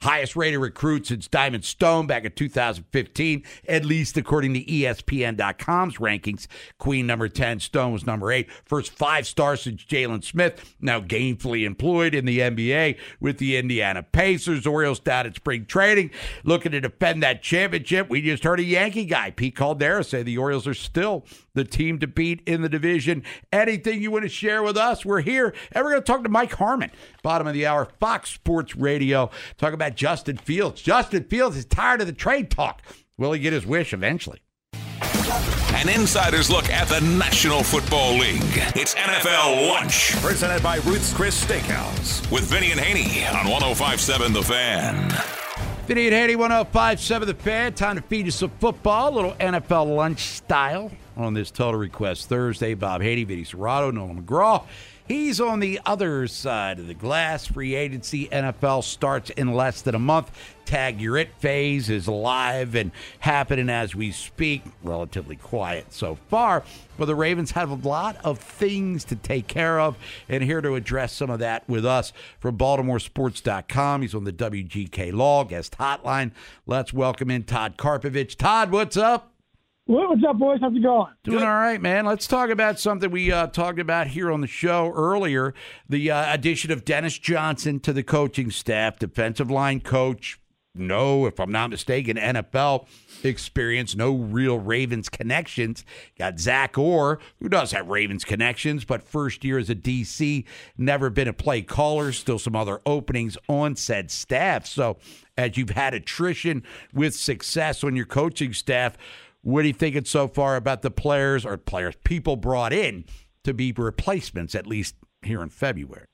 highest rated recruit since Diamond Stone back in 2015, at least according to ESPN.com's rankings. Queen number 10, Stone was number 8. First five stars since Jalen Smith, now gainfully employed in the NBA with the Indiana Pacers. Orioles down at spring training, looking to defend that championship. We just heard a Yankee guy, Pete Caldera, say the Orioles are still the team to beat in the division. Anything you want to share with us, we're here. And we're going to talk to Mike Harmon, bottom of the hour, Fox Sports Radio. Talk about Justin Fields. Justin Fields is tired of the trade talk. Will he get his wish eventually? An insider's look at the National Football League. It's NFL Lunch. Presented by Ruth's Chris Steakhouse. With Vinny and Haynie on 1057 The Fan. Vinny and Haynie, 1057 The Fan. Time to feed you some football, a little NFL lunch style on this Total Request Thursday. Bob Haynie, Vinny Cerrato, Nolan McGraw. He's on the other side of the glass. Free agency NFL starts in less than a month. Tag your it phase is live and happening as we speak. Relatively quiet so far, but the Ravens have a lot of things to take care of. And here to address some of that with us from BaltimoreSports.com. He's on the WGK Law guest hotline. Let's welcome in Todd Karpovich. Todd, what's up? What's up, boys? How's it going? Doing all right, man. Let's talk about something we uh, talked about here on the show earlier the uh, addition of Dennis Johnson to the coaching staff, defensive line coach. No, if I'm not mistaken, NFL experience, no real Ravens connections. Got Zach Orr, who does have Ravens connections, but first year as a DC, never been a play caller, still some other openings on said staff. So, as you've had attrition with success on your coaching staff, what are you thinking so far about the players or players, people brought in to be replacements, at least here in February?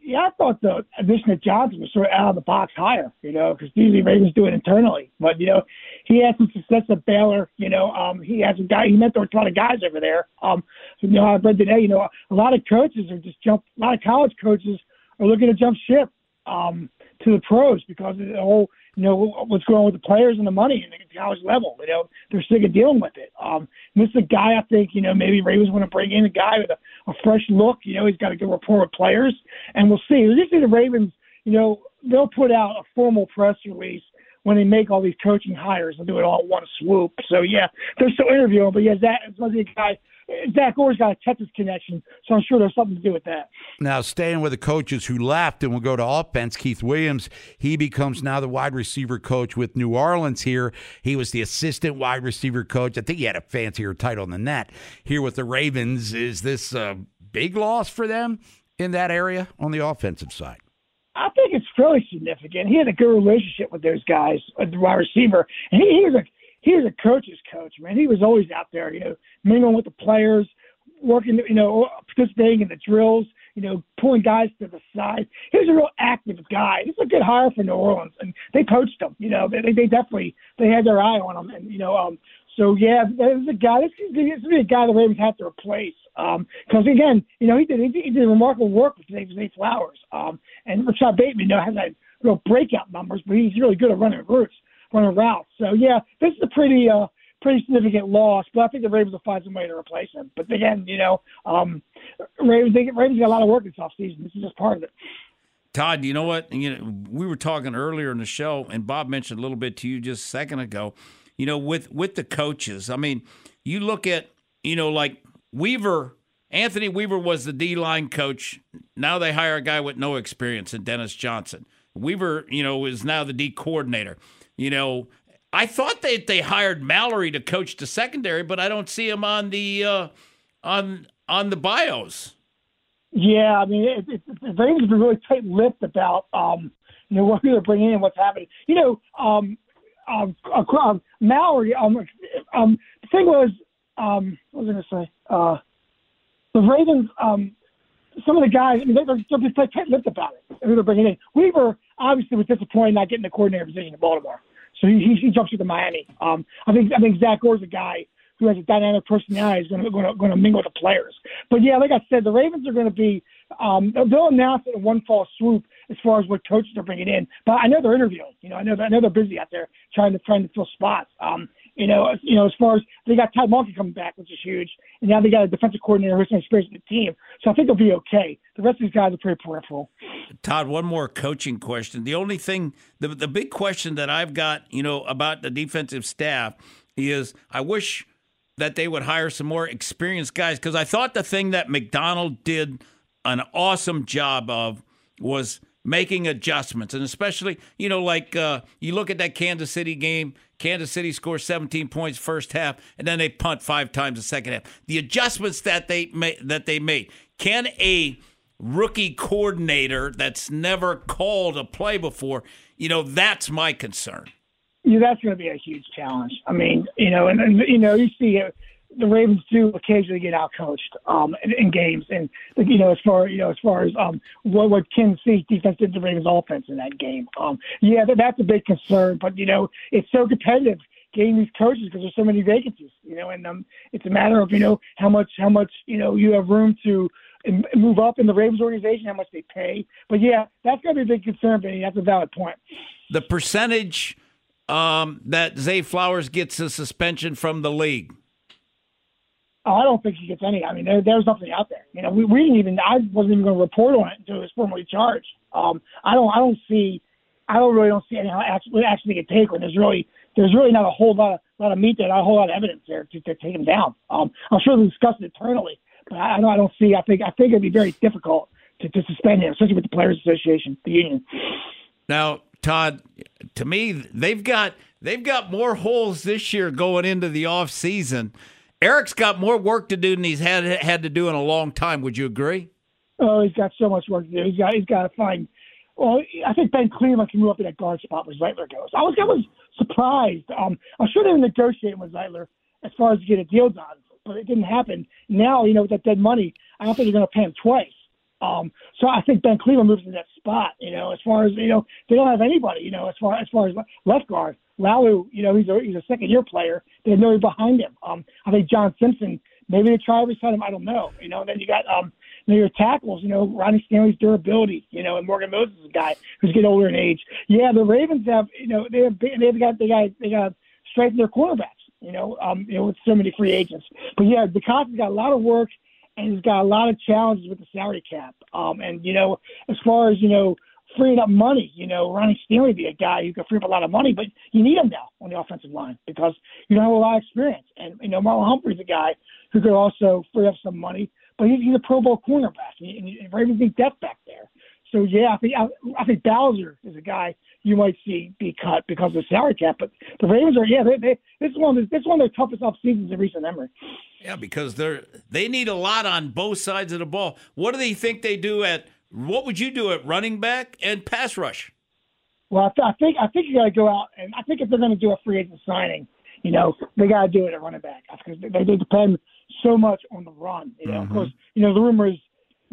Yeah, I thought the addition of Johnson was sort of out of the box higher, you know, because usually Ravens do it internally. But, you know, he had some success at Baylor. You know, um, he has a guy, he mentored a lot of guys over there. Um, you know, I've read today, you know, a lot of coaches are just jump, a lot of college coaches are looking to jump ship um, to the pros because of the whole you know what's going on with the players and the money and the college level. You know they're sick of dealing with it. Um, this is a guy I think you know maybe Ravens want to bring in a guy with a, a fresh look. You know he's got a good rapport with players, and we'll see. Usually the Ravens, you know, they'll put out a formal press release when they make all these coaching hires and do it all in one swoop. So yeah, they're still interviewing, but yeah, that is a guy Zach Orr's got a Texas connection, so I'm sure there's something to do with that. Now, staying with the coaches who left, and we'll go to offense. Keith Williams, he becomes now the wide receiver coach with New Orleans. Here, he was the assistant wide receiver coach. I think he had a fancier title than that. Here with the Ravens, is this a big loss for them in that area on the offensive side? I think it's fairly significant. He had a good relationship with those guys, the wide receiver, and he, he was a he was a coach's coach, man. He was always out there, you know, mingling with the players, working, you know, participating in the drills, you know, pulling guys to the side. He was a real active guy. He's a good hire for New Orleans, and they poached him. You know, they they definitely they had their eye on him, and you know, um, so yeah, there's a guy. This is, this is a guy the Ravens have to replace. Um, because again, you know, he did he did, he did remarkable work with Zay Flowers. Um, and Rashod Bateman, you know, has had real breakout numbers, but he's really good at running routes running routes. So yeah, this is a pretty uh pretty significant loss, but I think the Ravens will find some way to replace him. But again, you know, um Ravens they, Ravens got a lot of work this offseason. This is just part of it. Todd, you know what? You know, we were talking earlier in the show, and Bob mentioned a little bit to you just a second ago. You know, with with the coaches, I mean, you look at you know like Weaver. Anthony Weaver was the D line coach. Now they hire a guy with no experience in Dennis Johnson. Weaver, you know, is now the D coordinator. You know, I thought they they hired Mallory to coach the secondary, but I don't see him on the uh, on on the bios. Yeah, I mean, it, it, been really tight-lipped about um, you know what they're bringing in, what's happening. You know, um, um, um Mallory. Um, um, the thing was, um, what was I going to say? Uh, the Ravens. Um, some of the guys, I mean, they're, they're just tight-lipped about it. Who they're bringing in. Weaver obviously was disappointed not getting the coordinator position in Baltimore. So he, he, he jumps to Miami. Um, I think I think Zach Orr's a guy who has a dynamic personality is going to going to, going to mingle with the players. But yeah, like I said, the Ravens are going to be um, they'll announce it in one fall swoop as far as what coaches they're bringing in. But I know they're interviewing. You know, I know I know they're busy out there trying to trying to fill spots. Um, you know, you know, as far as they got Todd Monken coming back, which is huge, and now they got a defensive coordinator who's experience with the team. So I think they'll be okay. The rest of these guys are pretty peripheral. Todd, one more coaching question. The only thing, the the big question that I've got, you know, about the defensive staff is, I wish that they would hire some more experienced guys because I thought the thing that Macdonald did an awesome job of was making adjustments. And especially, you know, like uh, you look at that Kansas City game, Kansas City scores 17 points first half, and then they punt five times the second half. The adjustments that they made, that they made. Can a rookie coordinator that's never called a play before, you know, that's my concern. Yeah, that's going to be a huge challenge. I mean, you know, and, and you know, you see it the Ravens do occasionally get out coached um, in, in games, and you know as far you know as far as um, what what Kansas City defense did the Ravens offense in that game. Um, yeah, that, that's a big concern, but you know it's so competitive getting these coaches because there's so many vacancies. You know, and um, it's a matter of you know how much how much you know you have room to move up in the Ravens organization, how much they pay. But yeah, that's going to be a big concern, Benny. That's a valid point. The percentage um, that Zay Flowers gets a suspension from the league. Oh, I don't think he gets any. I mean, there, there's nothing out there. You know, we, we didn't even. I wasn't even going to report on it until it was formally charged. Um, I don't. I don't see. I don't really don't see any how actually get taken. There's really there's really not a whole lot of lot of meat there, not a whole lot of evidence there to, to take him down. Um, I'm sure they'll discuss it internally, but I, I don't I don't see. I think I think it'd be very difficult to, to suspend him, especially with the Players Association, the union. Now, Todd, to me, they've got they've got more holes this year going into the off season. Eric's got more work to do than he's had had to do in a long time. Would you agree? Oh, he's got so much work to do. He's got he's got to find. Well, I think Ben Cleveland can move up to that guard spot where Zeitler goes. I was I was surprised. Um, I'm sure they were negotiating with Zeitler as far as to get a deal done, but it didn't happen. Now, you know, with that dead money, I don't think they're going to pay him twice. Um, so I think Ben Cleveland moves in that spot. You know, as far as you know, they don't have anybody. You know, as far as far as left guard, Lalu, you know, he's a he's a second year player. They have nobody behind him. Um, I think John Simpson. Maybe they try to resign him. I don't know. You know, and then you got um, you know, your tackles. You know, Ronnie Stanley's durability. You know, and Morgan Moses is a guy who's getting older in age. Yeah, the Ravens have. You know, they have they've got they got they got straighten their quarterbacks. You know, um, you know, with so many free agents. But yeah, DeCosta's got a lot of work and he's got a lot of challenges with the salary cap. Um, and you know, as far as you know, freeing up money, you know, Ronnie Stanley be a guy who can free up a lot of money, but you need him now on the offensive line because you don't have a lot of experience. And you know, Marlon Humphrey's a guy who could also free up some money, but he's, he's a Pro Bowl cornerback, and, and Ravens need depth back there. So yeah, I think I, I think Bowser is a guy you might see be cut because of the salary cap. But the Ravens are yeah, they, they this is one of the, this is one of their toughest off seasons in recent memory. Yeah, because they're they need a lot on both sides of the ball. What do they think they do at? What would you do at running back and pass rush? Well, I, th- I think I think you got to go out and I think if they're going to do a free agent signing, you know, they got to do it at running back because they, they depend so much on the run. You know, Mm-hmm. of course, you know the rumor is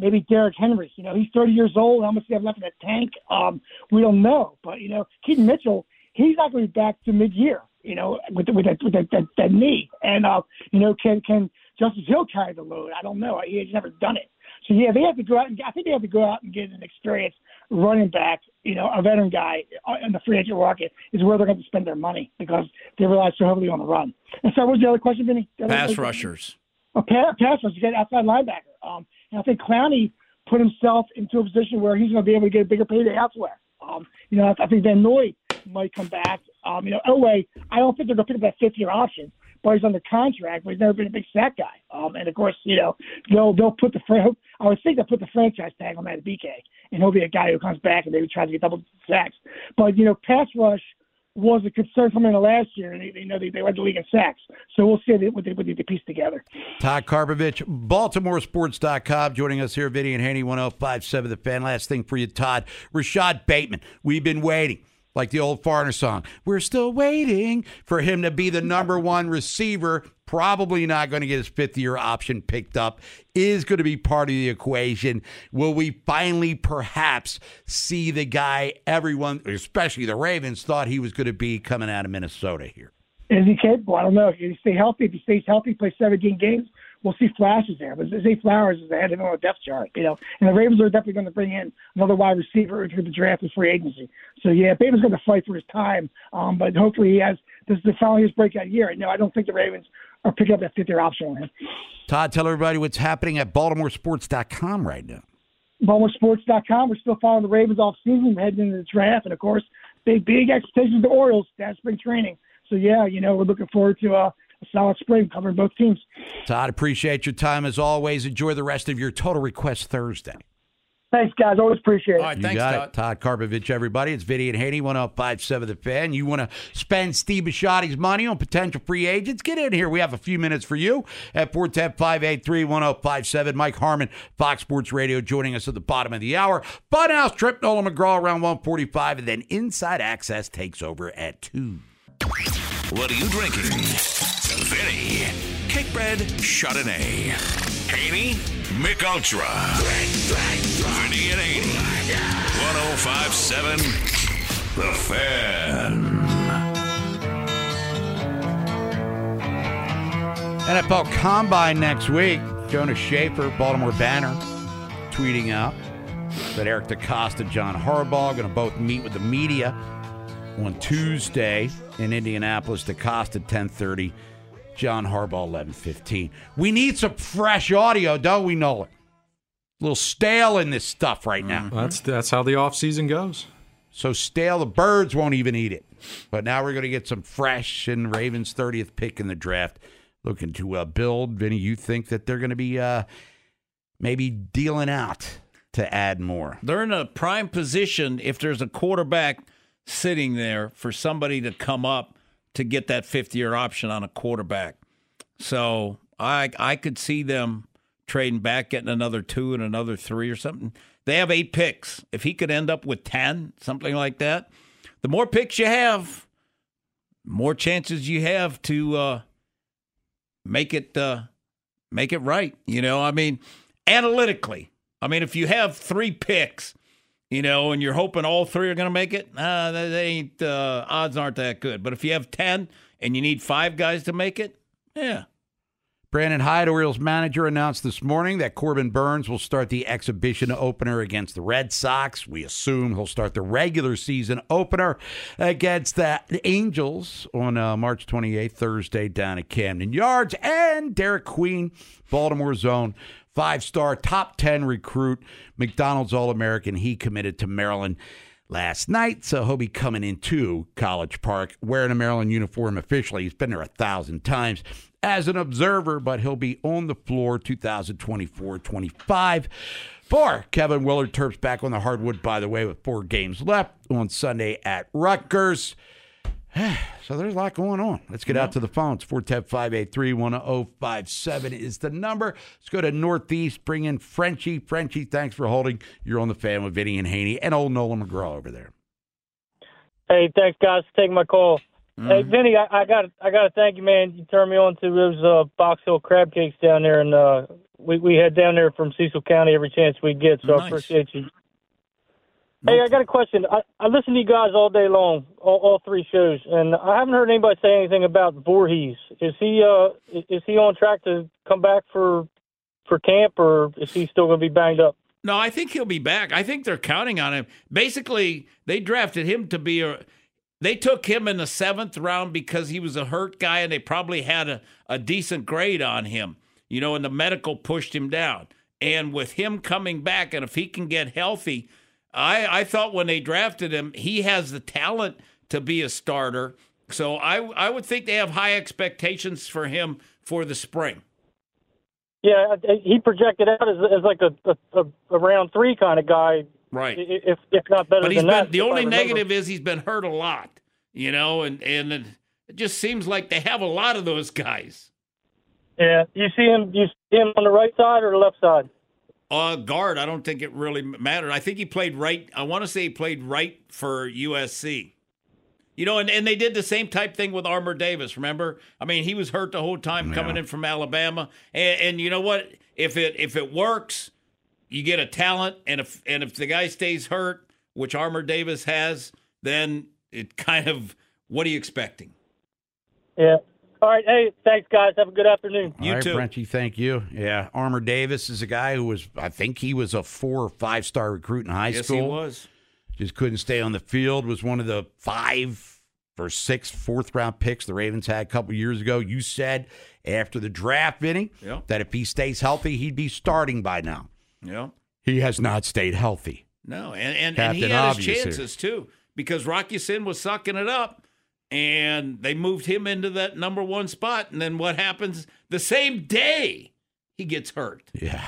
maybe Derrick Henry. You know, he's 30 years old. How much they have left in that tank? Um, we don't know. But you know, Keaton Mitchell, he's not going to be back to mid-year. You know, with with that with that, that, that knee, and uh, you know, can can Justice Hill carry the load? I don't know. He, he's never done it. So yeah, they have to go out and I think they have to go out and get an experienced running back, you know, a veteran guy in the free agent market is where they're going to spend their money because they rely so heavily on the run. And so, what was the other question, Vinny? The Pass question? rushers. A pass, pass rush, you get outside linebacker. Um, and I think Clowney put himself into a position where he's going to be able to get a bigger payday elsewhere. Um, you know, I, think Van Noy might come back. Um, you know, Oweh, I don't think they're going to pick up that fifth year option, but he's under contract, but he's never been a big sack guy. Um, and of course, you know, they'll they'll put the I would think they'll put the franchise tag on Madubuike, and he'll be a guy who comes back and maybe tries to get double sacks. But you know, pass rush was a concern in the last year, and they, know they, they led the league in sacks. So we'll see what they, they need to piece together. Todd Karpovich, BaltimoreSports.com, joining us here, Vinny and Haynie, 1057 The Fan. Last thing for you, Todd. Rashad Bateman, we've been waiting, like the old Farner song. We're still waiting for him to be the number one receiver. Probably not going to get his fifth year option picked up. Is going to be part of the equation. Will we finally perhaps see the guy everyone, especially the Ravens, thought he was going to be coming out of Minnesota here? Is he capable? I don't know. If he stay healthy, if he stays healthy, plays 17 games, we'll see flashes there. But Zay Flowers is ahead of him on the depth chart, you know. And the Ravens are definitely going to bring in another wide receiver through the draft and free agency. So yeah, Bateman's going to fight for his time. Um, but hopefully he has this is the finally his breakout year. No, I don't think the Ravens are picking up that fifth year option on him. Todd, tell everybody what's happening at BaltimoreSports.com right now. BaltimoreSports.com. We're still following the Ravens off season, we're heading into the draft, and of course, big big expectations of the Orioles. That's spring training. So yeah, you know, we're looking forward to uh, solid spring covering both teams. Todd, appreciate your time as always. Enjoy the rest of your Total Request Thursday. Thanks, guys. Always appreciate it. you got it. Todd Karpovich, everybody. It's Vinny and Haynie, 1057 The Fan. You want to spend Steve Bisciotti's money on potential free agents? Get in here. We have a few minutes for you at 410 583 1057. Mike Harmon, Fox Sports Radio, joining us at the bottom of the hour. Funhouse Trip, Nolan McGraw around 145, and then Inside Access takes over at 2. What are you drinking? Vinny. Cakebread Chardonnay. Haynie. Mich Ultra. Vinny and Haynie. 1057 The Fan. NFL Combine next week. Jonas Shaffer, Baltimore Banner, tweeting out that Eric DeCosta, John Harbaugh going to both meet with the media on Tuesday in Indianapolis. DeCosta 10:30, John Harbaugh 11:15. We need some fresh audio, don't we, Nolan? A little stale in this stuff right now. That's that's how the off season goes. So stale, the birds won't even eat it. But now we're going to get some fresh and Ravens 30th pick in the draft. Looking to uh, build. Vinny, you think that they're going to be uh, maybe dealing out to add more? They're in a prime position if there's a quarterback sitting there for somebody to come up to get that fifth year option on a quarterback. So I I could see them trading back, getting another two and another three or something. They have eight picks. If he could end up with ten, something like that, the more picks you have, more chances you have to uh, make it uh, make it right. You know, I mean, analytically, I mean, if you have three picks, you know, and you're hoping all three are going to make it, uh, they ain't uh, odds aren't that good. But if you have ten and you need five guys to make it, yeah. Brandon Hyde, Orioles manager, announced this morning that Corbin Burnes will start the exhibition opener against the Red Sox. We assume he'll start the regular season opener against the Angels on uh, March 28th, Thursday, down at Camden Yards. And Derik Queen, Baltimore zone, five star, top 10 recruit, McDonald's All American. He committed to Maryland last night, so he'll be coming into College Park wearing a Maryland uniform officially. He's been there a thousand times as an observer, but he'll be on the floor 2024 25. For Kevin Willard, Terps back on the hardwood, by the way, with four games left on Sunday at Rutgers. So there's a lot going on. Let's get out to the phones. 410 583 1057 is the number. Let's go to Northeast, bring in Frenchie. Frenchie, thanks for holding. You're on the fan with Vinny and Haynie and old Nolan McGraw over there. Hey, thanks guys for taking my call. Mm-hmm. Hey, Vinny, I, I got I got to thank you, man. You turned me on to those uh, Box Hill crab cakes down there, and uh, we we head down there from Cecil County every chance we get. So I appreciate you. Hey, I got a question. I, I listen to you guys all day long, all, all three shows, and I haven't heard anybody say anything about Vorhees. Is he uh is- he on track to come back for for camp, or is he still going to be banged up? No, I think he'll be back. I think they're counting on him. Basically, they drafted him to be a. They took him in the seventh round because he was a hurt guy, and they probably had a, a decent grade on him. You know, and the medical pushed him down. And with him coming back, and if he can get healthy, I I thought when they drafted him, he has the talent to be a starter. So I I would think they have high expectations for him for the spring. Yeah, he projected out as, as like a, a, a, round three kind of guy. Right. If if not better But he's than been that. the only negative is he's been hurt a lot, you know, and and it just seems like they have a lot of those guys. Yeah, you see him. You see him on the right side or the left side? Uh, guard, I don't think it really mattered. I think he played right. I want to say he played right for USC. You know, and, and they did the same type thing with Armour Davis. Remember? I mean, he was hurt the whole time coming in from Alabama. And, and you know what? If it if it works, you get a talent, and if and if the guy stays hurt, which Armour Davis has, then it kind of what are you expecting? Yeah. All right. Hey, thanks, guys. Have a good afternoon. You too. All right, Frenchie, thank you. Yeah, Armour Davis is a guy who was, I think he was a four or five star recruit in high Yes, school. he was. Just couldn't stay on the field. Was one of the five or six fourth round picks the Ravens had a couple years ago. You said after the draft, Vinny, Yeah. that if he stays healthy, he'd be starting by now. Yeah. He has not stayed healthy. No, and and, and he Captain had his Obvious here. chances too because Rock Ya-Sin was sucking it up, and they moved him into that number one spot. And then what happens the same day he gets hurt? Yeah.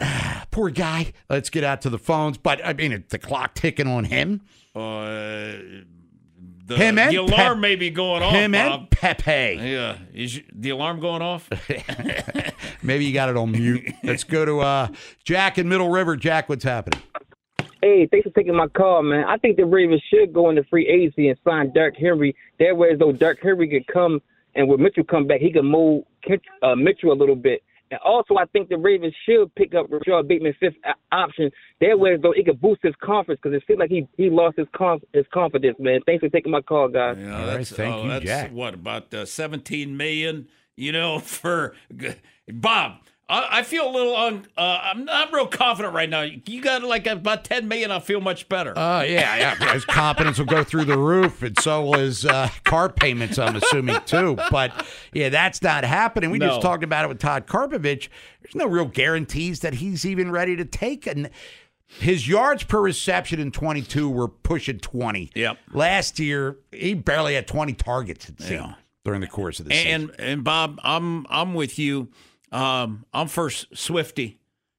Poor guy. Let's get out to the phones. But I mean, the clock ticking on him. Uh, the, Him and the alarm Pep- may be going off. him and Pepe. Yeah, is the alarm going off? Maybe you got it on mute. Let's go to uh, Jack in Middle River. Jack, what's happening? Hey, thanks for taking my call, man. I think the Ravens should go into free agency and sign Derrick Henry. That way, as though Derrick Henry could come and when Mitchell come back, he could mold uh, Mitchell a little bit. And also, I think the Ravens should pick up Rashod Bateman fifth option. That way, as though it could boost his confidence because it feels like he he lost his conf- his confidence, man. Thanks for taking my call, guys. Yeah, that's, oh, that's what about uh, seventeen million? You know, for Bob. I, I feel a little un, uh, I'm not real confident right now. You got like about ten million. I feel much better. Oh, yeah, yeah. His confidence will go through the roof, and so will his uh, car payments, I'm assuming, too. But, yeah, that's not happening. We No. just talked about it with Todd Karpovich. There's no real guarantees that he's even ready to take an His yards per reception in 22 were pushing 20. Yep. Last year, he barely had 20 targets, it seemed, Yeah. during the course of the season. And and Bob, I'm I'm with you. Um, I'm for Swifty.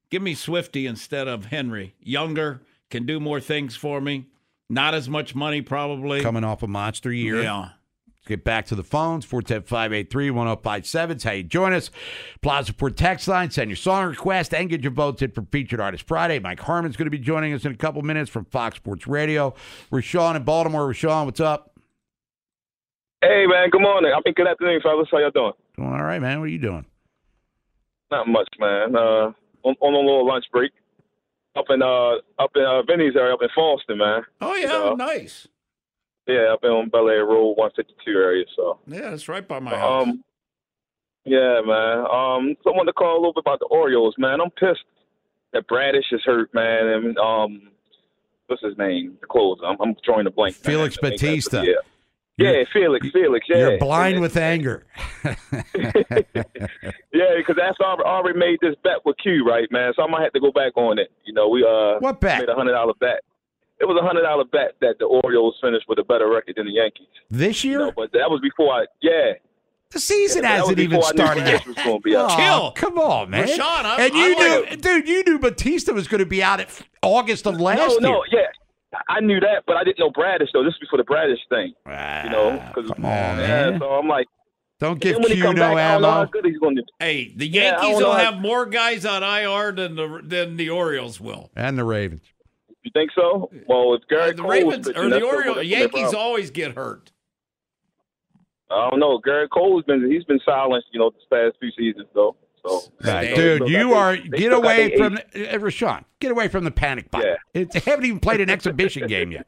Give me Swifty instead of Henry. Younger, can do more things for me. Not as much money, probably. Coming off a monster year. Yeah. Let's get back to the phones 410 583 1057. It's how you join us. Plaza Ford text line. Send your song request and get your votes in for Featured Artist Friday. Mike Harmon's going to be joining us in a couple minutes from Fox Sports Radio. Rashawn in Baltimore. Rashawn, what's up? Hey man, good morning. I mean, good afternoon, fellas. How y'all doing? Doing all right, man. What are you doing? Not much, man. Uh, on, on a little lunch break, up in uh, up in uh, Vinny's area, up in Falston, man. Oh yeah, You nice. Yeah, up in on Bel Air Road, one fifty two area. So, Yeah, that's right by my house. um, yeah, man. Um, so I wanted to call a little bit about the Orioles, man. I'm pissed that Bradish is hurt, man, and um, what's his name? The closer. I'm, I'm drawing the blank. Felix I think that's- Bautista. Yeah. Yeah, Felix, Felix, yeah. You're blind with anger. Yeah, because that's already, already made this bet with Q, right, man? So I might have to go back on it. You know, we uh what bet? made a hundred dollar bet. It was a hundred dollar bet that the Orioles finished with a better record than the Yankees. This year? You know, but that was before I yeah. The season Yeah, that hasn't even before I knew started Bradish yet. Was gonna be out. Aw, come on, man. Rashawn, I'm, and you I knew, like dude, you knew Bautista was going to be out at August of last no, year. no, yeah. I knew that, but I didn't know Bradish though. This is before the Bradish thing. you know, because Ah, come on, yeah, man. so I'm like, Don't give then when he Q no back, know how ammo. good he's going to. Hey, the Yankees don't know will how- have more guys on IR than the than the Orioles will. And the Ravens. You think so? Well, if Garrett the Cole Ravens pitching, or the Orioles, that's their Yankees always get hurt. I don't know. Gerrit Cole's been he's been silenced, you know, this past few seasons though. So, Right, dude, so you are they get away from uh, Rashawn. Get away from the panic button. It's, they haven't even played an exhibition game yet.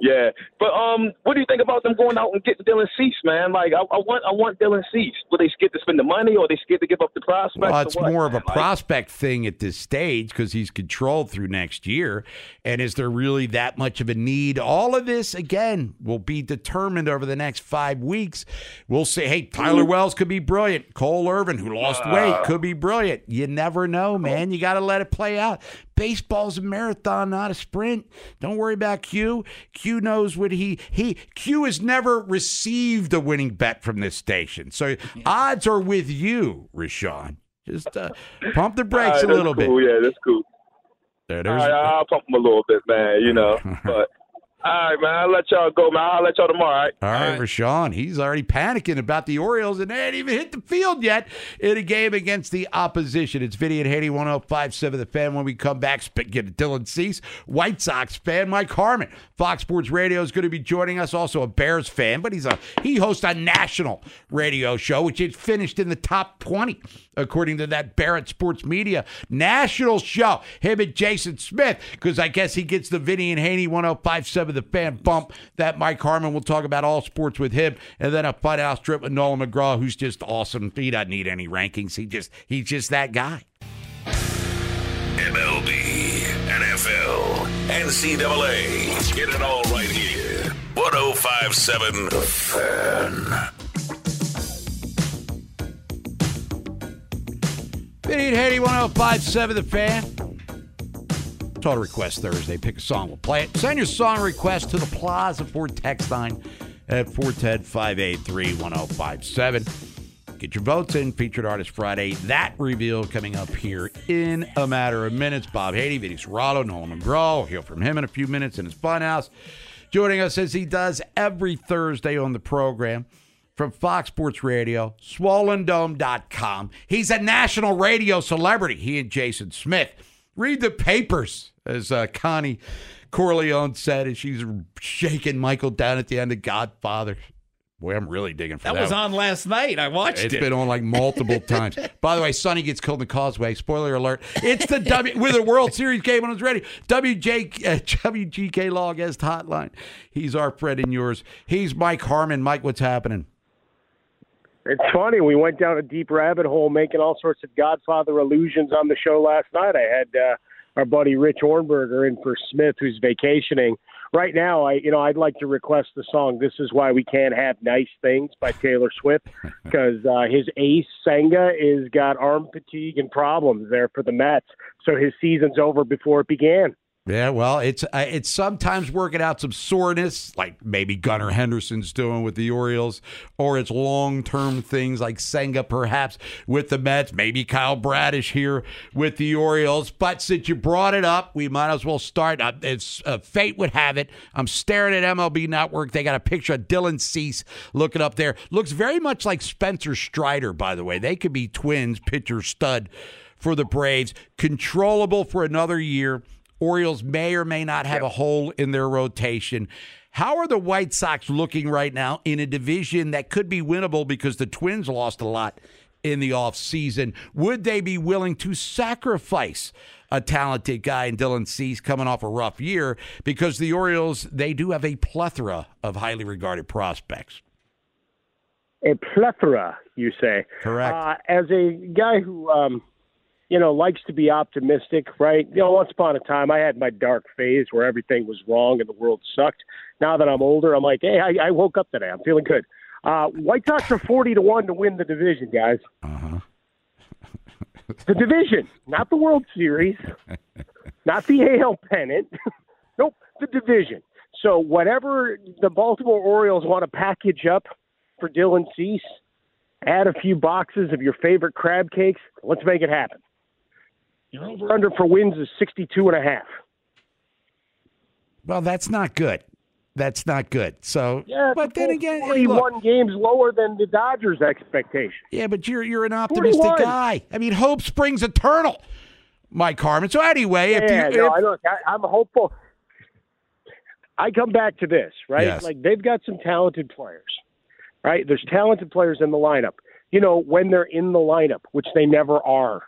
Yeah, but um, what do you think about them going out and getting Dylan Cease, man? Like, I, I want I want Dylan Cease. Were they scared to spend the money, or are they scared to give up the prospect? Well, it's more of a? Like, prospect thing at this stage because he's controlled through next year. And is there really that much of a need? All of this, again, will be determined over the next five weeks. We'll say, hey, Tyler Mm-hmm. Wells could be brilliant. Cole Irvin, who lost Uh. weight, could be brilliant. You never know, man. You got to let it play out. Baseball's a marathon, not a sprint. Don't worry about Q. Q knows what he he Q has never received a winning bet from this station. So odds are with you, Rashawn. Just uh, pump the brakes right, a little cool. bit. Yeah, that's cool. There, there's, right, I'll pump them a little bit, man. You know, but all right, man. I'll let y'all go, man. I'll let y'all tomorrow. All right. All right, Rashawn, he's already panicking about the Orioles, and they ain't even hit the field yet in a game against the opposition. It's Vinny and Haynie 1057 The Fan. When we come back, of Dylan Cease, White Sox fan Mike Harmon. Fox Sports Radio is going to be joining us, also a Bears fan, but he's a he hosts a national radio show, which is finished in the top 20, according to that Barrett Sports Media national show. Him and Jason Smith, because I guess he gets the Vinny and Haynie 1057 The Fan bump. That Mike Harmon will talk about all sports with him, and then a fight house trip with Nolan McGraw, who's just awesome. He doesn't need any rankings. He just he's just that guy. MLB, NFL, NCAA. Get it all right here. 1057 The Fan. Vinny and Haynie 1057 The Fan. Total Request Thursday. Pick a song, we'll play it. Send your song request to the Plaza Ford text line at 410 583 1057. Get your votes in. Featured Artist Friday. That reveal coming up here in a matter of minutes. Bob Haynie, Vinny Cerrato, Nolan McGraw. We'll hear from him in a few minutes in his funhouse. Joining us as he does every Thursday on the program from Fox Sports Radio, swollendome.com. He's a national radio celebrity, he and Jason Smith. Read the papers, as uh, Connie Corleone said as she's shaking Michael down at the end of Godfather. Boy, I'm really digging for that. That was one. on last night. I watched It's it. It's been on like multiple times. By the way, Sonny gets killed in the causeway. Spoiler alert. It's the W with a World Series game on his ready. WJ uh, WGK Law Guest Hotline. He's our friend and yours. He's Mike Harmon. Mike, what's happening? It's funny. We went down a deep rabbit hole making all sorts of Godfather allusions on the show last night. I had uh, our buddy Rich Ornberger in for Smith, who's vacationing. right now, I you know I'd like to request the song "This Is Why We Can't Have Nice Things" by Taylor Swift because uh, his ace Senga is got arm fatigue and problems there for the Mets, so his season's over before it began. Yeah, well, it's uh, it's sometimes working out some soreness, like maybe Gunnar Henderson's doing with the Orioles, or it's long term things like Senga perhaps with the Mets, maybe Kyle Bradish here with the Orioles. But since you brought it up, we might as well start. Uh, it's uh, fate would have it. I'm staring at MLB Network. They got a picture of Dylan Cease looking up there. Looks very much like Spencer Strider, by the way. They could be twins, pitcher stud for the Braves. Controllable for another year. Orioles may or may not have a hole in their rotation. How are the White Sox looking right now in a division that could be winnable because the Twins lost a lot in the offseason? Would they be willing to sacrifice a talented guy in Dylan Cease coming off a rough year because the Orioles, they do have a plethora of highly regarded prospects? A plethora, you say? Correct. Uh, as a guy who um, you know, likes to be optimistic, right? You know, once upon a time, I had my dark phase where everything was wrong and the world sucked. Now that I'm older, I'm like, hey, I, I woke up today. I'm feeling good. Uh, White Sox are 40 to 1 to win the division, guys. Uh-huh. the division, not the World Series, not the AL pennant. nope, the division. So, whatever the Baltimore Orioles want to package up for Dylan Cease, add a few boxes of your favorite crab cakes. Let's make it happen. Your over under for wins is 62 and a half. Well, that's not good. That's not good. So, Yeah, but then again, hey, 41 look, games lower than the Dodgers' expectation. yeah, but you're you're an optimistic 41. guy. I mean, hope springs eternal, Mike Harmon. So anyway, if yeah, you no, if- I look, I, I'm hopeful. I come back to this, right? Yes. Like they've got some talented players, right? There's talented players in the lineup. You know, when they're in the lineup, which they never are.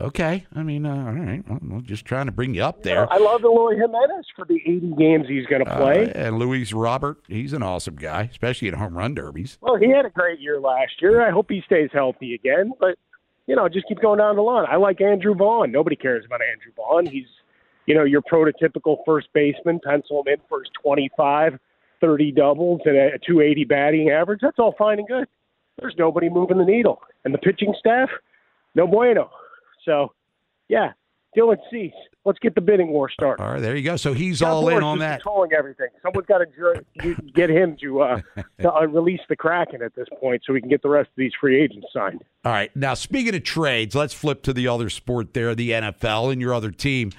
Okay, I mean, uh, all right, well, I'm just trying to bring you up there. I love the Eloy Jimenez for the 80 games he's going to play. Uh, and Luis Robert, he's an awesome guy, especially in home run derbies. Well, he had a great year last year. I hope he stays healthy again. But you know, just keep going down the line. I like Andrew Vaughn. Nobody cares about Andrew Vaughn. He's you know your prototypical first baseman. Pencil him in for his 25, 30 doubles and a 280 batting average. That's all fine and good. There's nobody moving the needle, and the pitching staff, no bueno. So, yeah, Dylan Cease. Let's get the bidding war started. All right, there you go. So he's Scott all in on that. Controlling everything. Someone's got to get him to, uh, to uh, release the Kraken at this point, so we can get the rest of these free agents signed. All right. Now, speaking of trades, let's flip to the other sport there, the NFL, and your other team,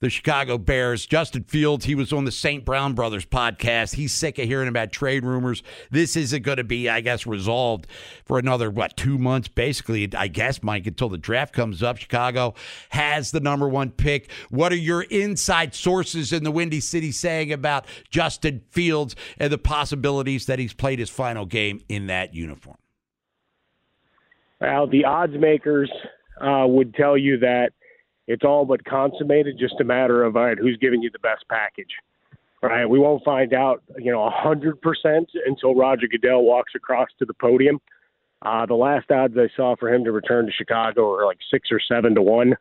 the Chicago Bears. Justin Fields, he was on the St. Brown Brothers podcast. He's sick of hearing about trade rumors. This isn't going to be, I guess, resolved for another, what, two months, basically, I guess, Mike, until the draft comes up. Chicago has the number one pick. What are your inside sources in the Windy City saying about Justin Fields and the possibilities that he's played his final game in that uniform? Well, the odds makers uh, would tell you that it's all but consummated, just a matter of all right, who's giving you the best package. Right? We won't find out, you know, a hundred percent until Roger Goodell walks across to the podium. Uh, the last odds I saw for him to return to Chicago are like six or seven to one.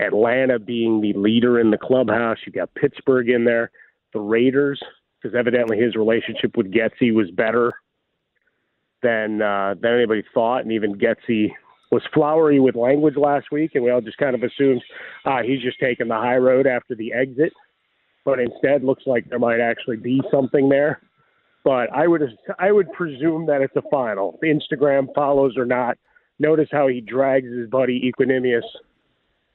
Atlanta being the leader in the clubhouse. You got Pittsburgh in there, the Raiders, because evidently his relationship with Getsy was better than uh, than anybody thought, and even Getsy was flowery with language last week, and we all just kind of assumed uh, he's just taking the high road after the exit. But instead, looks like there might actually be something there. But I would I would presume that it's a final. Instagram follows or not. Notice how he drags his buddy Equanimeous.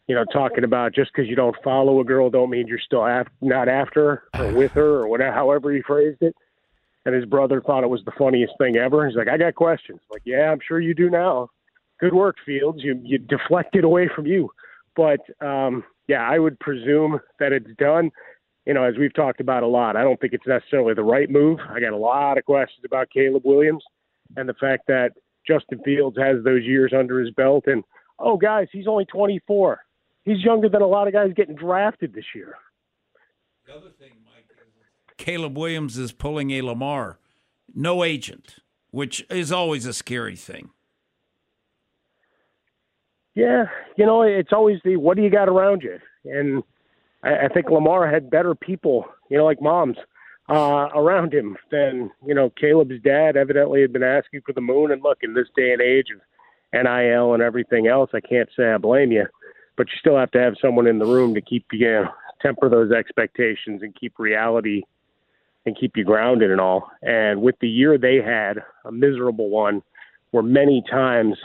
You know, talking about just because you don't follow a girl, don't mean you're still af- not after her or with her or whatever, however he phrased it. And his brother thought it was the funniest thing ever. He's like, I got questions. Like, yeah, I'm sure you do now. Good work, Fields. You you deflected away from you. But um, yeah, I would presume that it's done. You know, as we've talked about a lot, I don't think it's necessarily the right move. I got a lot of questions about Caleb Williams and the fact that Justin Fields has those years under his belt. And oh, guys, he's only 24. He's younger than a lot of guys getting drafted this year. Caleb Williams is pulling a Lamar, no agent, which is always a scary thing. Yeah, you know, it's always the what do you got around you, and I, I think Lamar had better people, you know, like moms, uh, around him than you know Caleb's dad. Evidently, had been asking for the moon. And look, in this day and age of NIL and everything else, I can't say I blame you, but you still have to have someone in the room to keep you know, temper those expectations and keep reality and keep you grounded and all. And with the year they had, a miserable one, where many times,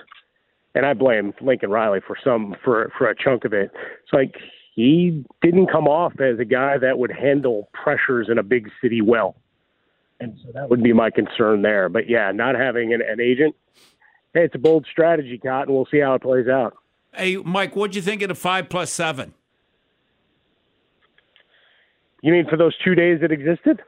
and I blame Lincoln Riley for some for for a chunk of it. It's like he didn't come off as a guy that would handle pressures in a big city well. And so that would be my concern there. But yeah, not having an, an agent, hey, it's a bold strategy, Cotton. We'll see how it plays out. Hey, Mike, what'd you think of the five plus seven? You mean for those two days that existed?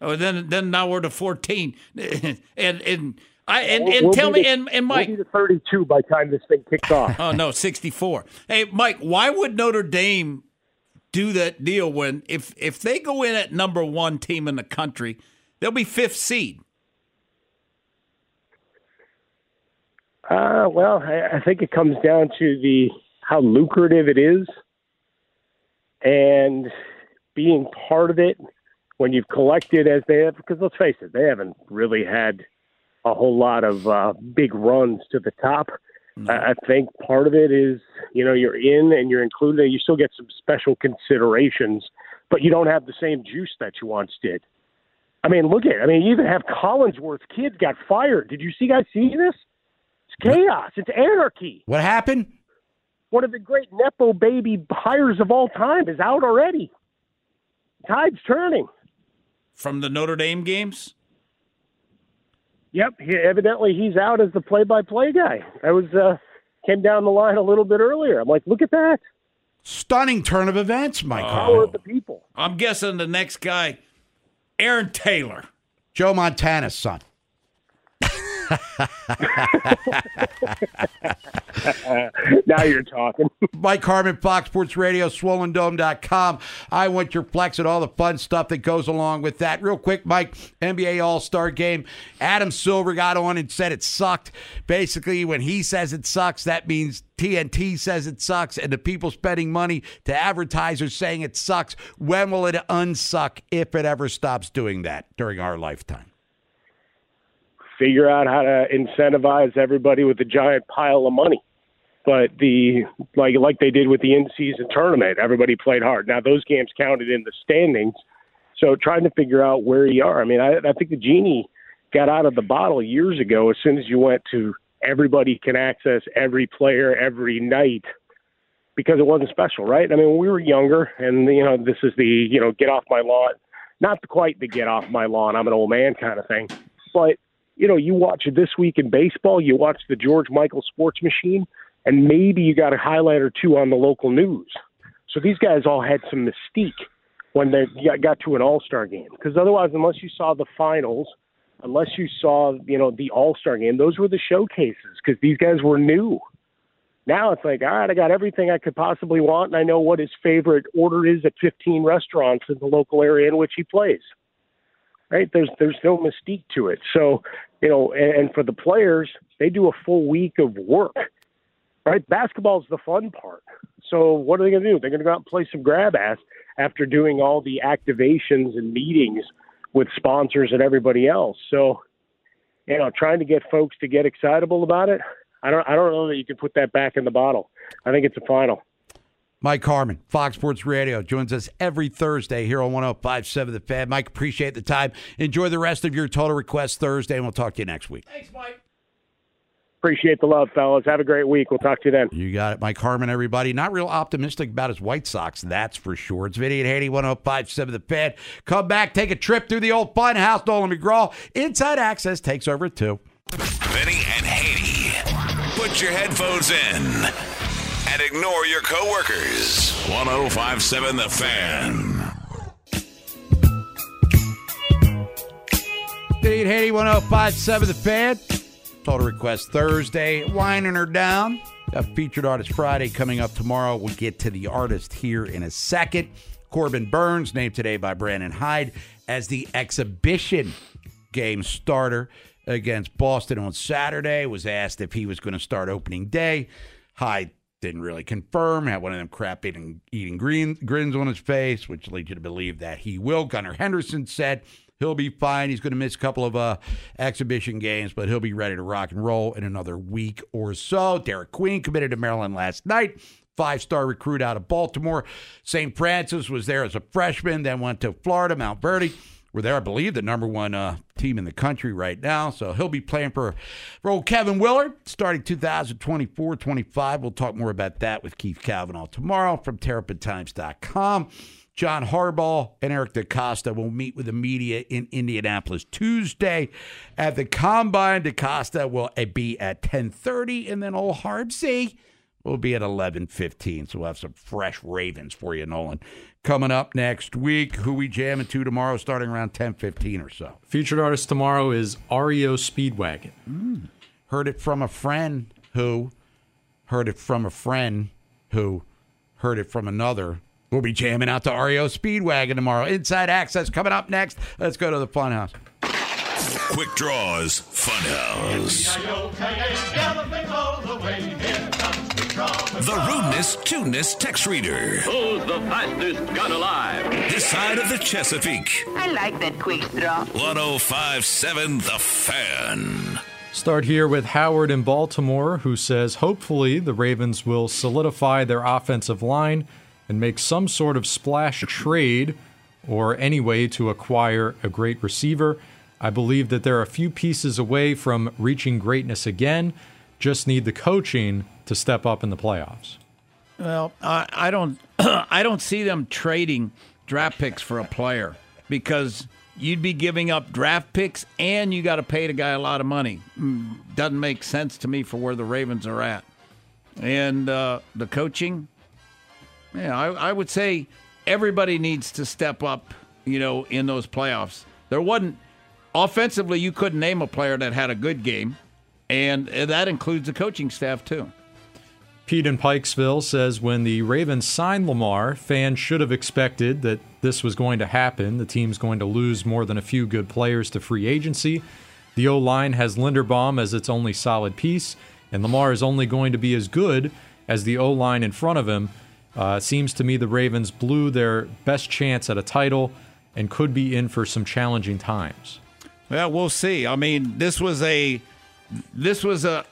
Oh, then then now we're to fourteen, and and I and, and We'll tell me to- and, and Mike. we'll be to 32 by the time this thing kicks off. Oh no, sixty four. Hey, Mike, why would Notre Dame do that deal when if if they go in at number one team in the country, they'll be fifth seed. Uh, well, I, I think it comes down to the how lucrative it is, and being part of it when you've collected as they have. Because let's face it, they haven't really had a whole lot of uh, big runs to the top. I I think part of it is, you know, you're in and you're included, and you still get some special considerations, but you don't have the same juice that you once did. I mean, look at. I mean, you even have Collinsworth's kid got fired. Did you see guys see this? It's chaos. It's anarchy. What happened? One of the great Nepo baby hires of all time is out already. Tide's turning. From the Notre Dame games? Yep. He, evidently, he's out as the play-by-play guy. I was uh, came down the line a little bit earlier. I'm like, look at that. Stunning turn of events, Mike. Power of the people. I'm guessing the next guy, Aaron Taylor. Joe Montana's son. now you're talking. Mike Harmon, Fox Sports Radio, SwollenDome.com. I want your flex and all the fun stuff that goes along with that. Real quick, Mike, NBA All Star game. Adam Silver got on and said it sucked. Basically, when he says it sucks, that means TNT says it sucks, and the people spending money to advertisers saying it sucks. When will it unsuck if it ever stops doing that during our lifetime? Figure out how to incentivize everybody with a giant pile of money. But the like like they did with the in season tournament, everybody played hard. Now those games counted in the standings. So trying to figure out where you are. I mean, I, I think the genie got out of the bottle years ago as soon as you went to everybody can access every player every night because it wasn't special, right? I mean, when we were younger, and you know, this is the you know, get off my lawn, not quite the get off my lawn, I'm an old man kind of thing, but you know, you watch this week in baseball, you watch the George Michael Sports Machine, and maybe you got a highlight or two on the local news. So these guys all had some mystique when they got- to an All Star game, because otherwise, unless you saw the finals, unless you saw you know the All Star game, those were the showcases because these guys were new. Now it's like, all right, I got everything I could possibly want, and I know what his favorite order is at 15 restaurants in the local area in which he plays. Right? There's there's no mystique to it. So, you know, and, and for the players, they do a full week of work. Right? Basketball's the fun part. So what are they going to do? They're going to go out and play some grab ass after doing all the activations and meetings with sponsors and everybody else. So, you know, trying to get folks to get excitable about it. I don't I don't know that you can put that back in the bottle. I think it's a final. Mike Harmon, Fox Sports Radio, joins us every Thursday here on 1057 The Fan. Mike, appreciate the time. Enjoy the rest of your Total Request Thursday, and we'll talk to you next week. Thanks, Mike. Appreciate the love, fellas. Have a great week. We'll talk to you then. You got it, Mike Harmon, everybody. Not real optimistic about his White Sox, that's for sure. It's Vinny and Haynie, 1057 The Fan. Come back, take a trip through the old fun house. Nolan McGraw, Inside Access takes over at 2. Vinny and Haynie. Put your headphones in and ignore your coworkers. 1057 The Fan. Vinny and Haynie, 1057 The Fan. Total Request Thursday. Winding her down. Got Featured Artist Friday coming up tomorrow. We'll get to the artist here in a second. Corbin Burnes, named today by Brandon Hyde as the exhibition game starter against Boston on Saturday, was asked if he was going to start opening day. Hyde didn't really confirm. Had one of them crap eating, eating green, grins on his face, which leads you to believe that he will. Gunnar Henderson said he'll be fine. He's going to miss a couple of uh, exhibition games, but he'll be ready to rock and roll in another week or so. Derik Queen committed to Maryland last night. Five star recruit out of Baltimore. St. Francis was there as a freshman, then went to Florida, Montverde where they're, I believe, the number one uh, team in the country right now. So he'll be playing for, for old Kevin Willard starting 2024 25. We'll talk more about that with Keith Cavanaugh tomorrow from TerrapinTimes.com. John Harbaugh and Eric DeCosta will meet with the media in Indianapolis Tuesday at the Combine. DeCosta will be at 10:30, and then old Harbsey will be at 11:15. So we'll have some fresh Ravens for you, Nolan coming up next week. Who we jamming to tomorrow, starting around ten fifteen or so. Featured artist tomorrow is REO Speedwagon. Mm. Heard it from a friend who heard it from a friend who heard it from another. We'll be jamming out to REO Speedwagon tomorrow. Inside Access coming up next. Let's go to the Funhouse. Quick Draws Funhouse. The rudeness, tuneness text reader. Who's the fastest gun alive? This side of the Chesapeake. I like that quick draw. 1057 The Fan. Start here with Howard in Baltimore, who says hopefully the Ravens will solidify their offensive line and make some sort of splash trade or any way to acquire a great receiver. I believe that they're a few pieces away from reaching greatness again. Just need the coaching to step up in the playoffs. Well, I, I don't, I don't see them trading draft picks for a player because you'd be giving up draft picks and you got to pay the guy a lot of money. Mm, Doesn't make sense to me for where the Ravens are at. And uh, the coaching, yeah, I, I would say everybody needs to step up. You know, in those playoffs, there wasn't offensively. You couldn't name a player that had a good game, and that includes the coaching staff too. Pete in Pikesville says when the Ravens signed Lamar, fans should have expected that this was going to happen. The team's going to lose more than a few good players to free agency. The O line has Linderbaum as its only solid piece, and Lamar is only going to be as good as the O line in front of him. Uh, seems to me the Ravens blew their best chance at a title and could be in for some challenging times. Well, we'll see. I mean, this was a this was a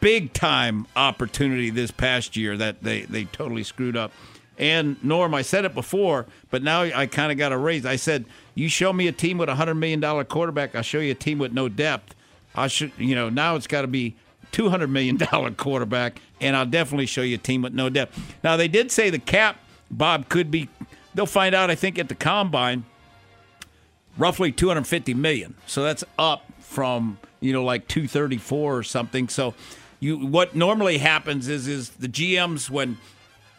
big time opportunity this past year that they they totally screwed up. And Norm, I said it before, but now I kind of got a raise. I said, "You show me a team with a hundred million dollar quarterback, I'll show you a team with no depth. I should, you know, now it's got to be two hundred million dollar quarterback, and I'll definitely show you a team with no depth." Now they did say the cap, Bob, could be. They'll find out, I think, at the combine. Roughly two hundred fifty million, so that's up from you know like two thirty four or something. So you what normally happens is is the GMs when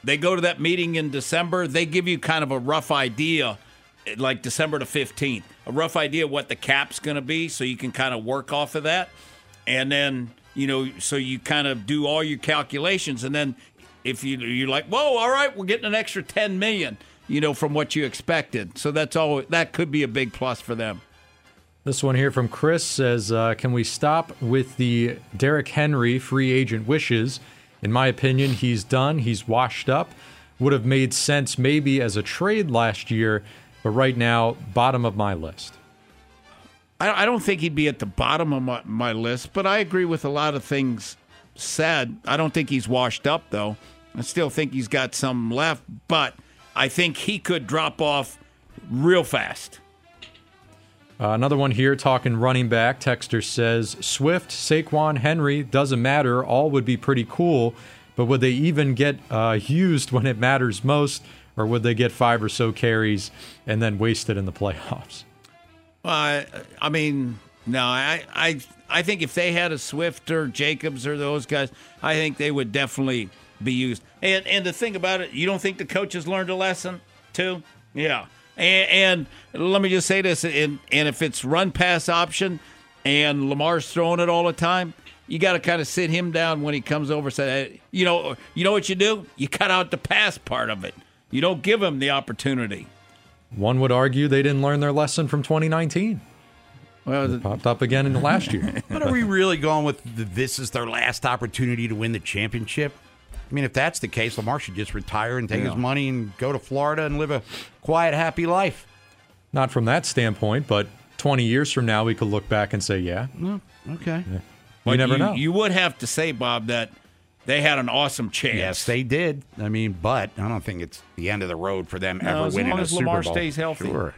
they go to that meeting in December, they give you kind of a rough idea like December the 15th, a rough idea what the cap's going to be so you can kind of work off of that. And then, you know, so you kind of do all your calculations and then if you you're like, "Whoa, all right, we're getting an extra 10 million, you know, from what you expected." So that's all that could be a big plus for them. This one here from Chris says, uh, "Can we stop with the Derrick Henry free agent wishes? In my opinion, he's done. He's washed up. Would have made sense maybe as a trade last year, but right now, bottom of my list." I, I don't think he'd be at the bottom of my, my list, but I agree with a lot of things said. I don't think he's washed up though. I still think he's got some left, but I think he could drop off real fast. Uh, another one here talking running back. Texter says Swift, Saquon, Henry doesn't matter. All would be pretty cool, but would they even get uh, used when it matters most, or would they get five or so carries and then wasted in the playoffs? Uh, I mean, no, I, I, I think if they had a Swift or Jacobs or those guys, I think they would definitely be used. And and the thing about it, you don't think the coaches learned a lesson too? Yeah. And, and let me just say this: and, and if it's run pass option, and Lamar's throwing it all the time, you got to kind of sit him down when he comes over. Say, hey, you know, you know what you do? You cut out the pass part of it. You don't give him the opportunity. One would argue they didn't learn their lesson from 2019. Well, it popped up again in the last year. but are we really going with the, this is their last opportunity to win the championship? I mean, if that's the case, Lamar should just retire and take Yeah. his money and go to Florida and live a quiet, happy life. Not from that standpoint, but 20 years from now, we could look back and say, yeah. No, okay. You But never know. You would have to say, Bob, that they had an awesome chance. Yes, they did. I mean, but I don't think it's the end of the road for them No, ever as winning long a as Super Lamar stays healthy. Sure.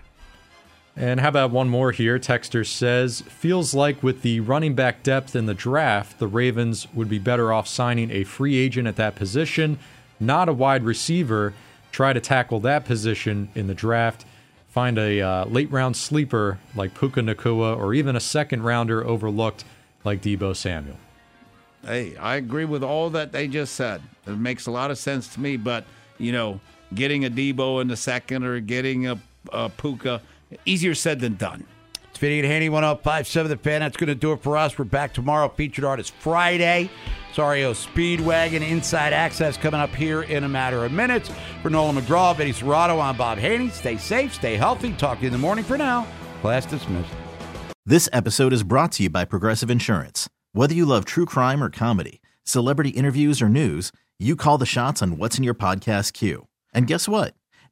And how about one more here? Texter says, feels like with the running back depth in the draft, the Ravens would be better off signing a free agent at that position, not a wide receiver. Try to tackle that position in the draft. Find a uh, late round sleeper like Puka Nacua or even a second rounder overlooked like Deebo Samuel. Hey, I agree with all that they just said. It makes a lot of sense to me. But you know, getting a Deebo in the second or getting a, a Puka, easier said than done. It's Vinny and Haynie, 1057 The Fan. That's going to do it for us. We're back tomorrow. Featured artist Friday. Sario Speedwagon Inside Access coming up here in a matter of minutes. For Nolan McGraw, Vinny Cerrato, I'm Bob Haynie. Stay safe, stay healthy. Talk to you in the morning for now. Class dismissed. This episode is brought to you by Progressive Insurance. Whether you love true crime or comedy, celebrity interviews or news, you call the shots on what's in your podcast queue. And guess what?